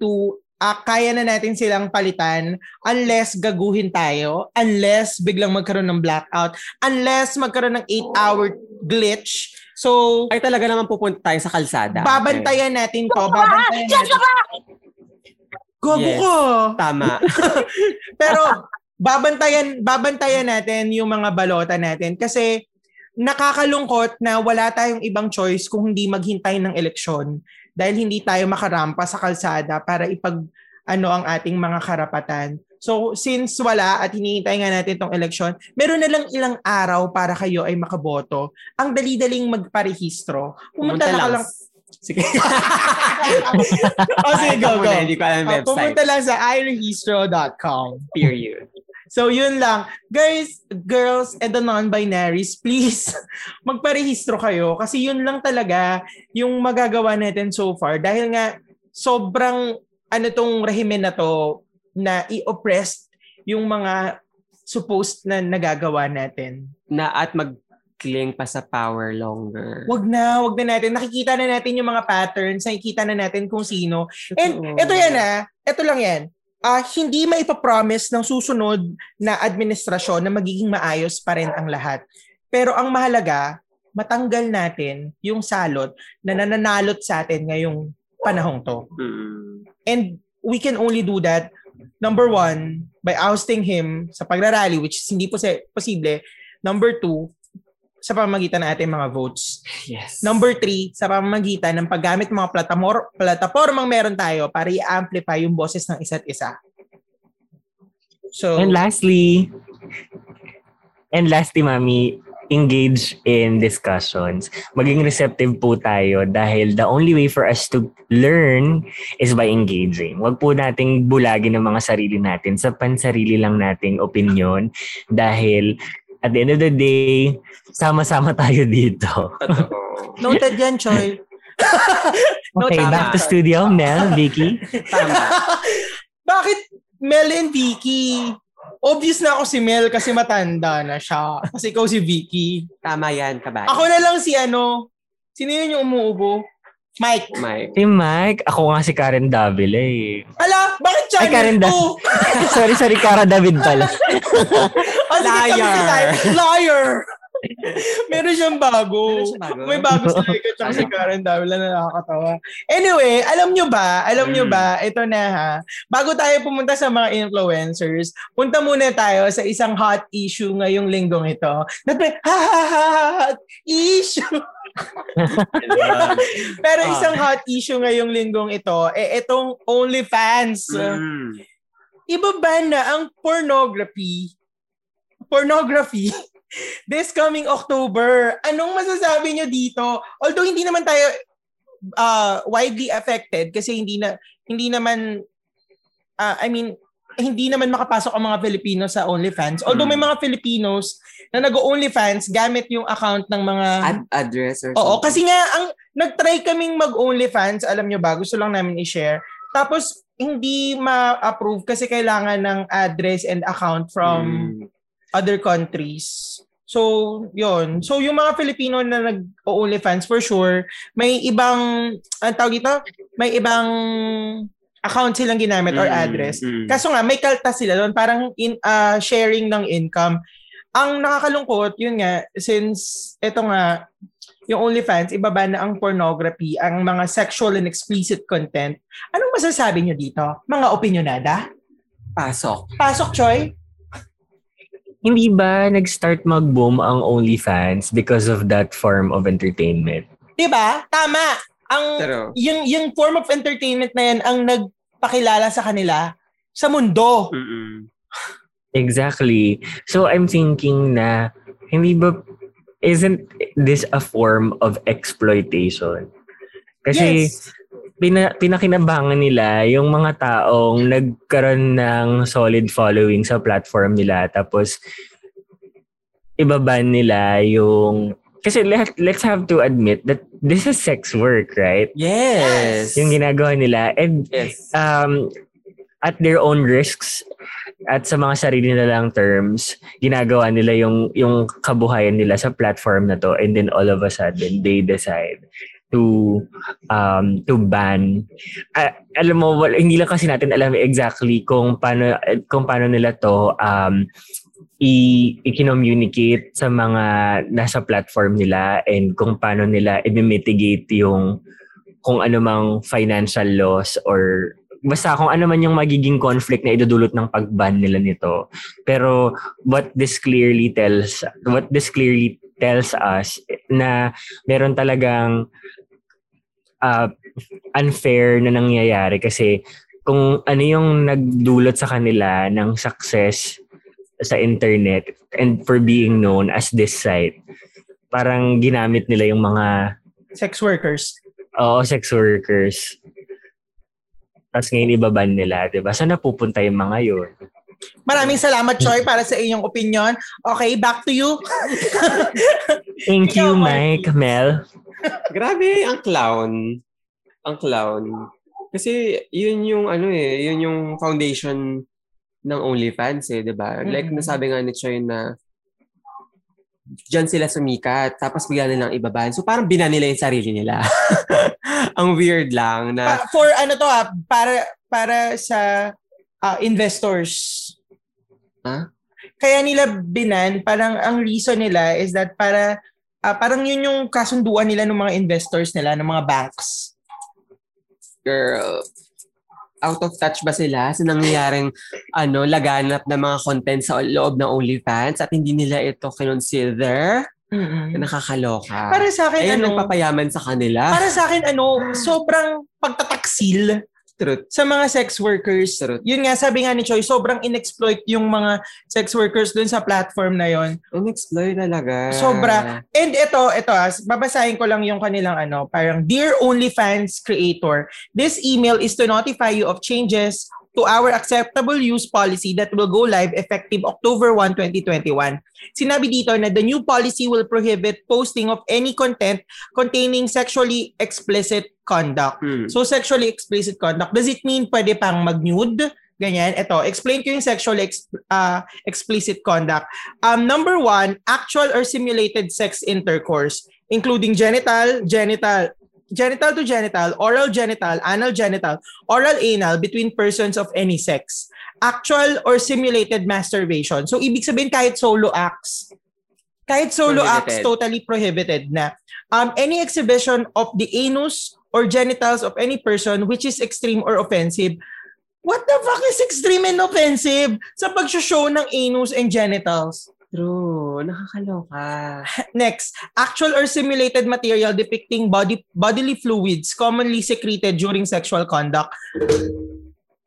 ah, kaya na natin silang palitan unless gaguhin tayo, unless biglang magkaroon ng blackout, unless magkaroon ng 8-hour glitch. So, Ay talaga naman pupunta tayo sa kalsada. babantayan natin to. Babantayan natin. Gago Yes. ka! Tama. Pero babantayan babantayan natin yung mga balota natin kasi nakakalungkot na wala tayong ibang choice kung hindi maghintay ng eleksyon dahil hindi tayo makarampa sa kalsada para ipag ano ang ating mga karapatan. So, since wala at hinihintay nga natin tong eleksyon, meron na lang ilang araw para kayo ay makaboto. Ang dali-daling magparehistro. Pumunta, Pumunta lang. lang. Sige. oh, sige, go, go. na, Hindi ko alam yung Oh, website. pumunta lang sa irehistro.com. Period. So, yun lang. Guys, girls, and the non-binaries, please, magparehistro kayo. Kasi yun lang talaga yung magagawa natin so far. Dahil nga, sobrang, ano tong rehimen na to, na i-oppressed yung mga supposed na nagagawa natin. Na at mag-cling pa sa power longer. Wag na, wag na natin. Nakikita na natin yung mga patterns, nakikita na natin kung sino. And ito yan ah, ito lang yan. Ah, hindi maipapromise ng susunod na administrasyon na magiging maayos pa rin ang lahat. Pero ang mahalaga, matanggal natin yung salot na nananalot sa atin ngayong panahong to. Mm. And we can only do that, number one, by ousting him sa pagrarally, which is hindi po posible. Number two, sa pamamagitan ng ating mga votes. Yes. Number three, sa pamamagitan ng paggamit ng mga platamor, platapormang meron tayo para i-amplify yung boses ng isa't isa. So, And lastly, and lastly, Mami, engage in discussions. Maging receptive po tayo dahil the only way for us to learn is by engaging. Huwag po nating bulagin ng mga sarili natin sa pansarili lang nating opinion dahil at the end of the day, sama-sama tayo dito. Totoo. noted yan, Choy. Okay, tama. back to studio, Mel, Vicky. Tama. Bakit Mel and Vicky? Obvious na ako si Mel kasi matanda na siya. Kasi ikaw si Vicky. Tama yan, kabay. Ako na lang si ano. Sino yun yung umuubo? Mike. Mike. Si Mike, ako nga si Karen Davila eh. Ala, bakit Ay, Karen channel Da- 2? sorry, sorry, Cara David pala. Oh, sige, Liar. si Liar. Meron siyang bago. Meron siya bago? May bago si Leka tsaka si Karen Davila na nakakatawa. Anyway, alam nyo ba, alam nyo Mm. ba, ito na ha, bago tayo pumunta sa mga influencers, punta muna tayo sa isang hot issue ngayong linggong ito. May, ha ha ha hot issue. Pero Ah. isang hot issue ngayong linggong ito, eh itong OnlyFans. Mm. Ibaban na ang pornography. Pornography. This coming October. Anong masasabi nyo dito? Although hindi naman tayo uh, widely affected kasi hindi na hindi naman uh, I mean hindi naman makapasok ang mga Filipino sa OnlyFans. Although may mga Filipinos na nag-OnlyFans gamit yung account ng mga Ad- address or Oo, something. kasi nga ang nag-try kaming mag-OnlyFans, alam nyo ba, gusto lang namin i-share. Tapos hindi ma-approve kasi kailangan ng address and account from Mm. Other countries. So, yon. So, yung mga Filipino na nag-OnlyFans, for sure, may ibang, ang tawag dito, may ibang account silang ginamit or Mm, address. mm. Kaso nga, may kaltas sila doon, parang in, ah, sharing ng income. Ang nakakalungkot, yun nga, since ito nga, yung OnlyFans, ibaba na ang pornography, ang mga sexual and explicit content. Anong masasabi nyo dito? Mga opinionada? Pasok. Pasok, Choy? Hindi ba nag-start mag-boom ang OnlyFans because of that form of entertainment? Diba? Tama. Ang, Pero, yung, yung form of entertainment na yan ang nagpakilala sa kanila sa mundo. mm Exactly. So I'm thinking na hindi ba isn't this a form of exploitation? Kasi yes. Pina, pinakinabangan nila yung mga taong nagkaroon ng solid following sa platform nila tapos ibaban nila yung kasi let, let's have to admit that this is sex work, right? Yes. Yung ginagawa nila and Yes. um, at their own risks at sa mga sarili nilang terms, ginagawa nila yung yung kabuhayan nila sa platform na to and then all of a sudden they decide to um to ban Ah, alam mo wal, hindi lang kasi natin alam exactly kung paano kung paano nila to um i-communicate sa mga nasa platform nila and kung paano nila i-mitigate yung kung ano mang financial loss or basta kung ano man yung magiging conflict na idudulot ng pag-ban nila nito. Pero what this clearly tells what this clearly tells us na meron talagang uh, unfair na nangyayari kasi kung ano yung nagdulot sa kanila ng success sa internet and for being known as this site. Parang ginamit nila yung mga Sex workers. oo, sex workers. Tapos ngayon ibaban nila, di ba? Saan napupunta yung mga yun? Maraming salamat, Choi, para sa inyong opinion. Okay, back to you. Thank you, Mike, Mel. Grabe, ang clown. Ang clown. Kasi yun yung ano eh, yun yung foundation ng OnlyFans eh, di ba? Like Mm. nasabi nga ni Choy na dyan sila sumikat, tapos bigla nilang ibaban. So parang bina nila yung sarili nila. ang weird lang na Pa- for ano to ah, para para sa ah, investors. Ha? Kaya nila binan, parang ang reason nila is that para ah, parang yun yung kasunduan nila ng mga investors nila, ng mga banks. girl, out of touch ba sila sa nangyayaring ano, laganap ng mga content sa loob ng OnlyFans at hindi nila ito kinonsider? Nakakaloka. Para sa akin, Ayun ano, nagpapayaman sa kanila. para sa akin, ano, sobrang pagtataksil Truth. sa mga sex workers. Truth. Yun nga, sabi nga ni Choi, sobrang inexploit yung mga sex workers dun sa platform na yon. Unexploit talaga. Sobra. And ito, ito, ah, babasahin ko lang yung kanilang ano, parang Dear OnlyFans creator, this email is to notify you of changes to our acceptable use policy that will go live effective October 1, 2021. Sinabi dito na the new policy will prohibit posting of any content containing sexually explicit conduct. Hmm. So sexually explicit conduct, does it mean pwede pang mag-nude? Ganyan. Ito, explain ko yung sexually ex- uh, explicit conduct. Um, number one, actual or simulated sex intercourse, including genital, genital, genital to genital, oral genital, anal genital, oral anal between persons of any sex. Actual or simulated masturbation. So, ibig sabihin kahit solo acts. Kahit solo acts, Prohibited. totally prohibited na. Um, any exhibition of the anus or genitals of any person which is extreme or offensive. What the fuck is extreme and offensive sa pag-show ng anus and genitals? True. Nakakaloka. Next, actual or simulated material depicting body bodily fluids commonly secreted during sexual conduct.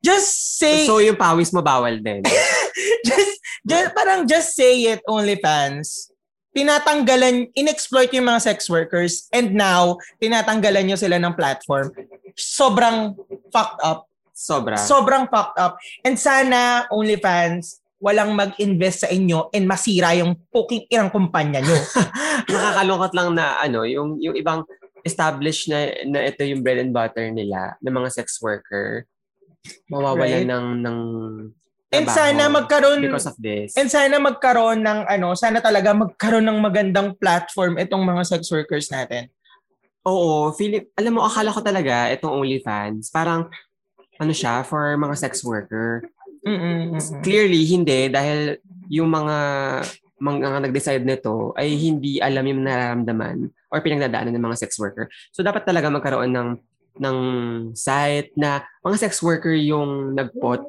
Just say, So yung pawis mo bawal din. just, just, parang just say it, OnlyFans. Tinatanggalan, inexploit yung mga sex workers and now, tinatanggalan nyo sila ng platform. Sobrang fucked up. Sobra. Sobrang fucked up. And sana, OnlyFans, walang mag-invest sa inyo and masira yung poking irang kumpanya nyo. Nakakalungkot lang na ano, yung yung ibang established na na ito yung bread and butter nila ng mga sex worker mawawalan Right. ng ng And sana magkaroon because of this. And sana magkaroon ng ano, sana talaga magkaroon ng magandang platform itong mga sex workers natin. Oo, Philip, alam mo akala ko talaga itong OnlyFans, parang ano siya for mga sex worker. Mm-mm. Clearly hindi dahil yung mga mga nag-decide nito ay hindi alam yung nararamdaman or pinagdadaanan ng mga sex worker. So dapat talaga magkaroon ng ng site na mga sex worker yung nagpot.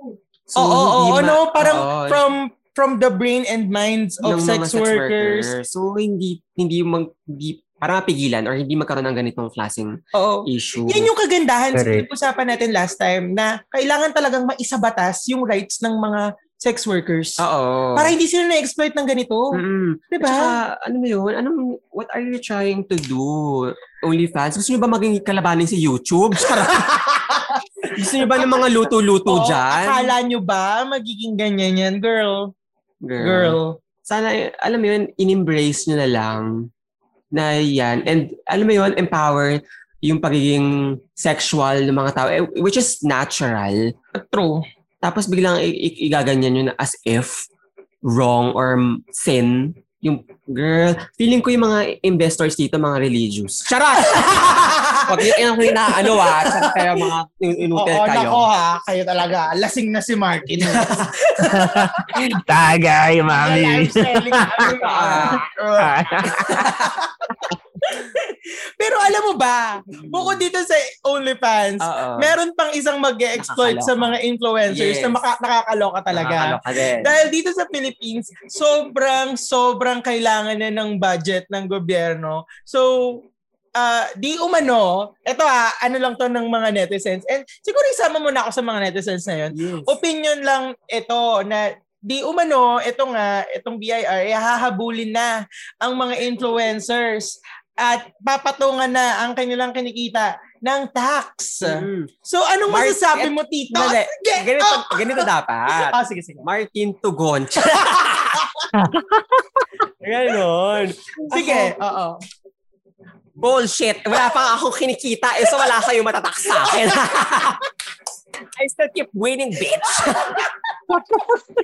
So, Oo, oo, oo, ma- no, parang oo, from from the brain and minds of ng sex, mga workers. So hindi hindi mag hindi para mapigilan or hindi magkaroon ng ganitong klaseng Oo. issue. Yan yung kagandahan sa Correct. usapan natin last time na kailangan talagang maisabatas yung rights ng mga sex workers. Oo. Para hindi sila na-exploit ng ganito. Mm-mm. Diba? At saka, ano mo yun? Anong, what are you trying to do? OnlyFans? Gusto niyo ba maging kalabanin si YouTube? Gusto niyo ba ng mga luto-luto Oo, dyan? Akala nyo ba magiging ganyan yan, girl? Girl. Sana, alam mo yun, in-embrace niyo na lang na yan. And alam mo yun, empower yung pagiging sexual ng mga tao, eh, which is natural. True. Tapos biglang i- igaganyan na as if wrong or sin. Yung girl, feeling ko yung mga investors dito, mga religious. Charot! Pag yun yung na ano ah, charot kayo mga in- inutil Oo, kayo. nako ha. Kayo talaga. Lasing na si Martin. Tagay, mami. Kami. Ah. Pero alam mo ba, bukod dito sa OnlyFans, Oo. meron pang isang mag exploit sa mga influencers Yes. na maka- nakakaloka talaga. Nakakaloka din. Dahil dito sa Philippines, sobrang, sobrang kailangan na ng budget ng gobyerno. So, ah, di umano, eto ah, ano lang to ng mga netizens. And siguro isama mo na ako sa mga netizens na yun. Yes. Opinion lang ito na di umano, ito nga, itong BIR, hahabulin na ang mga influencers at papatungan na ang kanilang kinikita ng tax. Mm. So, anong Mark, masasabi et- mo, Tito? Mali. Sige, Ganito, oh! ganito dapat. Ah, sige, sige. Martin Tugon. Ganon. Sige, oo. Bullshit. Wala pa akong kinikita. Eh, so wala kayo matatak sa akin. I still keep winning, bitch.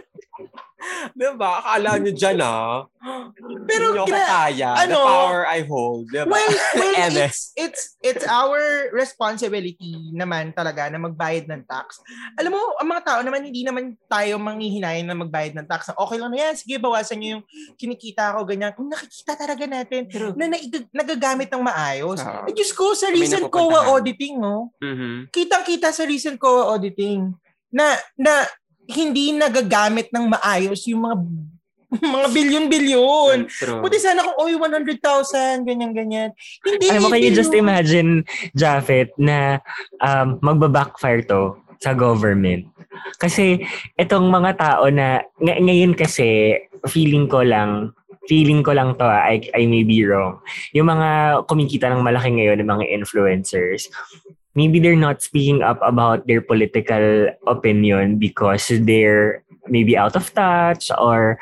diba? Akala nyo dyan, ah. Pero, Hindi nyo gra- kaya. ano, The power I hold. Diba? Well, well it's, it's, it's our responsibility naman talaga na magbayad ng tax. Alam mo, ang mga tao naman, hindi naman tayo manghihinayin na magbayad ng tax. Okay lang na yan, sige, bawasan nyo yung kinikita ko, ganyan. Kung nakikita talaga natin True. na naig- nagagamit ng maayos. Ah. Eh, Diyos ko, sa recent. COA auditing, no? Mhm. kitang-kita sa recent COA auditing na na hindi nagagamit ng maayos yung mga mga bilyon-bilyon. Buti sana kung, oy, 100,000, ganyan-ganyan. Hindi, Alam mo, can you just imagine, Jafet, na um, magbabackfire to sa government? Kasi itong mga tao na, ng- ngayon kasi, feeling ko lang, feeling ko lang to, I, I may be wrong. Yung mga kumikita ng malaki ngayon, ng mga influencers, maybe they're not speaking up about their political opinion because they're maybe out of touch or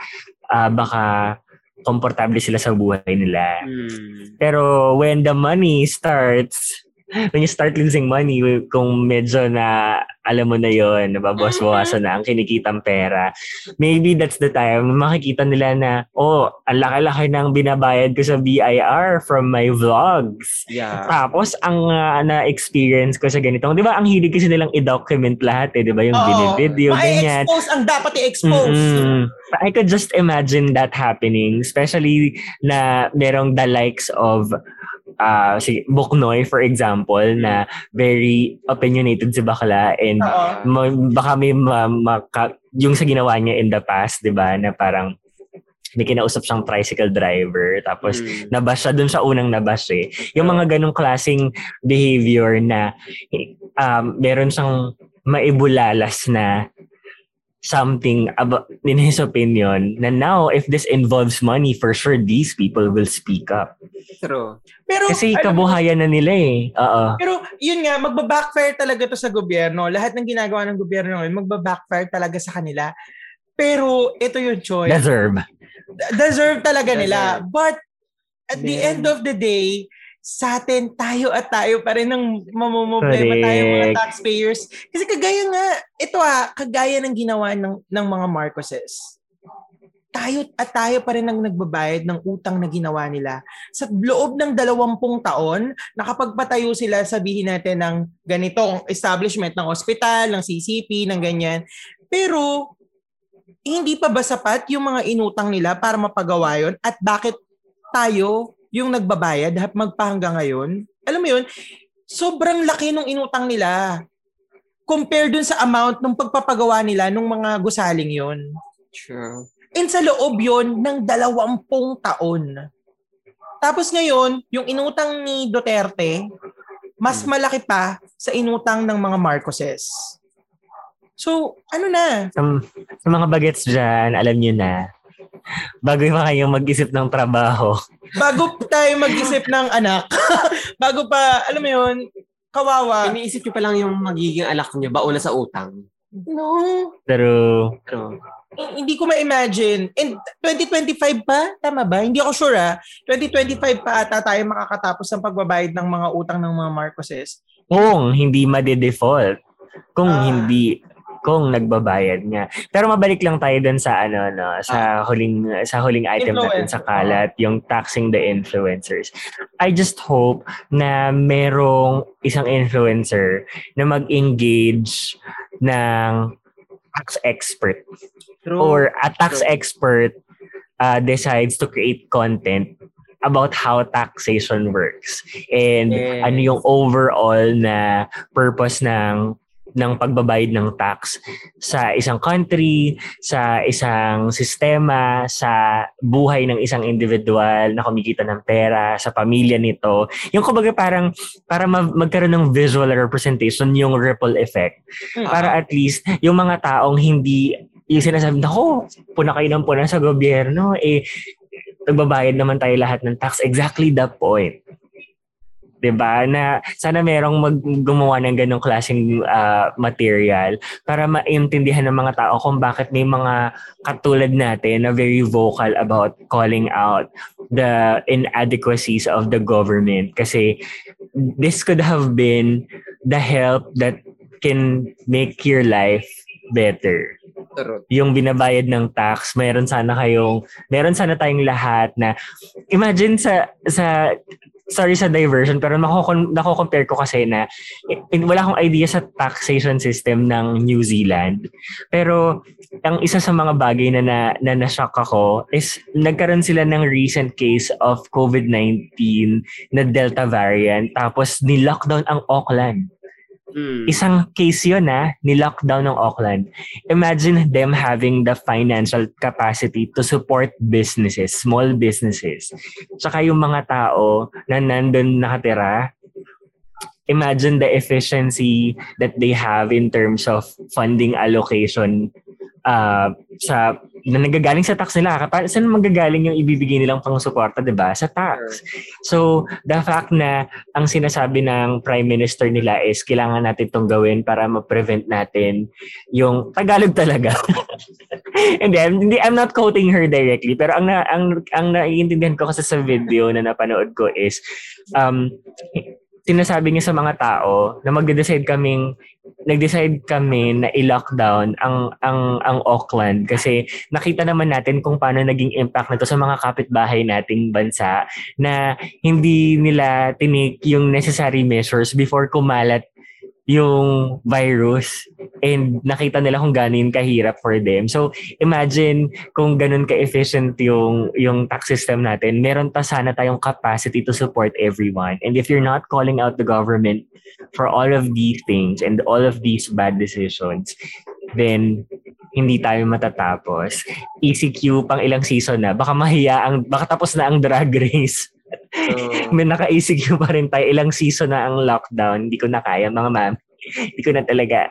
ah, baka komportable sila sa buhay nila. Mm. Pero when the money starts, when you start losing money, kung medyo na, alam mo na yon nababawas-bawasan na ang kinikitang pera, maybe that's the time makikita nila na, oh, ang laki-laki ng binabayad ko sa BIR from my vlogs. Yeah. Tapos, ang ah, na-experience ko sa ganitong, di ba, ang hilig kasi nilang i-document lahat eh, di ba, yung Oo. binibideo, ganyan. Ma-expose ang dapat i-expose. Mm-mm. I could just imagine that happening, especially na merong the likes of uh, si Buknoy, for example, na very opinionated si Bakla and ma- baka may ma- maka- yung sa ginawa niya in the past, di ba, na parang may kinausap siyang tricycle driver tapos Mm. nabash siya dun sa unang nabash eh. Yung mga ganong klaseng behavior na um, meron siyang maibulalas na something about in his opinion na now if this involves money for sure these people will speak up True. Pero, kasi kabuhayan na nila eh oo Pero yun nga, magba-backfire talaga to sa gobyerno. Lahat ng ginagawa ng gobyerno ngayon, magba-backfire talaga sa kanila. Pero ito yung choice. deserve Deserve talaga nila. Deserve. But at the Then- end of the day, sa atin, tayo at tayo pa rin ng mamumblema tayo mga taxpayers. Kasi kagaya nga, ito ah, kagaya ng ginawa ng, ng mga Marcoses. Tayo at tayo pa rin ang nagbabayad ng utang na ginawa nila. Sa loob ng dalawampung taon, nakapagpatayo sila, sabihin natin, ng ganitong establishment ng ospital, ng CCP, ng ganyan. Pero, hindi pa ba sapat yung mga inutang nila para mapagawa yun? At bakit tayo yung nagbabayad at magpahanggang ngayon? Alam mo yun, sobrang laki nung inutang nila compare dun sa amount ng pagpapagawa nila nung mga gusaling yon. True. And sa loob yon ng dalawampung taon. Tapos ngayon, yung inutang ni Duterte, mas malaki pa sa inutang ng mga Marcoses. So, ano na? sa, sa mga bagets dyan alam nyo na bago pa kayong mag-isip ng trabaho Bago tayo mag-isip ng anak, bago pa, alam mo yun, kawawa. Iniisip niyo pa lang yung magiging alak niyo, bauna sa utang. No, pero. Eh, hindi ko ma-imagine. And 2025 pa? Tama ba? Hindi ako sure ah. 2025 pa ata tayo makakatapos ng pagbabayad ng mga utang ng mga Marcoses. kung hindi made-default kung Ah. hindi kung nagbabayad nga. Pero mabalik lang tayo dun sa ano no, sa huling sa huling item natin sa kalat, yung taxing the influencers. I just hope na merong isang influencer na mag-engage ng tax expert True. or a tax True. expert uh, decides to create content about how taxation works and Yes. ano yung overall na purpose ng ng pagbabayad ng tax sa isang country, sa isang sistema, sa buhay ng isang individual na kumikita ng pera, sa pamilya nito. Yung kumbaga parang para magkaroon ng visual representation yung ripple effect. Para at least yung mga taong hindi yung sinasabi, nako, puna kayo ng puna sa gobyerno, eh, nagbabayad naman tayo lahat ng tax. Exactly the point. 'Di ba? Na sana merong mag gumawa ng ganong klaseng uh, material para maintindihan ng mga tao kung bakit may mga katulad natin na very vocal about calling out the inadequacies of the government kasi this could have been the help that can make your life better. Yung binabayad ng tax, mayroon sana kayong, meron sana tayong lahat na, imagine sa, sa sorry sa diversion, pero nako, nako-compare ko kasi na in, wala akong idea sa taxation system ng New Zealand. Pero ang isa sa mga bagay na na, na na-shock ako is nagkaroon sila ng recent case of COVID-19 na Delta variant tapos ni-lockdown ang Auckland. Mm. Isang case yun na ni-lockdown ng Auckland. Imagine them having the financial capacity to support businesses, small businesses. Tsaka yung mga tao na nandun nakatira, imagine the efficiency that they have in terms of funding allocation uh, sa na nagagaling sa tax nila. Para, saan magagaling yung ibibigay nilang pang suporta, di ba? Sa tax. So, the fact na ang sinasabi ng Prime Minister nila is kailangan natin itong gawin para ma-prevent natin yung Tagalog talaga. hindi, hindi, I'm not quoting her directly, pero ang, na, ang, ang naiintindihan ko kasi sa video na napanood ko is um, sinasabi niya sa mga tao na magde-decide kaming nag-decide kami na i-lockdown ang ang ang Auckland. Kasi nakita naman natin kung paano naging impact nito sa mga kapitbahay nating bansa na hindi nila tinik yung necessary measures before kumalat yung virus and nakita nila kung ganin kahirap for them. So imagine kung ganun ka-efficient yung, yung tax system natin, meron pa sana tayong capacity to support everyone. And if you're not calling out the government for all of these things and all of these bad decisions, then hindi tayo matatapos. ECQ pang ilang season na, baka mahiya ang, baka tapos na ang drag race. So, May naka-ECQ pa rin tayo. Ilang season na ang lockdown. Hindi ko na kaya, mga ma'am. Hindi ko na talaga.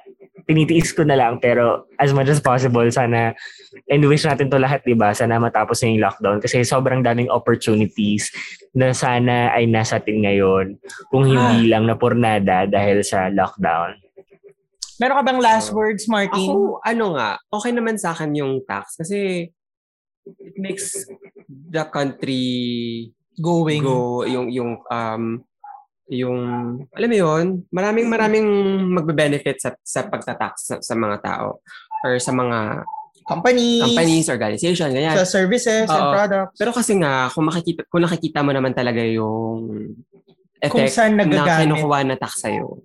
Tinitiis ko na lang. Pero as much as possible, sana and wish natin to lahat, di ba? Sana matapos na yung lockdown. Kasi sobrang daming opportunities na sana ay nasa atin ngayon. Kung hindi ah. lang napurnada dahil sa lockdown. Meron ka bang last words, Martin? Ako, ano nga, okay naman sa akin yung tax kasi it makes the country going go yung yung um yung alam mo yon maraming maraming magbe-benefit sa sa pagtatax sa, sa mga tao or sa mga companies, companies, organization, ganyan. Sa services Oo. and products. Pero kasi nga, kung makikita, kung nakikita mo naman talaga yung effect kung saan na kinukuha na tax sa'yo.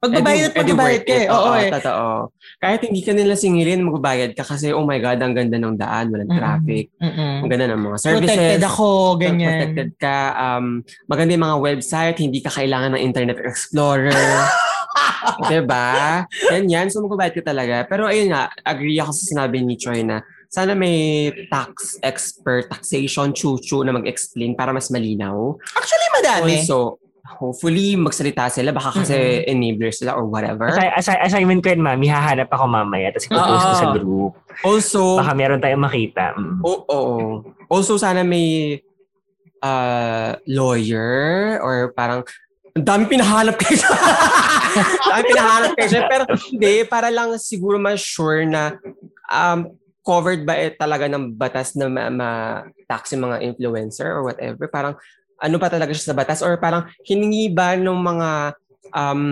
Magbabayad at magbabayad ka eh. Oo, eh. Totoo. Kahit hindi ka nila singilin, magbabayad ka kasi, oh my God, ang ganda ng daan, walang traffic. Mm-mm. Ang ganda ng mga services. Protected ako, ganyan. Protected ka. Um, maganda yung mga website, hindi ka kailangan ng Internet Explorer. diba? Ganyan. So, magbabayad ka talaga. Pero ayun nga, agree ako sa sinabi ni Troy na sana may tax expert, taxation, chuchu na mag-explain para mas malinaw. Actually, madami. Also, hopefully magsalita sila baka kasi mm-hmm. enablers sila or whatever. Assi- assi- assignment ko yun, ma'am. Hahanap ako mamaya tapos ipopost ko sa group. Also, baka meron tayong makita. Mm. Oo. Oh, oh. Also, sana may uh, lawyer or parang dami pinahanap kayo siya. dami pinahanap kayo. Pero hindi, para lang siguro ma-sure na um, covered ba eh, talaga ng batas na ma-tax yung mga influencer or whatever. Parang ano pa talaga siya sa batas or parang hiningi ba ng mga um,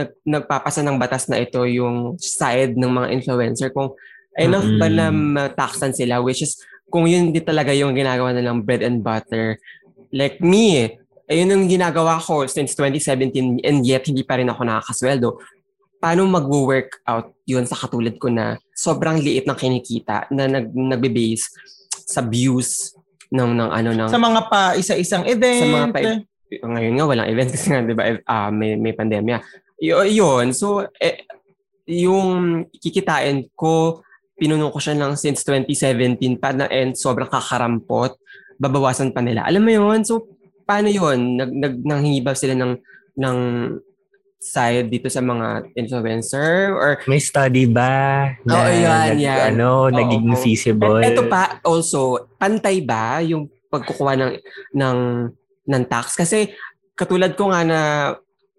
nag, nagpapasa ng batas na ito yung side ng mga influencer kung enough mm-hmm. ba na mataxan sila which is kung yun di talaga yung ginagawa nilang bread and butter like me ayun ang ginagawa ko since 2017 and yet hindi pa rin ako nakakasweldo paano mag-work out yun sa katulad ko na sobrang liit ng kinikita na nag, nagbe-base sa views ng ng ano ng sa mga pa isa-isang event. Sa mga pa ngayon nga walang event kasi nga 'di ba uh, may may pandemya. Y- yun. So, eh, yung kikitain ko, pinuno ko siya lang since 2017 pa na and sobrang kakarampot. Babawasan pa nila. Alam mo yun? So, paano yun? Nag, nag, nanghihibab sila ng, ng side dito sa mga influencer or May study ba? Oo, yan, yan. Ano, Oo, naging oo. feasible? Eto pa, also, pantay ba yung pagkukuha ng, ng, ng tax? Kasi katulad ko nga na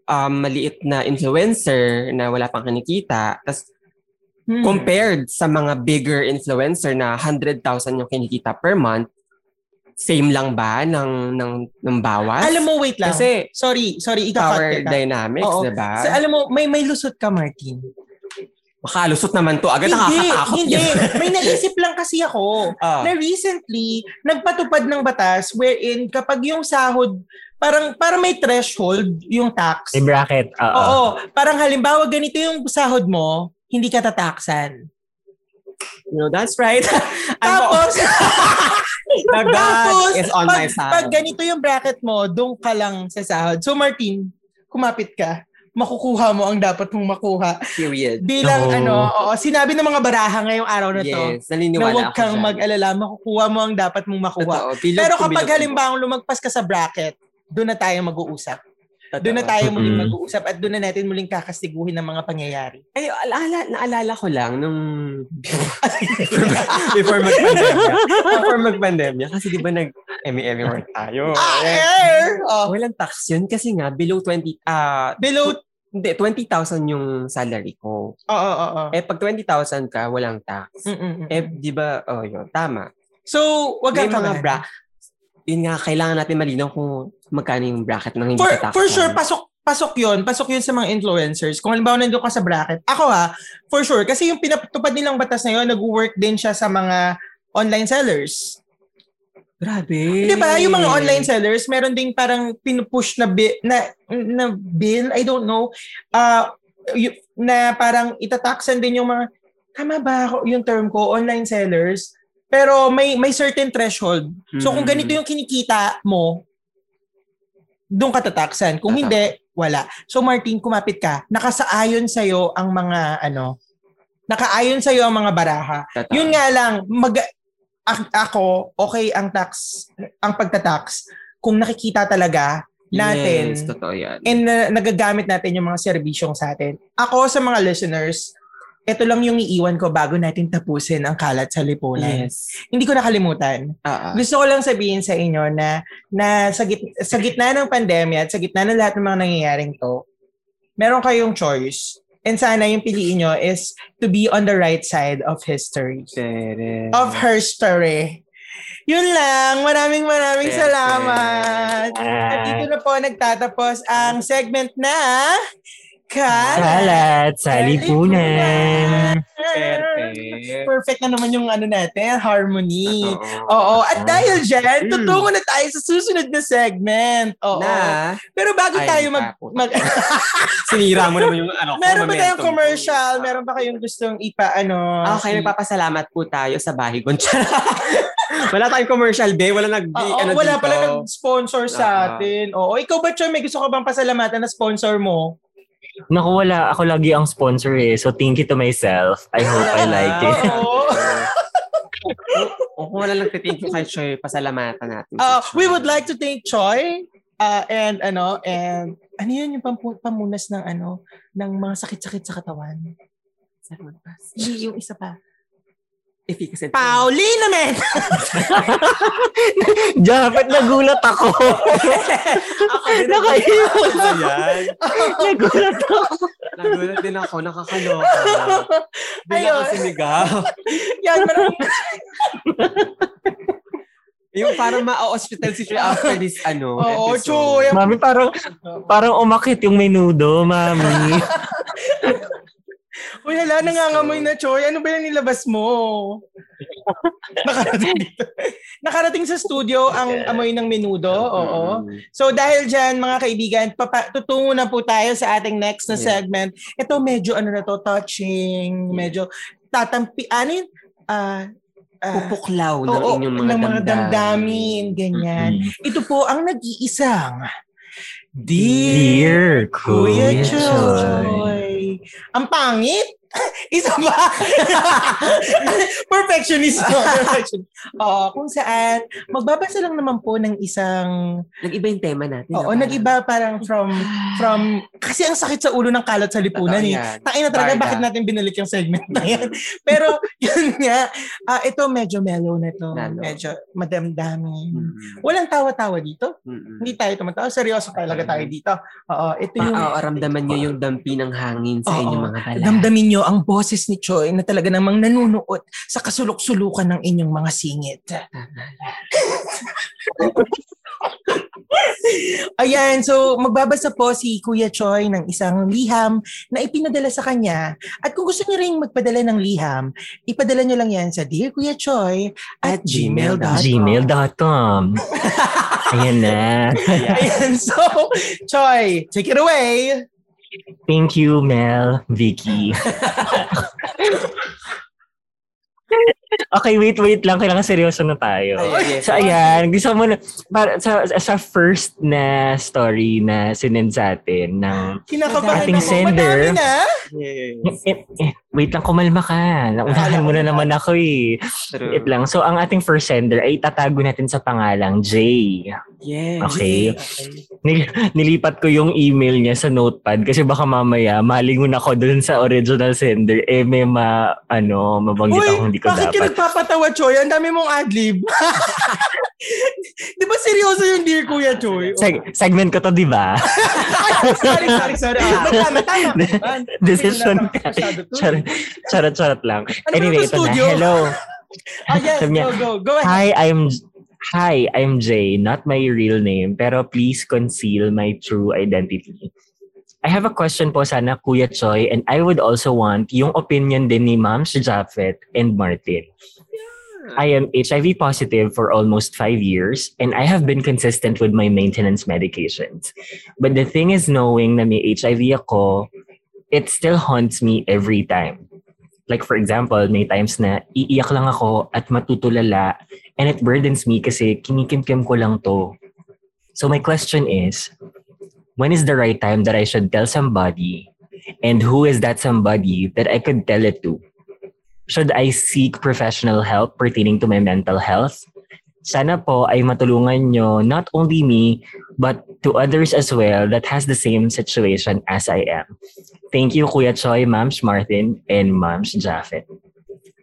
um, maliit na influencer na wala pang kinikita, tas Hmm. compared sa mga bigger influencer na 100,000 yung kinikita per month, same lang ba ng, ng, ng bawas? Alam mo, wait lang. Kasi sorry, sorry, power ika-cut kita. dynamics, Oo. diba? Sa, alam mo, may may lusot ka, Martin. Makalusot naman to. Agad hindi, nakakatakot. hindi. yun. May naisip lang kasi ako Ah. na recently, nagpatupad ng batas wherein kapag yung sahod, parang, parang may threshold yung tax. May bracket. Oo. Oo. Parang halimbawa, ganito yung sahod mo, hindi ka tataksan. You know, that's right. Tapos, The God tapos, is on my pag, side. pag ganito yung bracket mo, doon ka lang sa sahod. So Martin, kumapit ka. Makukuha mo ang dapat mong makuha. Period. Bilang Oo. ano, oo, sinabi ng mga baraha ngayong araw na to, Yes, na naniniwala huwag ako kang mag-alala, makukuha mo ang dapat mong makuha. Totoo. Bilog Pero kapag halimbawa lumagpas ka sa bracket, doon na tayo mag-uusap. Totoo. Doon na tayo muling Mm-mm. mag-uusap at doon na natin muling kakastiguhin ng mga pangyayari. Ay, alaala, naalala ko lang nung before mag-pandemya. before mag-pandemya. Kasi di ba nag-Emmy-Emmy work tayo. Ah, Eh, air! Oh, Walang tax yun kasi nga below 20, ah, below, hindi, 20,000 yung salary ko. oo, oo, oo. Eh, pag 20,000 ka, walang tax. Mm-mm. Eh, di ba, oh, yun, tama. So, wag kang mga bra, yun nga, kailangan natin malinaw kung magkano yung bracket ng hindi For, tax. for sure, pasok pasok yun. Pasok yun sa mga influencers. Kung halimbawa nandun ka sa bracket. Ako ha, for sure. Kasi yung pinatupad nilang batas na yun, nag-work din siya sa mga online sellers. Grabe. Di ba? Yung mga online sellers, meron ding parang pinupush na, bi- na, na bill, I don't know, uh, y- na parang itataksan din yung mga, tama ba yung term ko, online sellers? Pero may may certain threshold. So kung Mm. ganito yung kinikita mo, doon ka tataksan. Kung Totoo. hindi, wala. So Martin, kumapit ka. Nakasaayon sa'yo ang mga ano, nakaayon sa'yo ang mga baraha. Totoo. Yun nga lang, mag, a- ako, okay ang tax, ang pagtatax, kung nakikita talaga natin Yes, totoo yan. and na- nagagamit natin yung mga serbisyong sa atin. Ako sa mga listeners, ito lang yung iiwan ko bago natin tapusin ang kalat sa lipunan. Yes. Hindi ko nakalimutan. Ah. Gusto ko lang sabihin sa inyo na, na sa, git, sa gitna ng pandemya at sa gitna ng lahat ng mga nangyayaring to, meron kayong choice. And sana yung piliin nyo is to be on the right side of history. Tere. Of her story. Yun lang. Maraming maraming Perfect. salamat. At dito na po nagtatapos ang segment na Kalat Kalat sa lipunan. Perfect. Perfect na naman yung ano natin, harmony. Oo. At dahil dyan, Mm. tutungo na tayo sa susunod na segment. Oo. Na, Pero bago Ay, tayo mag... mag sinira mo naman yung ano meron ba tayong commercial? Meron ba kayong gustong ipa, ano? Ah, Okay, nagpapasalamat po tayo sa Bahigon. wala tayong commercial, be. Wala nag Oo, ano wala dito. pala nag-sponsor sa atin. Oo, ikaw ba, Choy, may gusto ka bang pasalamatan na sponsor mo? Naku, wala. Ako lagi ang sponsor eh. So, thank you to myself. I hope I like it. Oo. O kung wala lang thank you kay Choy, pasalamatan natin. si Uh, we would like to thank Choi uh, and ano and ano yun yung pampu- pamunas ng ano ng mga sakit-sakit sa katawan. Hindi yung isa pa. Efficacy. Pauline naman! Dapat nagulat ako. Ako din. Nakaiyak. Yan? nagulat ako. Nagulat din ako. Nakakaloka. Bigla Ayun. ko sumigaw. Yan, maraming Yung parang ma-hospital si Choy after this ano. Oo, episode. Choy. Mami, parang, parang umakit yung menudo, mami. Uy, hala, nangangamoy na, Choy. Ano ba yung nilabas mo? Nakarating dito. Nakarating sa studio ang amoy ng menudo. Oo. Mm. So dahil dyan, mga kaibigan, papa, tutungo na po tayo sa ating next na segment. Ito medyo ano na to, touching, medyo tatampi, ano yun? Ah, ah, Pupuklaw ng oo, inyong mga, ng mga damdamin. damdamin, ganyan. Ito po ang nag-iisang Dear Kuya Kuya Choy. Choy. Ang pangit! Isa ba? Perfectionist. Perfection. Oo, kung saan, magbabasa lang naman po ng isang, Nag-iba yung tema natin. oo, ah, nag-iba parang from, from, kasi ang sakit sa ulo ng kalat sa lipunan Totoo eh. Takin na talaga, Barda. bakit natin binalik yung segment na yan? Pero, yun nga, ah, ito medyo mellow na to. Lalo. Medyo madamdamin. Mm. Walang tawa-tawa dito. Mm-mm. Hindi tayo tumatawa. Seryoso talaga tayo dito. Oo, ito yung... Pa- oo, ramdaman nyo yung dampi ng hangin sa inyong mga balat. Damdamin nyo ang boses ni Choi na talaga namang nanunuot sa kasulok-sulukan ng inyong mga singit. Ayan, so magbabasa po si Kuya Choi ng isang liham na ipinadala sa kanya. At kung gusto niyo rin magpadala ng liham, ipadala niyo lang yan sa Dear Kuya Choi at At gmail.com. Gmail.com. Ayan na. Ayan, so Choi, take it away! Thank you, Mel, Vicky. okay, wait, wait lang. Kailangan seryoso na tayo. Ay, yes. So, ayan. Gusto mo na, para, sa, sa first na story na sinend sa atin ng Kinakabahan Ating sender. Madami na. Yes. Wait lang, kumalma ka. Naunahan mo na naman ako eh. True. Wait lang. So, ang ating first sender ay tatago natin sa pangalang Jay. Yes. Okay. Nil- nilipat ko yung email niya sa notepad kasi baka mamaya malingon ako dun sa original sender eh may ma ano mabanggit Uy, ako hindi ko bakit ka dapat. nagpapatawa, Choy? Ang dami mong adlib. Di ba seryoso yung Dear Kuya Choy? Seg- segment ko to, di ba? Sorry, sorry, sorry. Ah, tama, Decision masyado to. Charot, charot, charot lang. Ano anyway, ito na. Hello. Ah, yes, Sabi niya, go, go. Go ahead. Hi, I'm Hi, I'm Jay, not my real name, pero please conceal my true identity. I have a question po sana, Kuya Choi, and I would also want yung opinion din ni Ma'am Japheth and Martin. I am HIV positive for almost five years, and I have been consistent with my maintenance medications. But the thing is knowing na may HIV ako, it still haunts me every time. Like for example, may times na iiyak lang ako at matutulala and it burdens me kasi kinikimkim ko lang to. So my question is, when is the right time that I should tell somebody and who is that somebody that I could tell it to? Should I seek professional help pertaining to my mental health? Sana po ay matulungan nyo not only me but to others as well that has the same situation as I am. Thank you Kuya Choi, Mams Martin, and Mams Japheth.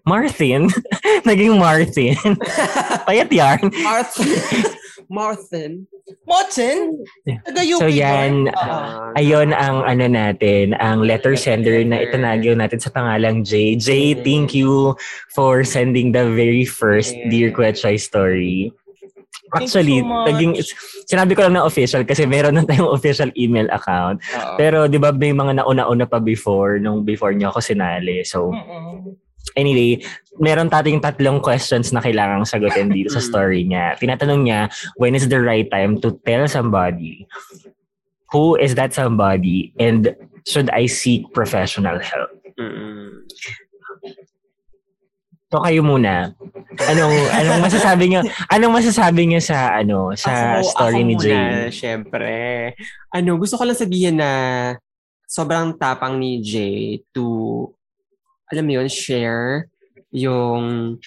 Martin? Naging Martin. Payat yarn. Marthin. Marthin. Mochen? Taga-UP So yan, Oo. Ah, ayun ang ano natin, ang letter sender na itinagyo natin sa pangalang J. J, thank you for sending the very first Dear Kuya Choi story. Actually, so much. naging, sinabi ko lang na official kasi meron na tayong official email account. oo. Pero di ba may mga nauna-una pa before, nung before niyo ako sinali. So Mm-mm. anyway, meron tating tatlong questions na kailangang sagutin dito sa story niya. Tinatanong niya, when is the right time to tell somebody? Who is that somebody? And should I seek professional help? Mm-mm. So kayo muna. Anong anong masasabi niyo? Anong masasabi niyo sa ano sa Ako- story ako ni muna, Jay? Syempre. Ano, gusto ko lang sabihin na sobrang tapang ni Jay to, alam mo yun, share yung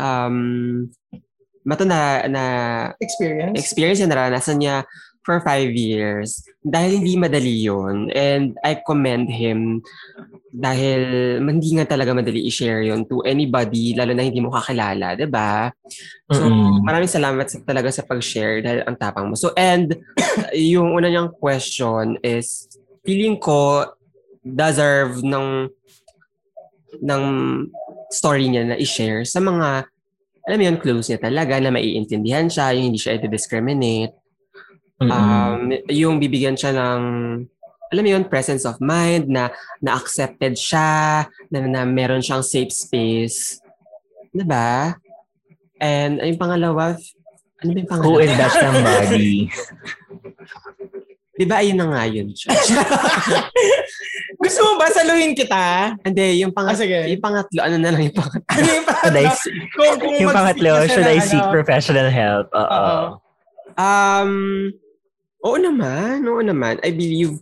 um, mato na, na Experience? experience na naranasan niya for five years. Dahil hindi madali yun. And I commend him dahil hindi nga talaga madali i-share yun to anybody, lalo na hindi mo kakilala, 'di ba? So, Mm-mm. maraming salamat sa, talaga sa pag-share dahil ang tapang mo. So, and yung una niyang question is, feeling ko deserve ng ng story niya na i-share sa mga alam mo yun, close niya talaga na maiintindihan siya, yung hindi siya i-discriminate. Mm-mm. Um, yung bibigyan siya ng alam mo yun, presence of mind na na-accepted siya, na, na meron siyang safe space. 'Di ba? And yung pangalawa, ano ba yung pangalawa? Who is that somebody? Di ba ayun na nga yun? Gusto mo ba saluhin kita? Hindi, yung, Ah, pangat sige. yung pangatlo, ano na lang yung pangatlo? Ano yung Should I, Kung, kung yung pangatlo, should I seek ano, professional help? Oo. Um, Oo naman, oo naman. I believe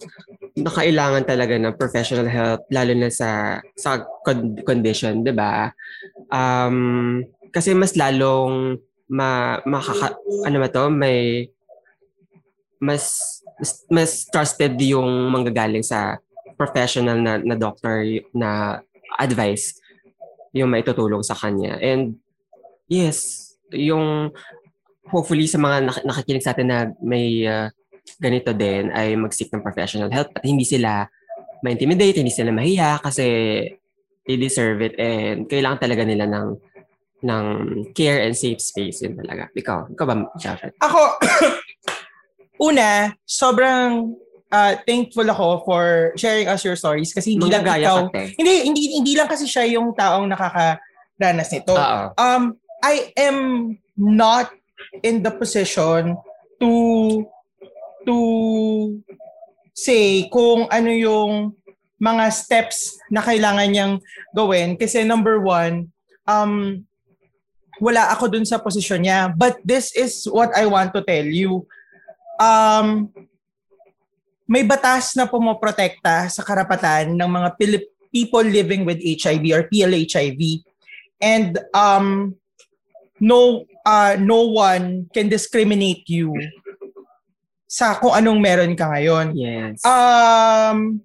na kailangan talaga ng professional help lalo na sa sa con- condition, 'di ba? Um kasi mas lalong ma makaka, ano ba to, may mas mas, mas trusted yung manggagaling sa professional na, na doctor na advice yung maitutulong sa kanya. And yes, yung hopefully sa mga nak- nakikinig sa atin na may uh, ganito din ay mag-seek ng professional help at hindi sila ma-intimidate, hindi sila mahiya kasi they deserve it and kailangan talaga nila ng ng care and safe space yun talaga. Ikaw, ikaw ba, Jafet? Ako, una, sobrang uh, thankful ako for sharing us your stories kasi hindi lang Manggagaya ikaw, ka, te. hindi, hindi, hindi lang kasi siya yung taong nakakaranas nito. Oo. Um, I am not in the position to to say kung ano yung mga steps na kailangan niyang gawin. Kasi number one um wala ako dun sa posisyon niya. But this is what I want to tell you. Um may batas na pumoprotekta sa karapatan ng mga Pilip- people living with HIV or PLHIV and um no uh, no one can discriminate you sa kung anong meron ka ngayon. Yes. Um,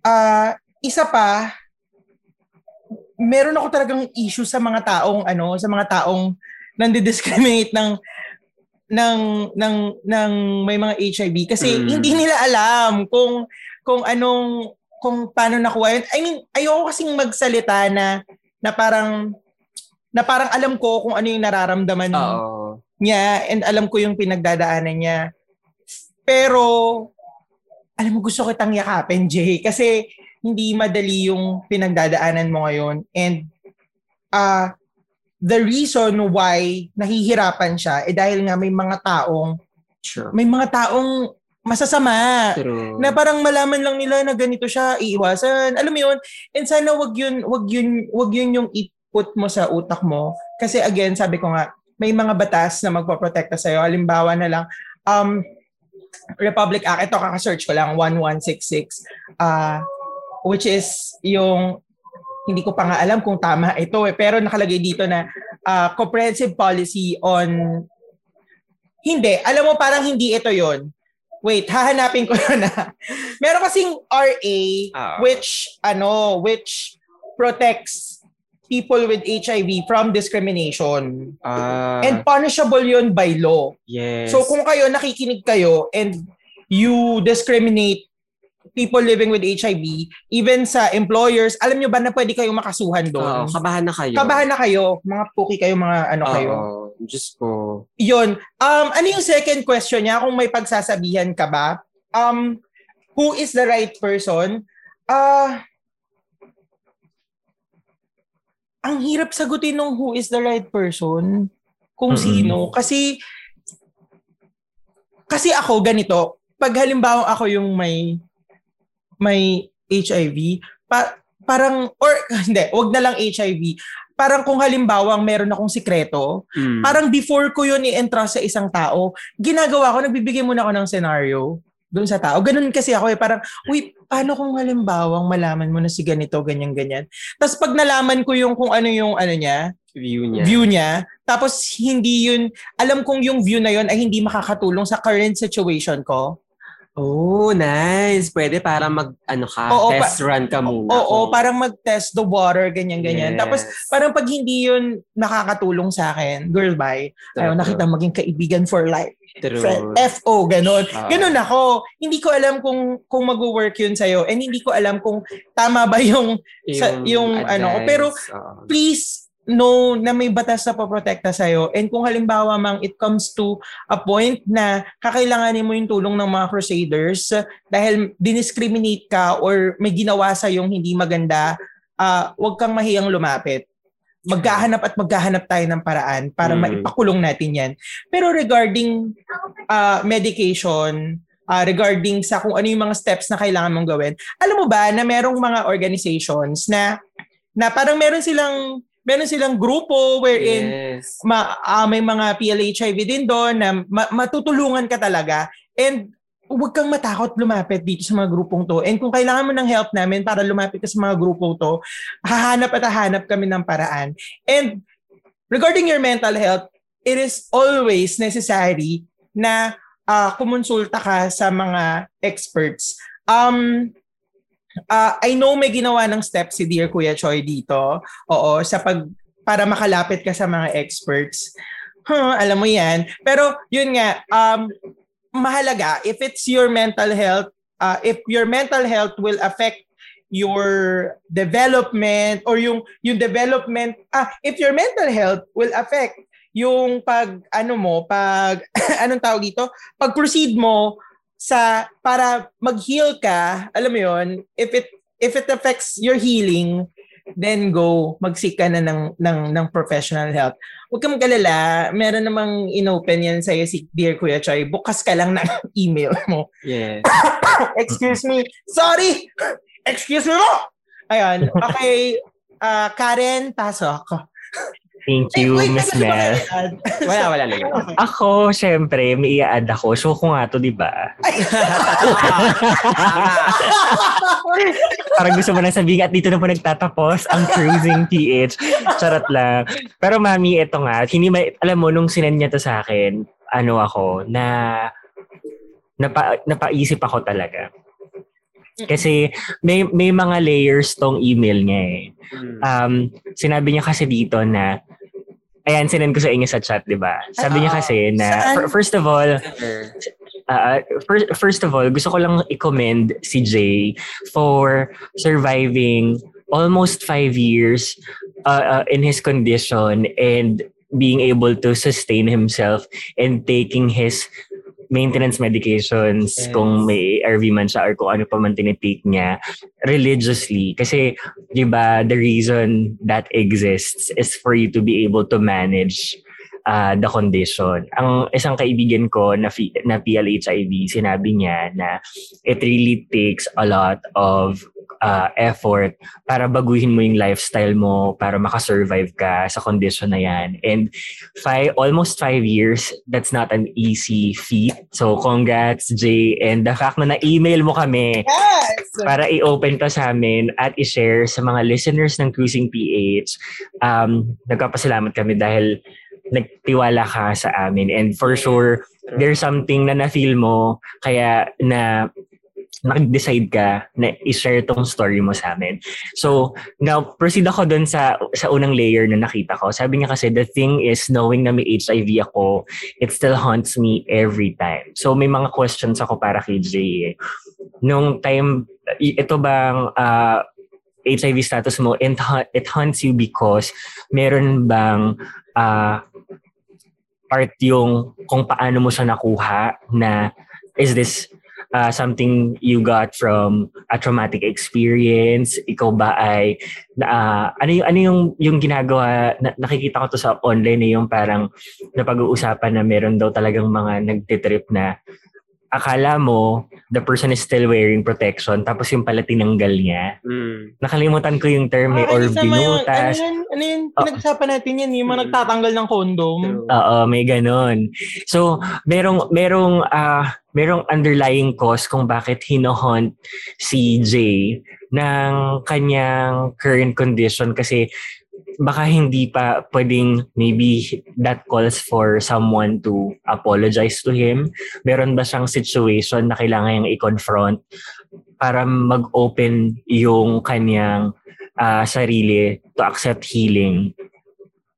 uh, isa pa, meron ako talagang issue sa mga taong ano, sa mga taong nandidiscriminate ng ng ng ng may mga HIV kasi Mm. hindi nila alam kung kung anong kung paano nakuha yun. I mean, ayoko kasing magsalita na na parang na parang alam ko kung ano yung nararamdaman Oo. niya and alam ko yung pinagdadaanan niya. Pero, alam mo, gusto kitang yakapin, Jay, kasi hindi madali yung pinagdadaanan mo ngayon. And uh, the reason why nahihirapan siya eh dahil nga may mga taong, Sure. may mga taong masasama True. na parang malaman lang nila na ganito siya, iiwasan. Alam mo yun? And sana wag yun, wag yun, wag yun yung i-put mo sa utak mo. Kasi again, sabi ko nga, may mga batas na magpoprotekta sa'yo. Halimbawa na lang, um, Republic Act, ito kaka-search ko lang, 1166, uh, which is yung, hindi ko pa nga alam kung tama ito eh, pero nakalagay dito na uh, comprehensive policy on, hindi, alam mo parang hindi ito yon Wait, hahanapin ko na. Meron kasing RA Ah. which ano, which protects people with HIV from discrimination. Ah, And punishable yun by law. yes. So kung kayo nakikinig kayo and you discriminate people living with HIV, even sa employers, alam nyo ba na pwede kayong makasuhan Oo, doon? kabahan na kayo. Kabahan na kayo, mga puki kayo, mga ano kayo. Oo, Diyos ko. Yun. Um, ano yung second question niya? Kung may pagsasabihan ka ba? Um, who is the right person? Ah, ang hirap sagutin nung who is the right person kung Mm-mm. sino. Kasi, kasi ako ganito, pag halimbawa ako yung may may HIV, pa, parang, or hindi, wag na lang HIV. Parang kung halimbawa meron akong sikreto, Mm. parang before ko yun i-entrust sa isang tao, ginagawa ko, nagbibigay muna ako ng scenario doon sa tao. Ganun kasi ako eh, parang, uy, paano kung halimbawang malaman mo na si ganito, ganyan, ganyan. Tapos pag nalaman ko yung kung ano yung ano niya, view niya. view niya, tapos hindi yun, alam kong yung view na yun ay hindi makakatulong sa current situation ko. Oh, nice. Pwede para mag, ano ka, Oo, test run ka muna. Oo, Kung- parang mag-test the water, ganyan, ganyan. Yes. Tapos parang pag hindi yun nakakatulong sa akin, girl, bye. Ayaw nakita maging kaibigan for life. True. Friend, FO, ganun. Oo. Ganun ako. Hindi ko alam kung kung mag-work yun sa'yo and hindi ko alam kung tama ba yung, sa- yung ano ko. advice, Pero oo. please know na may batas na poprotekta sa'yo and kung halimbawa mang it comes to a point na kakailanganin mo yung tulong ng mga crusaders uh, dahil diniscriminate ka or may ginawa sa yung hindi maganda, ah wag kang mahiyang lumapit. Maghahanap at maghahanap tayo ng paraan para Mm. maipakulong natin yan. Pero regarding ah, medication, ah, regarding sa kung ano yung mga steps na kailangan mong gawin, alam mo ba na merong mga organizations na na parang meron silang meron silang grupo wherein yes. ma, ah, may mga PLHIV din doon na ma- matutulungan ka talaga. And huwag kang matakot lumapit dito sa mga grupong to. And kung kailangan mo ng help namin para lumapit ka sa mga grupong to, hahanap at hahanap kami ng paraan. And regarding your mental health, it is always necessary na uh, kumonsulta ka sa mga experts. Um, uh, I know may ginawa ng steps si Dear Kuya Choi dito. Oo, sa pag para makalapit ka sa mga experts. Huh, alam mo 'yan. Pero yun nga, um mahalaga if it's your mental health, uh, if your mental health will affect your development or yung yung development ah if your mental health will affect yung pag ano mo pag anong tawag dito pag proceed mo sa para mag-heal ka alam mo yon if it if it affects your healing then go mag-seek ka na ng, ng, ng professional help. Huwag kang magalala, meron namang inopen yan sa'yo si Dear Kuya Choi. Bukas ka lang ng email mo. Yes. Excuse me. Sorry! Excuse me mo! Ayun. Okay. Uh, Karen, pasok. Thank you, Miss Mel. wala, wala lang. Okay. Ako, syempre, may i-add ako. Show ko nga to, di ba? Parang gusto mo na sabihin at dito na po nagtatapos ang Cruising PH. Charot lang. Pero mami, ito nga. Hindi may, alam mo, nung sinend niya to sa akin, ano ako, na napa, napaisip ako talaga. Kasi may may mga layers tong email niya eh. Hmm. Um, sinabi niya kasi dito na Ayan, sinend ko sa inyo sa chat, di ba? Sabi niya kasi na, first of all, uh, first, first of all, gusto ko lang i-commend si Jay for surviving almost five years uh, uh, in his condition and being able to sustain himself and taking his maintenance medications yes. kung may ARV man siya or kung ano pa man tinitake niya religiously. Kasi, di ba, the reason that exists is for you to be able to manage uh, the condition. Ang isang kaibigan ko na, na PLHIV, sinabi niya na it really takes a lot of uh, effort para baguhin mo yung lifestyle mo para makasurvive ka sa condition na yan. And five, almost five years, that's not an easy feat. So congrats, Jay. And the fact na na-email mo kami yes! para i-open to sa amin at i-share sa mga listeners ng Cruising PH, um, nagpapasalamat kami dahil nagtiwala ka sa amin. And for sure, there's something na na-feel mo kaya na nag-decide ka na i-share tong story mo sa amin. So, now, proceed ako dun sa, sa unang layer na nakita ko. Sabi niya kasi, the thing is, knowing na may HIV ako, it still haunts me every time. So, may mga questions ako para kay Jay. Eh. Nung time, ito bang uh, ah, HIV status mo, it, it haunts you because meron bang uh, part yung kung paano mo siya nakuha na is this uh, something you got from a traumatic experience? Ikaw ba ay uh, ano yung ano yung yung ginagawa na, nakikita ko to sa online eh, yung parang napag-uusapan na meron daw talagang mga nagtitrip na akala mo the person is still wearing protection tapos yung pala tinanggal niya. Mm. Nakalimutan ko yung term eh, ah, or binutas. Ano yun, ano yun oh. pinag-usapan natin yan, yung mga mm. nagtatanggal ng condom. Oo, may ganon. So, merong, merong, uh, merong underlying cause kung bakit hinohunt si Jay ng kanyang current condition kasi baka hindi pa pwedeng maybe that calls for someone to apologize to him. Meron ba siyang situation na kailangan niyang i-confront para mag-open yung kanyang uh, sarili to accept healing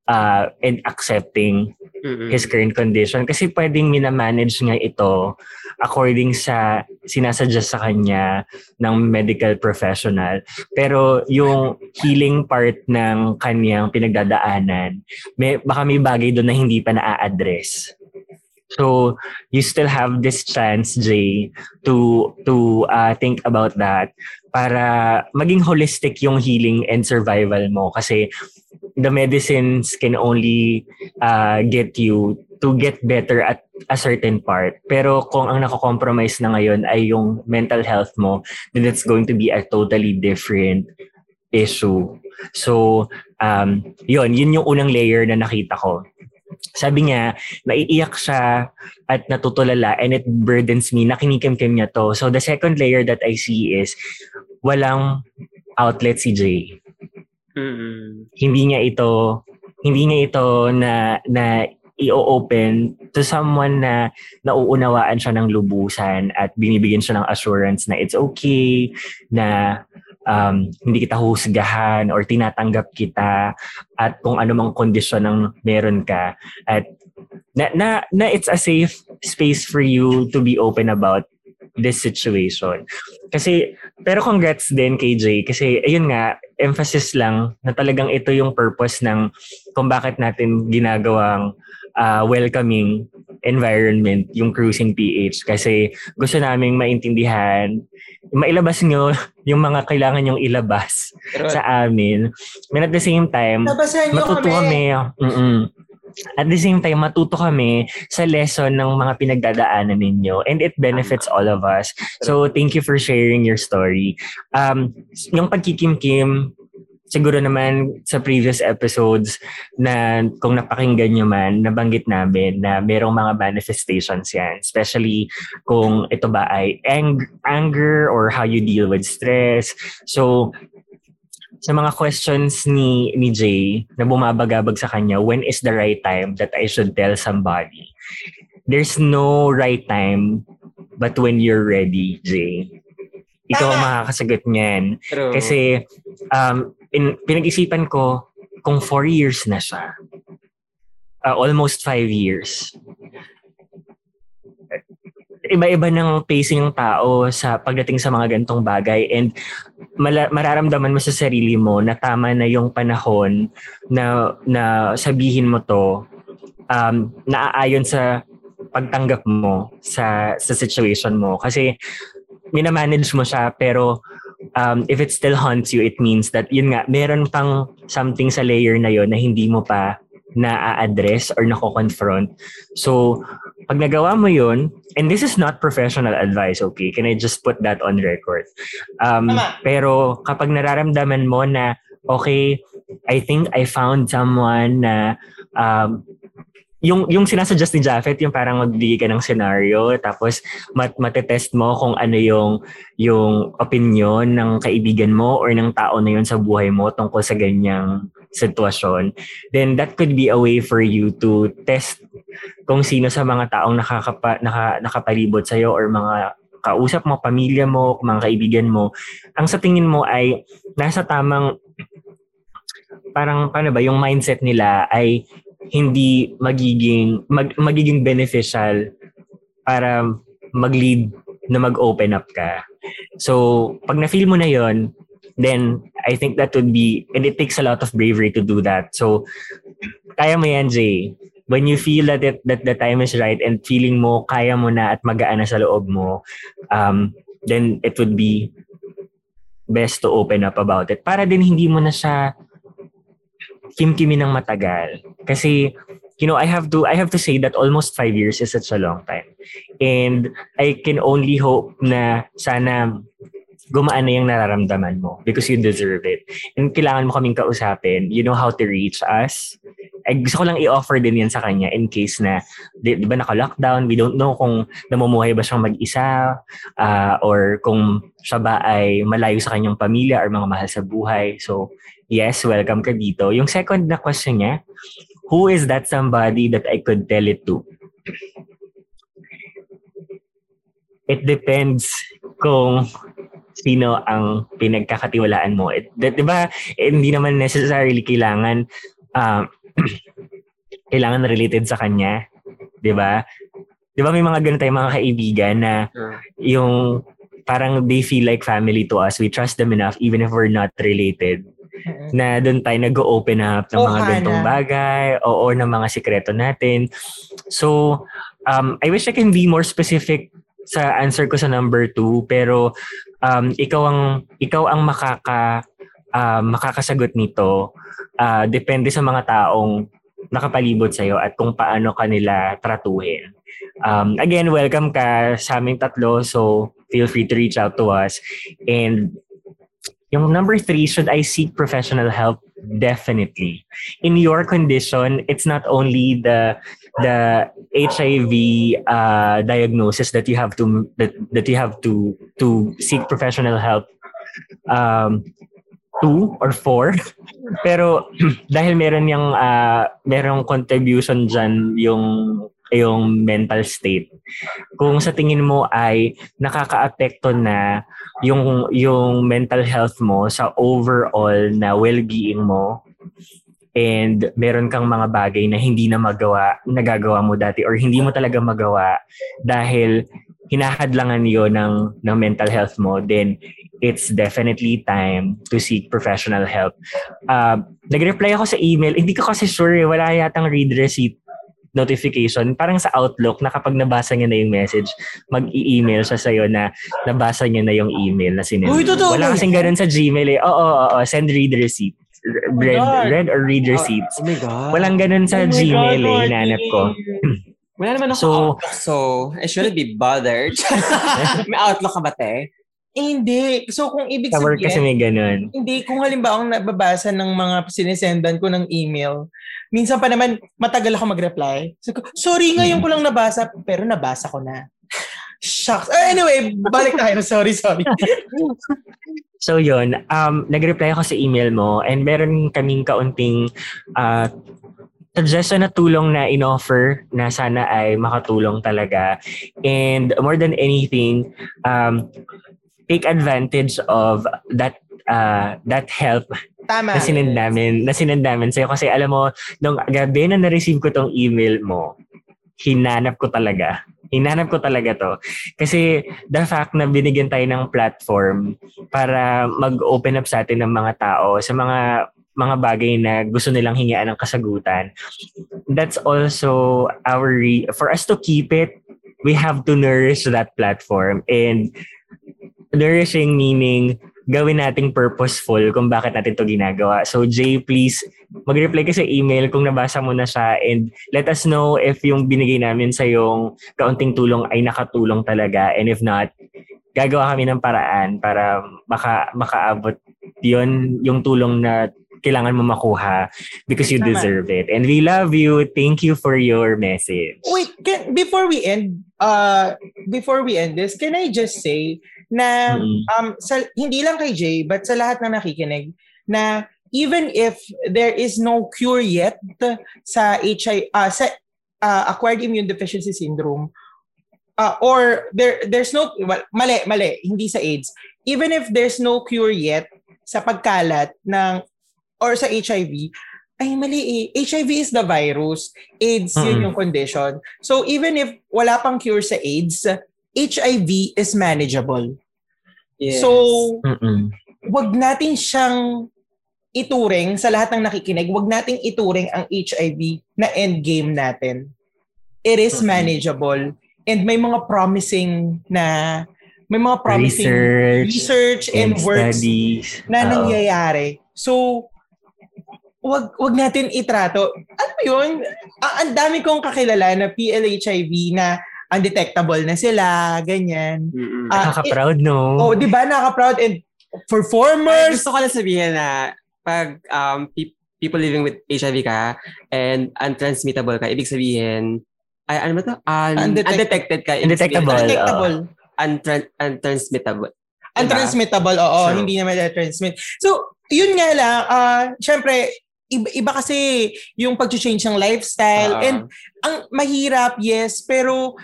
uh, and accepting mm-hmm. his current condition. Kasi pwedeng minamanage nga ito according sa sinasuggest sa kanya ng medical professional. Pero yung healing part ng kanyang pinagdadaanan, may, baka may bagay doon na hindi pa na-address. So you still have this chance, Jay, to to uh, think about that para maging holistic yung healing and survival mo kasi the medicines can only uh, get you to get better at a certain part. Pero kung ang nako-compromise na ngayon ay yung mental health mo, then it's going to be a totally different issue. So, um, yun, yun yung unang layer na nakita ko. sabi niya, naiiyak siya at natutulala and it burdens me. Nakinikim-kim niya to. So the second layer that I see is walang outlet si Jay. Hindi niya ito hindi niya ito na na i-open to someone na nauunawaan siya ng lubusan at binibigyan siya ng assurance na it's okay, na um, hindi kita husgahan or tinatanggap kita at kung ano mang kondisyon ng meron ka at na, na, na it's a safe space for you to be open about this situation. Kasi, pero congrats din kay Jay kasi ayun nga, emphasis lang na talagang ito yung purpose ng kung bakit natin ginagawang uh, welcoming environment yung cruising PH kasi gusto naming maintindihan mailabas nyo yung mga kailangan yung ilabas Pero, sa amin. And at the same time, matuto kami. kami. mm At the same time, matuto kami sa lesson ng mga pinagdadaanan ninyo and it benefits all of us. So, thank you for sharing your story. Um, yung pagkikimkim, siguro naman sa previous episodes na kung napakinggan nyo man, nabanggit namin na merong mga manifestations yan. Especially kung ito ba ay ang- anger or how you deal with stress. So, sa mga questions ni ni Jay na bumabagabag sa kanya, when is the right time that I should tell somebody? There's no right time but when you're ready, Jay. Ikaw ang makakasagot niyan. pero, Kasi um, pin- pinag-isipan ko kung four years na siya. Uh, almost five years. Iba-iba ng pacing ng tao sa pagdating sa mga gantong bagay and mararamdaman mo sa sarili mo na tama na yung panahon na na sabihin mo to um, naaayon sa pagtanggap mo sa sa situation mo. Kasi minamanage mo siya pero um, if it still haunts you, it means that yun nga, meron pang something sa layer na yon na hindi mo pa na-address or nako-confront. So, pag nagawa mo yun, and this is not professional advice, okay? Can I just put that on record? Um, pero kapag nararamdaman mo na, okay, I think I found someone na um, yung yung sinasuggest ni Japheth yung parang magbigay ka ng scenario tapos mat matetest mo kung ano yung yung opinion ng kaibigan mo or ng tao na yun sa buhay mo tungkol sa ganyang sitwasyon then that could be a way for you to test kung sino sa mga taong nakakapa, naka, nakapalibot sa or mga kausap mo, pamilya mo, mga kaibigan mo, ang sa tingin mo ay nasa tamang parang paano ba yung mindset nila ay hindi magiging mag, magiging beneficial para mag-lead na mag-open up ka. So, pag na-feel mo na yon then I think that would be, and it takes a lot of bravery to do that. So, kaya mo yan, Jay. When you feel that it, that the time is right and feeling mo kaya mo na at magaan na sa loob mo, um, then it would be best to open up about it. Para din hindi mo na siya kimkimi ng matagal. Kasi, you know, I have to I have to say that almost five years is such a long time. And I can only hope na sana gumaan na yung nararamdaman mo because you deserve it. And kailangan mo kaming kausapin. You know how to reach us. Ay, gusto ko lang i-offer din yan sa kanya in case na, di, di ba naka-lockdown, we don't know kung namumuhay ba siyang mag-isa ah, or kung siya ba ay malayo sa kanyang pamilya or mga mahal sa buhay. So, yes, welcome ka dito. Yung second na question niya, who is that somebody that I could tell it to? It depends kung sino ang pinagkakatiwalaan mo. It, di di ba, hindi naman necessarily kailangan um, kailangan related sa kanya. Di ba? Di ba may mga ganun tayong mga kaibigan na yung parang they feel like family to us. We trust them enough even if we're not related na doon tayo nag-open up ng Oh, mga gantong bagay o, o ng mga sikreto natin. So, um, I wish I can be more specific sa answer ko sa number two, pero um, ikaw ang ikaw ang makaka ah, makakasagot nito. Ah, depende sa mga taong nakapalibot sa'yo at kung paano kanila tratuhin. Um, again, welcome ka sa aming tatlo. So, feel free to reach out to us. And yung number three, should I seek professional help? definitely. In your condition, it's not only the the HIV uh, diagnosis that you have to that, that you have to to seek professional help um, two or four. Pero dahil meron yung uh, merong contribution dyan yung yung mental state. Kung sa tingin mo ay nakakaapekto na yung yung mental health mo sa overall na well-being mo and meron kang mga bagay na hindi na magawa, nagagawa mo dati or hindi mo talaga magawa dahil hinahadlangan yon ng, ng mental health mo, then it's definitely time to seek professional help. Uh, nag-reply ako sa email. Hindi ko kasi sure, eh, wala yatang read receipt notification. Parang sa Outlook na kapag nabasa niya na yung message, mag-i-email siya sa'yo na nabasa niya na yung email na sinend. Uy, totoo Wala kasing ganun sa Gmail eh. Oo, oo, oo. Send read receipt. Read, God. read or read receipts. Oh my God. Walang ganun sa Oh Gmail God, eh. Hinanap ko. Wala naman ako So- Outlook, so I shouldn't be bothered. May Outlook ka ba, te? Eh, hindi. So, kung ibig Sa work kasi sabihin, may ganun. hindi, kung halimbawa ang nababasa ng mga sinisendan ko ng email, minsan pa naman matagal ako mag-reply. So, sorry, ngayon ko lang nabasa, pero nabasa ko na. Shucks. Uh, anyway, balik tayo. Sorry, sorry. So yun, um, nag-reply ako sa email mo and meron kaming kaunting uh, suggestion na tulong na in-offer na sana ay makatulong talaga. And more than anything, um, take advantage of that uh, that help Tama. na sinend namin, na sinend namin sa'yo. Kasi alam mo, nung gabi na na-receive ko tong email mo, hinanap ko talaga. Hinanap ko talaga to. Kasi the fact na binigyan tayo ng platform para mag-open up sa atin ng mga tao sa mga mga bagay na gusto nilang hingian ng kasagutan. That's also our re- for us to keep it, we have to nourish that platform and nourishing meaning gawin nating purposeful kung bakit natin to ginagawa. So Jay, please mag-reply ka sa email kung nabasa mo na siya and let us know if yung binigay namin sa yung kaunting tulong ay nakatulong talaga and if not, gagawa kami ng paraan para maka makaabot yon yung tulong na kailangan mo makuha because you Tama. deserve it. And we love you. Thank you for your message. Wait, can, before we end, uh, before we end this, can I just say na um sa, hindi lang kay Jay but sa lahat na nakikinig na even if there is no cure yet sa HI uh, sa uh, acquired immune deficiency syndrome uh, or there there's no well, mali mali hindi sa AIDS even if there's no cure yet sa pagkalat ng or sa HIV ay mali eh. HIV is the virus. AIDS yun Mm. yung condition. So even if wala pang cure sa AIDS, HIV is manageable. Yes. So, Mm-mm. wag natin siyang ituring sa lahat ng nakikinig, wag nating ituring ang HIV na end game natin. It is manageable and may mga promising na may mga promising Research, research and, and works studies. na nangyayari. So, wag wag natin itrato. Ano ba yun? Ang, ang dami kong kakilala na PLHIV na undetectable na sila, ganyan. Mm-mm. Ah, Nakaka-proud, no? Oh, 'di ba? Naka-proud and Ay, performers. gusto ko lang sabihin na pag um, pe- people living with HIV ka and untransmittable ka, ibig sabihin, ay ano ba to? Un- Undetect- undetected ka. ibig Undetectable. sabihin, Undetectable. untran- untransmittable. Untransmittable, oo, True. hindi naman transmit. So, yun nga lang, ah, syempre, iba, iba kasi yung pag-change ng lifestyle Ah. and ang mahirap, yes, pero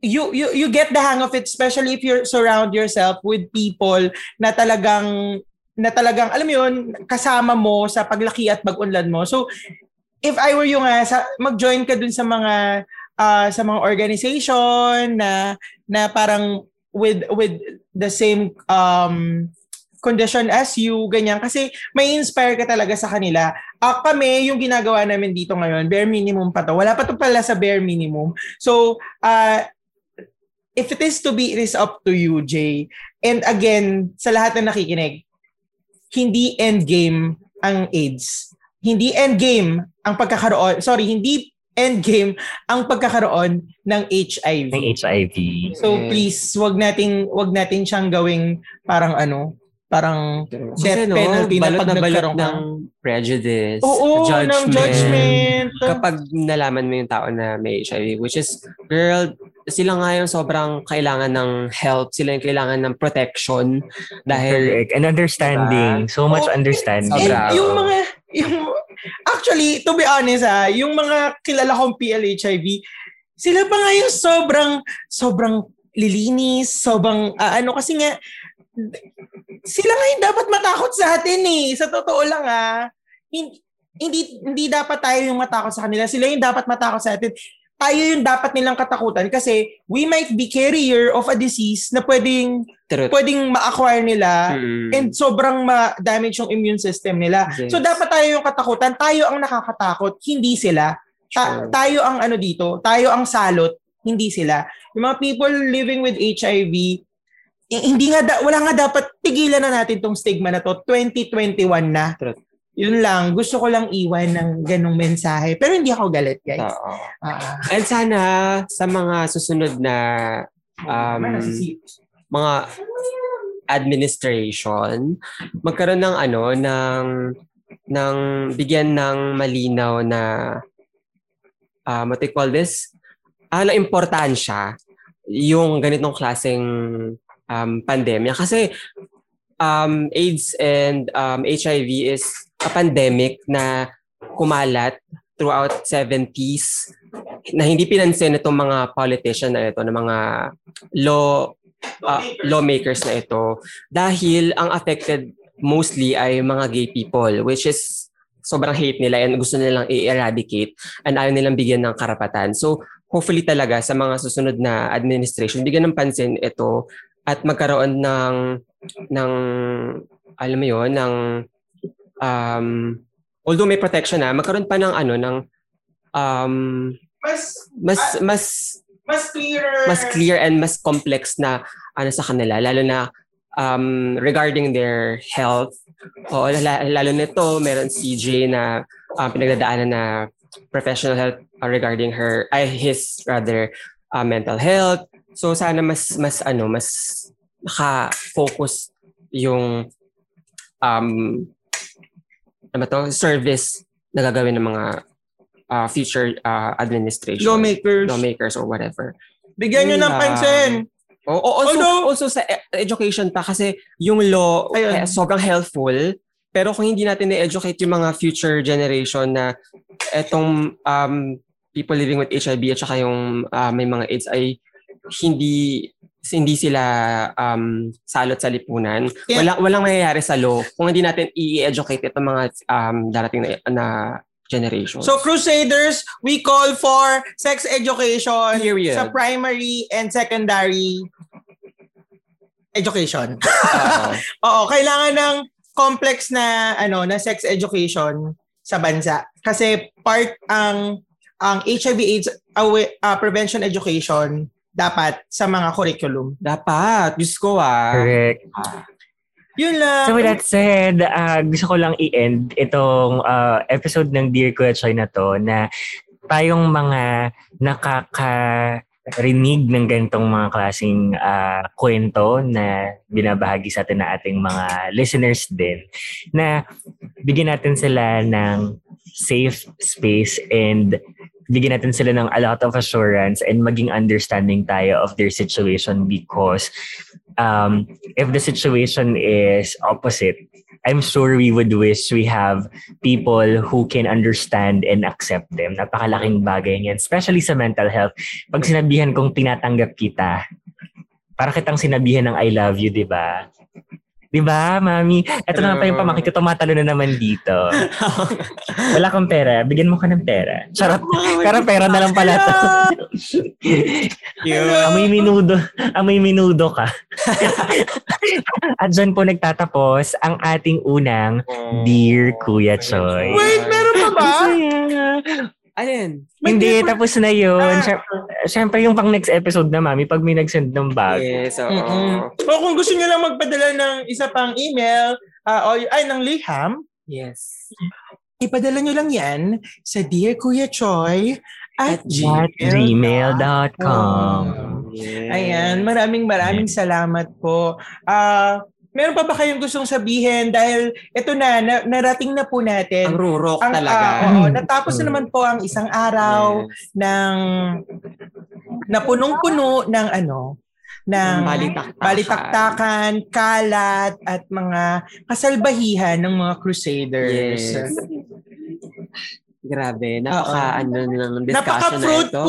you you you get the hang of it especially if you surround yourself with people na talagang na talagang alam mo yun kasama mo sa paglaki at pag-unlad mo. So if I were you nga sa mag-join ka dun sa mga ah, sa mga organization na na parang with with the same um condition as you, ganyan. Kasi may inspire ka talaga sa kanila. Ah, kami, yung ginagawa namin dito ngayon, bare minimum pa to. Wala pa to pala sa bare minimum. So, uh, if it is to be, it is up to you, Jay. And again, sa lahat na nakikinig, hindi end game ang AIDS. Hindi end game ang pagkakaroon, sorry, hindi end game ang pagkakaroon ng HIV. ng HIV. So please, wag nating wag natin siyang gawing parang ano, parang Kasi death no, penalty na balot pag na balot nagkaroon ka. ng prejudice, Oo, judgment. ng judgment. Kapag nalaman mo yung tao na may HIV, which is, girl, sila nga yung sobrang kailangan ng help, sila yung kailangan ng protection dahil Correct. And understanding. So much Oh, understanding. Sobra. And yung mga, yung, actually, to be honest ha, yung mga kilala kong PLHIV, sila pa nga yung sobrang, sobrang lilinis, sobrang, ah, ano, kasi nga, sila nga yung dapat matakot sa atin eh. Sa totoo lang ah. Hindi, hindi, hindi dapat tayo yung matakot sa kanila. Sila yung dapat matakot sa atin. Tayo yung dapat nilang katakutan kasi we might be carrier of a disease na pwedeng truth. pwedeng ma-acquire nila Mm. and sobrang ma-damage yung immune system nila. Yes. So dapat tayo yung katakutan, tayo ang nakakatakot, hindi sila. Ta- Sure. tayo ang ano dito, tayo ang salot, hindi sila. Yung mga people living with HIV, hindi nga da- wala nga dapat tigilan na natin tong stigma na to. 2021 na. Truth. Yun lang, gusto ko lang iwan ng ganong mensahe. Pero hindi ako galit, guys. Oo. Ah, And sana sa mga susunod na um, mga administration magkaroon ng ano ng ng bigyan ng malinaw na uh, what they call this ah na importansya yung ganitong klaseng um, pandemya kasi um, AIDS and um, HIV is a pandemic na kumalat throughout 70s na hindi pinansin itong mga politician na ito, ng mga law uh, lawmakers na ito dahil ang affected mostly ay mga gay people which is sobrang hate nila and gusto nilang i-eradicate and ayaw nilang bigyan ng karapatan. So hopefully talaga sa mga susunod na administration bigyan ng pansin ito at magkaroon ng ng alam mo yon ng um although may protection na magkaroon pa ng ano ng um Mas, mas mas mas clearer. mas clear and mas complex na ano sa kanila lalo na um, regarding their health o lalo, lalo nito meron si Jay na um, pinagdadaanan na professional health uh, regarding her ay his rather uh, mental health so sana mas mas ano mas naka-focus yung um ano to service na gagawin ng mga uh, future uh, administration Lawmakers. lawmakers or whatever. Bigyan nyo ng pansin. O, o- also, Although- also sa e- education pa kasi yung law Ayun. eh, sobrang helpful pero kung hindi natin na-educate yung mga future generation na etong um, people living with HIV at saka yung uh, may mga AIDS ay hindi hindi sila um, salot sa lipunan. Yeah. Walang, walang mangyayari sa law kung hindi natin i-educate itong mga um, darating na, na generation. So Crusaders, we call for sex education Period. sa primary and secondary education. Oo, kailangan ng complex na ano na sex education sa bansa kasi part ang ang HIV AIDS awa- ah, prevention education dapat sa mga curriculum. Dapat. Diyos ko ah. Correct. Yun lang. So with that said, uh, gusto ko lang i-end itong uh, episode ng Dear Kuya Choy na to na tayong mga nakakarinig ng ganitong mga klaseng uh, kwento na binabahagi sa atin na ating mga listeners din na bigyan natin sila ng safe space and bigyan natin sila ng a lot of assurance and maging understanding tayo of their situation because um, if the situation is opposite, I'm sure we would wish we have people who can understand and accept them. Napakalaking bagay niyan, especially sa mental health. Pag sinabihan kong tinatanggap kita, para kitang sinabihan ng I love you, di ba? Di ba, mami? Ito na nga pa yung pamakit ko, tumatalo na naman dito. Wala kang pera, bigyan mo ka ng pera. Charot. Pero pera na lang pala to. amoy minudo. Amoy minudo ka. At dyan po nagtatapos ang ating unang Dear Kuya Choy. Wait, meron pa ba? Alin? Hindi, tapos na yun. Ah. Siyempre, siyempre yung pang next episode na, mami, pag may nag-send ng bag. Yes, oo. Mm-mm. O kung gusto niyo lang magpadala ng isa pang email, ah, o ay, ng liham, Yes. ipadala nyo lang yan sa Dear Kuya Choi at, At gmail.com. gmail.com. Yes. Ayan, maraming maraming salamat po. Ah, meron pa ba kayong gustong sabihin? Dahil ito na, na narating na po natin. Ang rurok Ang, talaga. ah, oo, natapos na naman po ang isang araw Yes. ng na punong-puno ng ano, ng Balitaktakan. balitaktakan, kalat, at mga kasalbahihan ng mga crusaders. Yes. Grabe, napaka ano ng discussion na ito.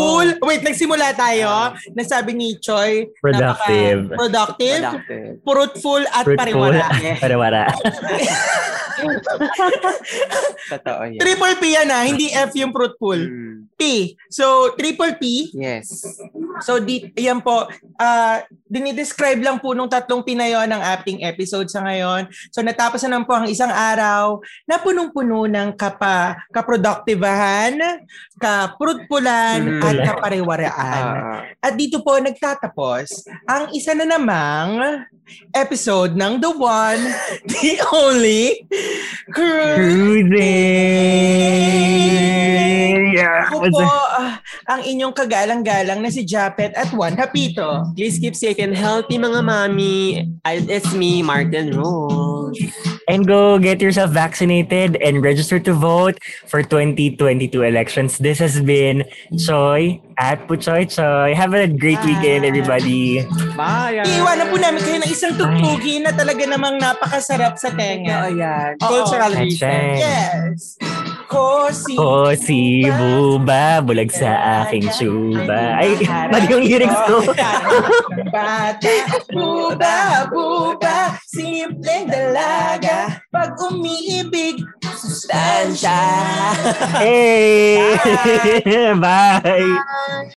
Wait, nagsimula tayo. Nasabi ni Choi, Productive. productive, Productive. fruitful, at Fruitful. pariwara. Pariwara. Totoo yan. Triple P yan ah, hindi F yung fruitful. Mm. P. So, triple P. Yes. So, di, yan po. ah dinidescribe lang po nung tatlong P na yon ang ating episode sa ngayon. So, natapos na naman po ang isang araw na punong-puno ng kapa, kaproduktibahan, kapruitfulan, at Mm. kapariwaraan. Ah, At dito po nagtatapos ang isa na namang episode ng The One, The Only, Cruise. Cruising! Yeah. Ako po ah, ang inyong kagalang-galang na si Japet at Juan Hapito. please keep safe and healthy mga mami. It's me, Martin Rose. And go get yourself vaccinated and register to vote for 2022 elections. This has been Choi at Puchoy Choi. Have a great weekend, everybody. Bye! Iiwanan po namin kayo ng isang tugtugi na talaga namang napakasarap sa tenga. yan. Oo. Cultural That's reason. right. Yes. Kosi. Oh, si Buba, bulag sa aking tsuba. Ay, mali yung lyrics ko. Bata, buba, buba, simpleng dalaga, pag umiibig, sustansya. Hey! Bye!